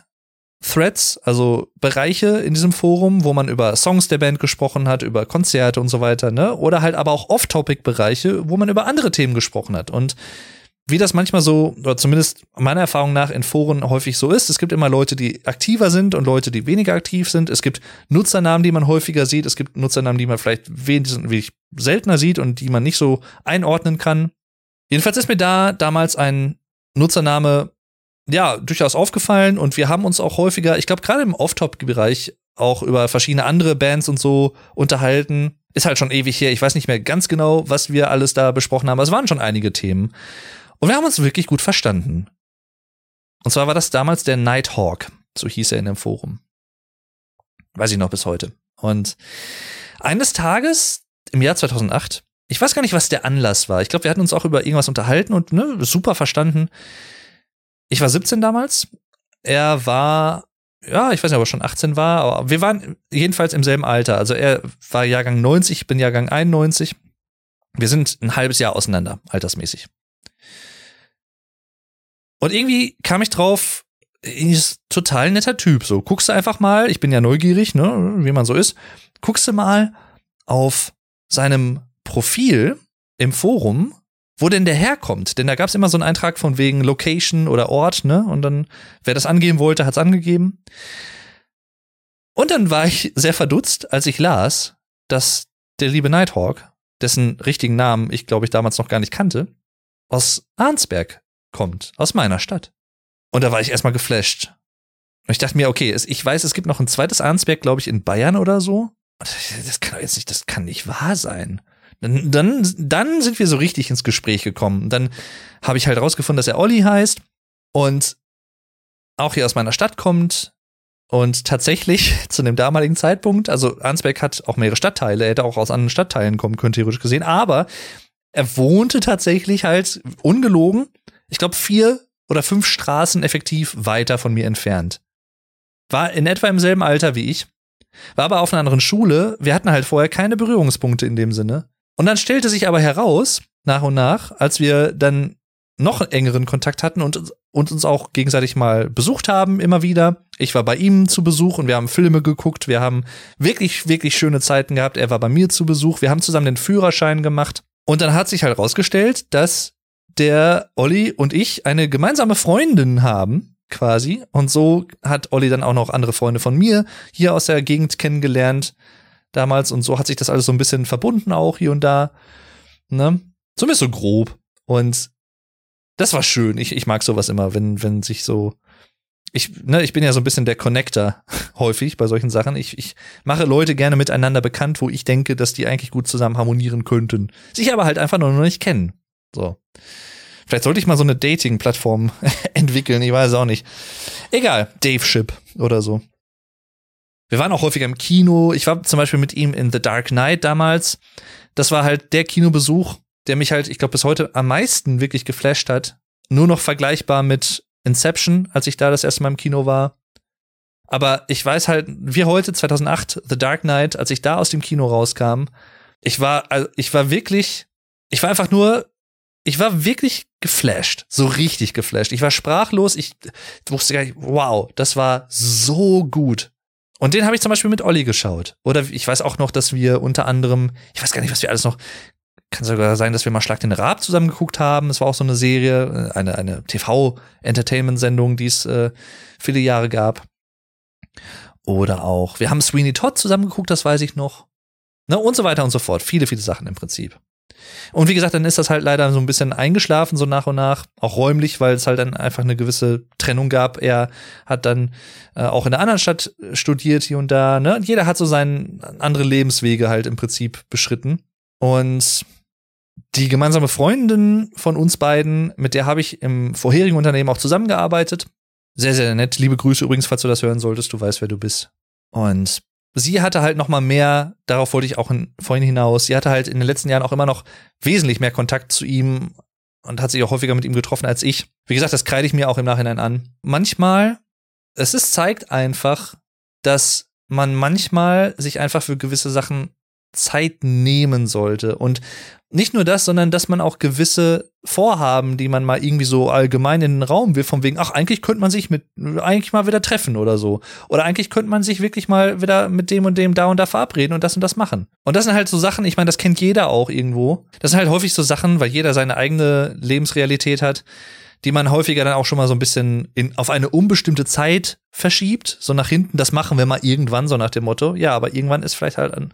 Threads, also Bereiche in diesem Forum, wo man über Songs der Band gesprochen hat, über Konzerte und so weiter, ne? Oder halt aber auch Off-Topic-Bereiche, wo man über andere Themen gesprochen hat. Und wie das manchmal so, oder zumindest meiner Erfahrung nach in Foren häufig so ist, es gibt immer Leute, die aktiver sind und Leute, die weniger aktiv sind. Es gibt Nutzernamen, die man häufiger sieht. Es gibt Nutzernamen, die man vielleicht wenig, seltener sieht und die man nicht so einordnen kann. Jedenfalls ist mir da damals ein Nutzername ja durchaus aufgefallen und wir haben uns auch häufiger, ich glaube gerade im Off-Top-Bereich auch über verschiedene andere Bands und so unterhalten. Ist halt schon ewig her. Ich weiß nicht mehr ganz genau, was wir alles da besprochen haben. Aber es waren schon einige Themen. Und wir haben uns wirklich gut verstanden. Und zwar war das damals der Nighthawk. So hieß er in dem Forum. Weiß ich noch bis heute. Und eines Tages im Jahr 2008, ich weiß gar nicht, was der Anlass war. Ich glaube, wir hatten uns auch über irgendwas unterhalten und ne, super verstanden. Ich war 17 damals. Er war, ja, ich weiß nicht, ob er schon 18 war, aber wir waren jedenfalls im selben Alter. Also er war Jahrgang 90, ich bin Jahrgang 91. Wir sind ein halbes Jahr auseinander, altersmäßig. Und irgendwie kam ich drauf, ist total netter Typ. So, guckst du einfach mal, ich bin ja neugierig, ne, wie man so ist, guckst du mal auf seinem Profil im Forum, wo denn der herkommt. Denn da gab es immer so einen Eintrag von wegen Location oder Ort, ne? Und dann, wer das angeben wollte, hat's angegeben. Und dann war ich sehr verdutzt, als ich las, dass der liebe Nighthawk, dessen richtigen Namen ich glaube ich damals noch gar nicht kannte, aus Arnsberg kommt, aus meiner Stadt. Und da war ich erstmal geflasht. Und ich dachte mir, okay, ich weiß, es gibt noch ein zweites Arnsberg, glaube ich, in Bayern oder so. Das kann doch jetzt nicht, das kann nicht wahr sein. Dann, dann, dann sind wir so richtig ins Gespräch gekommen. Dann habe ich halt rausgefunden, dass er Olli heißt und auch hier aus meiner Stadt kommt. Und tatsächlich zu dem damaligen Zeitpunkt, also Arnsberg hat auch mehrere Stadtteile, er hätte auch aus anderen Stadtteilen kommen können, theoretisch gesehen, aber er wohnte tatsächlich halt ungelogen, ich glaube, vier oder fünf Straßen effektiv weiter von mir entfernt. War in etwa im selben Alter wie ich, war aber auf einer anderen Schule. Wir hatten halt vorher keine Berührungspunkte in dem Sinne. Und dann stellte sich aber heraus, nach und nach, als wir dann noch engeren Kontakt hatten und, und uns auch gegenseitig mal besucht haben, immer wieder. Ich war bei ihm zu Besuch und wir haben Filme geguckt. Wir haben wirklich, wirklich schöne Zeiten gehabt. Er war bei mir zu Besuch. Wir haben zusammen den Führerschein gemacht. Und dann hat sich halt rausgestellt, dass der Olli und ich eine gemeinsame Freundin haben, quasi. Und so hat Olli dann auch noch andere Freunde von mir hier aus der Gegend kennengelernt damals. Und so hat sich das alles so ein bisschen verbunden auch hier und da. Ne? Zumindest so grob. Und das war schön. Ich, ich mag sowas immer, wenn, wenn sich so. Ich, ne, ich bin ja so ein bisschen der Connector häufig bei solchen Sachen. Ich, ich mache Leute gerne miteinander bekannt, wo ich denke, dass die eigentlich gut zusammen harmonieren könnten. Sich aber halt einfach nur noch nicht kennen. So. Vielleicht sollte ich mal so eine Dating-Plattform entwickeln, ich weiß auch nicht. Egal, Dave Ship oder so. Wir waren auch häufiger im Kino. Ich war zum Beispiel mit ihm in The Dark Knight damals. Das war halt der Kinobesuch, der mich halt, ich glaube, bis heute am meisten wirklich geflasht hat. Nur noch vergleichbar mit Inception, als ich da das erste Mal im Kino war. Aber ich weiß halt, wie heute, 2008, The Dark Knight, als ich da aus dem Kino rauskam, ich war, also ich war wirklich, ich war einfach nur ich war wirklich geflasht, so richtig geflasht. Ich war sprachlos, ich wusste gar nicht, wow, das war so gut. Und den habe ich zum Beispiel mit Olli geschaut. Oder ich weiß auch noch, dass wir unter anderem, ich weiß gar nicht, was wir alles noch, kann sogar sein, dass wir mal Schlag den Rab zusammen geguckt haben. Es war auch so eine Serie, äh, eine, eine TV-Entertainment-Sendung, die es äh, viele Jahre gab. Oder auch, wir haben Sweeney Todd zusammen geguckt, das weiß ich noch. Ne, und so weiter und so fort. Viele, viele Sachen im Prinzip. Und wie gesagt, dann ist das halt leider so ein bisschen eingeschlafen, so nach und nach, auch räumlich, weil es halt dann einfach eine gewisse Trennung gab. Er hat dann äh, auch in der anderen Stadt studiert hier und da. Ne? Und jeder hat so seine andere Lebenswege halt im Prinzip beschritten. Und die gemeinsame Freundin von uns beiden, mit der habe ich im vorherigen Unternehmen auch zusammengearbeitet. Sehr, sehr nett. Liebe Grüße übrigens, falls du das hören solltest. Du weißt, wer du bist. Und sie hatte halt noch mal mehr, darauf wollte ich auch in, vorhin hinaus, sie hatte halt in den letzten Jahren auch immer noch wesentlich mehr Kontakt zu ihm und hat sich auch häufiger mit ihm getroffen als ich. Wie gesagt, das kreide ich mir auch im Nachhinein an. Manchmal, es ist, zeigt einfach, dass man manchmal sich einfach für gewisse Sachen Zeit nehmen sollte. Und nicht nur das, sondern dass man auch gewisse Vorhaben, die man mal irgendwie so allgemein in den Raum will, von wegen, ach, eigentlich könnte man sich mit, eigentlich mal wieder treffen oder so. Oder eigentlich könnte man sich wirklich mal wieder mit dem und dem da und da verabreden und das und das machen. Und das sind halt so Sachen, ich meine, das kennt jeder auch irgendwo. Das sind halt häufig so Sachen, weil jeder seine eigene Lebensrealität hat, die man häufiger dann auch schon mal so ein bisschen in, auf eine unbestimmte Zeit verschiebt, so nach hinten, das machen wir mal irgendwann, so nach dem Motto. Ja, aber irgendwann ist vielleicht halt ein,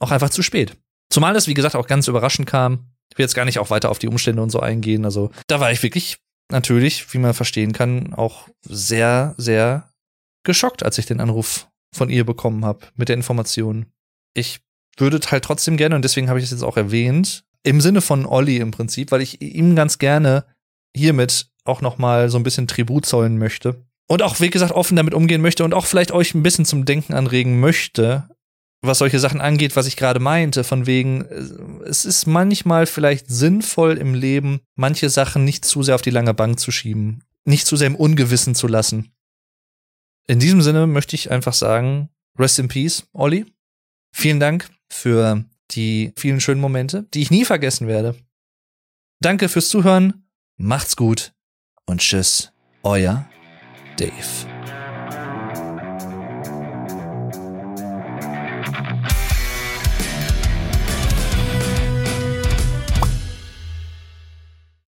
auch einfach zu spät. Zumal es, wie gesagt, auch ganz überraschend kam. Ich will jetzt gar nicht auch weiter auf die Umstände und so eingehen. Also da war ich wirklich natürlich, wie man verstehen kann, auch sehr, sehr geschockt, als ich den Anruf von ihr bekommen habe mit der Information. Ich würde halt trotzdem gerne, und deswegen habe ich es jetzt auch erwähnt, im Sinne von Olli im Prinzip, weil ich ihm ganz gerne hiermit auch noch mal so ein bisschen Tribut zollen möchte und auch wie gesagt offen damit umgehen möchte und auch vielleicht euch ein bisschen zum Denken anregen möchte, was solche Sachen angeht, was ich gerade meinte, von wegen es ist manchmal vielleicht sinnvoll im Leben manche Sachen nicht zu sehr auf die lange Bank zu schieben, nicht zu sehr im Ungewissen zu lassen. In diesem Sinne möchte ich einfach sagen, rest in peace, Olli. Vielen Dank für die vielen schönen Momente, die ich nie vergessen werde. Danke fürs Zuhören, macht's gut und tschüss, euer Dave.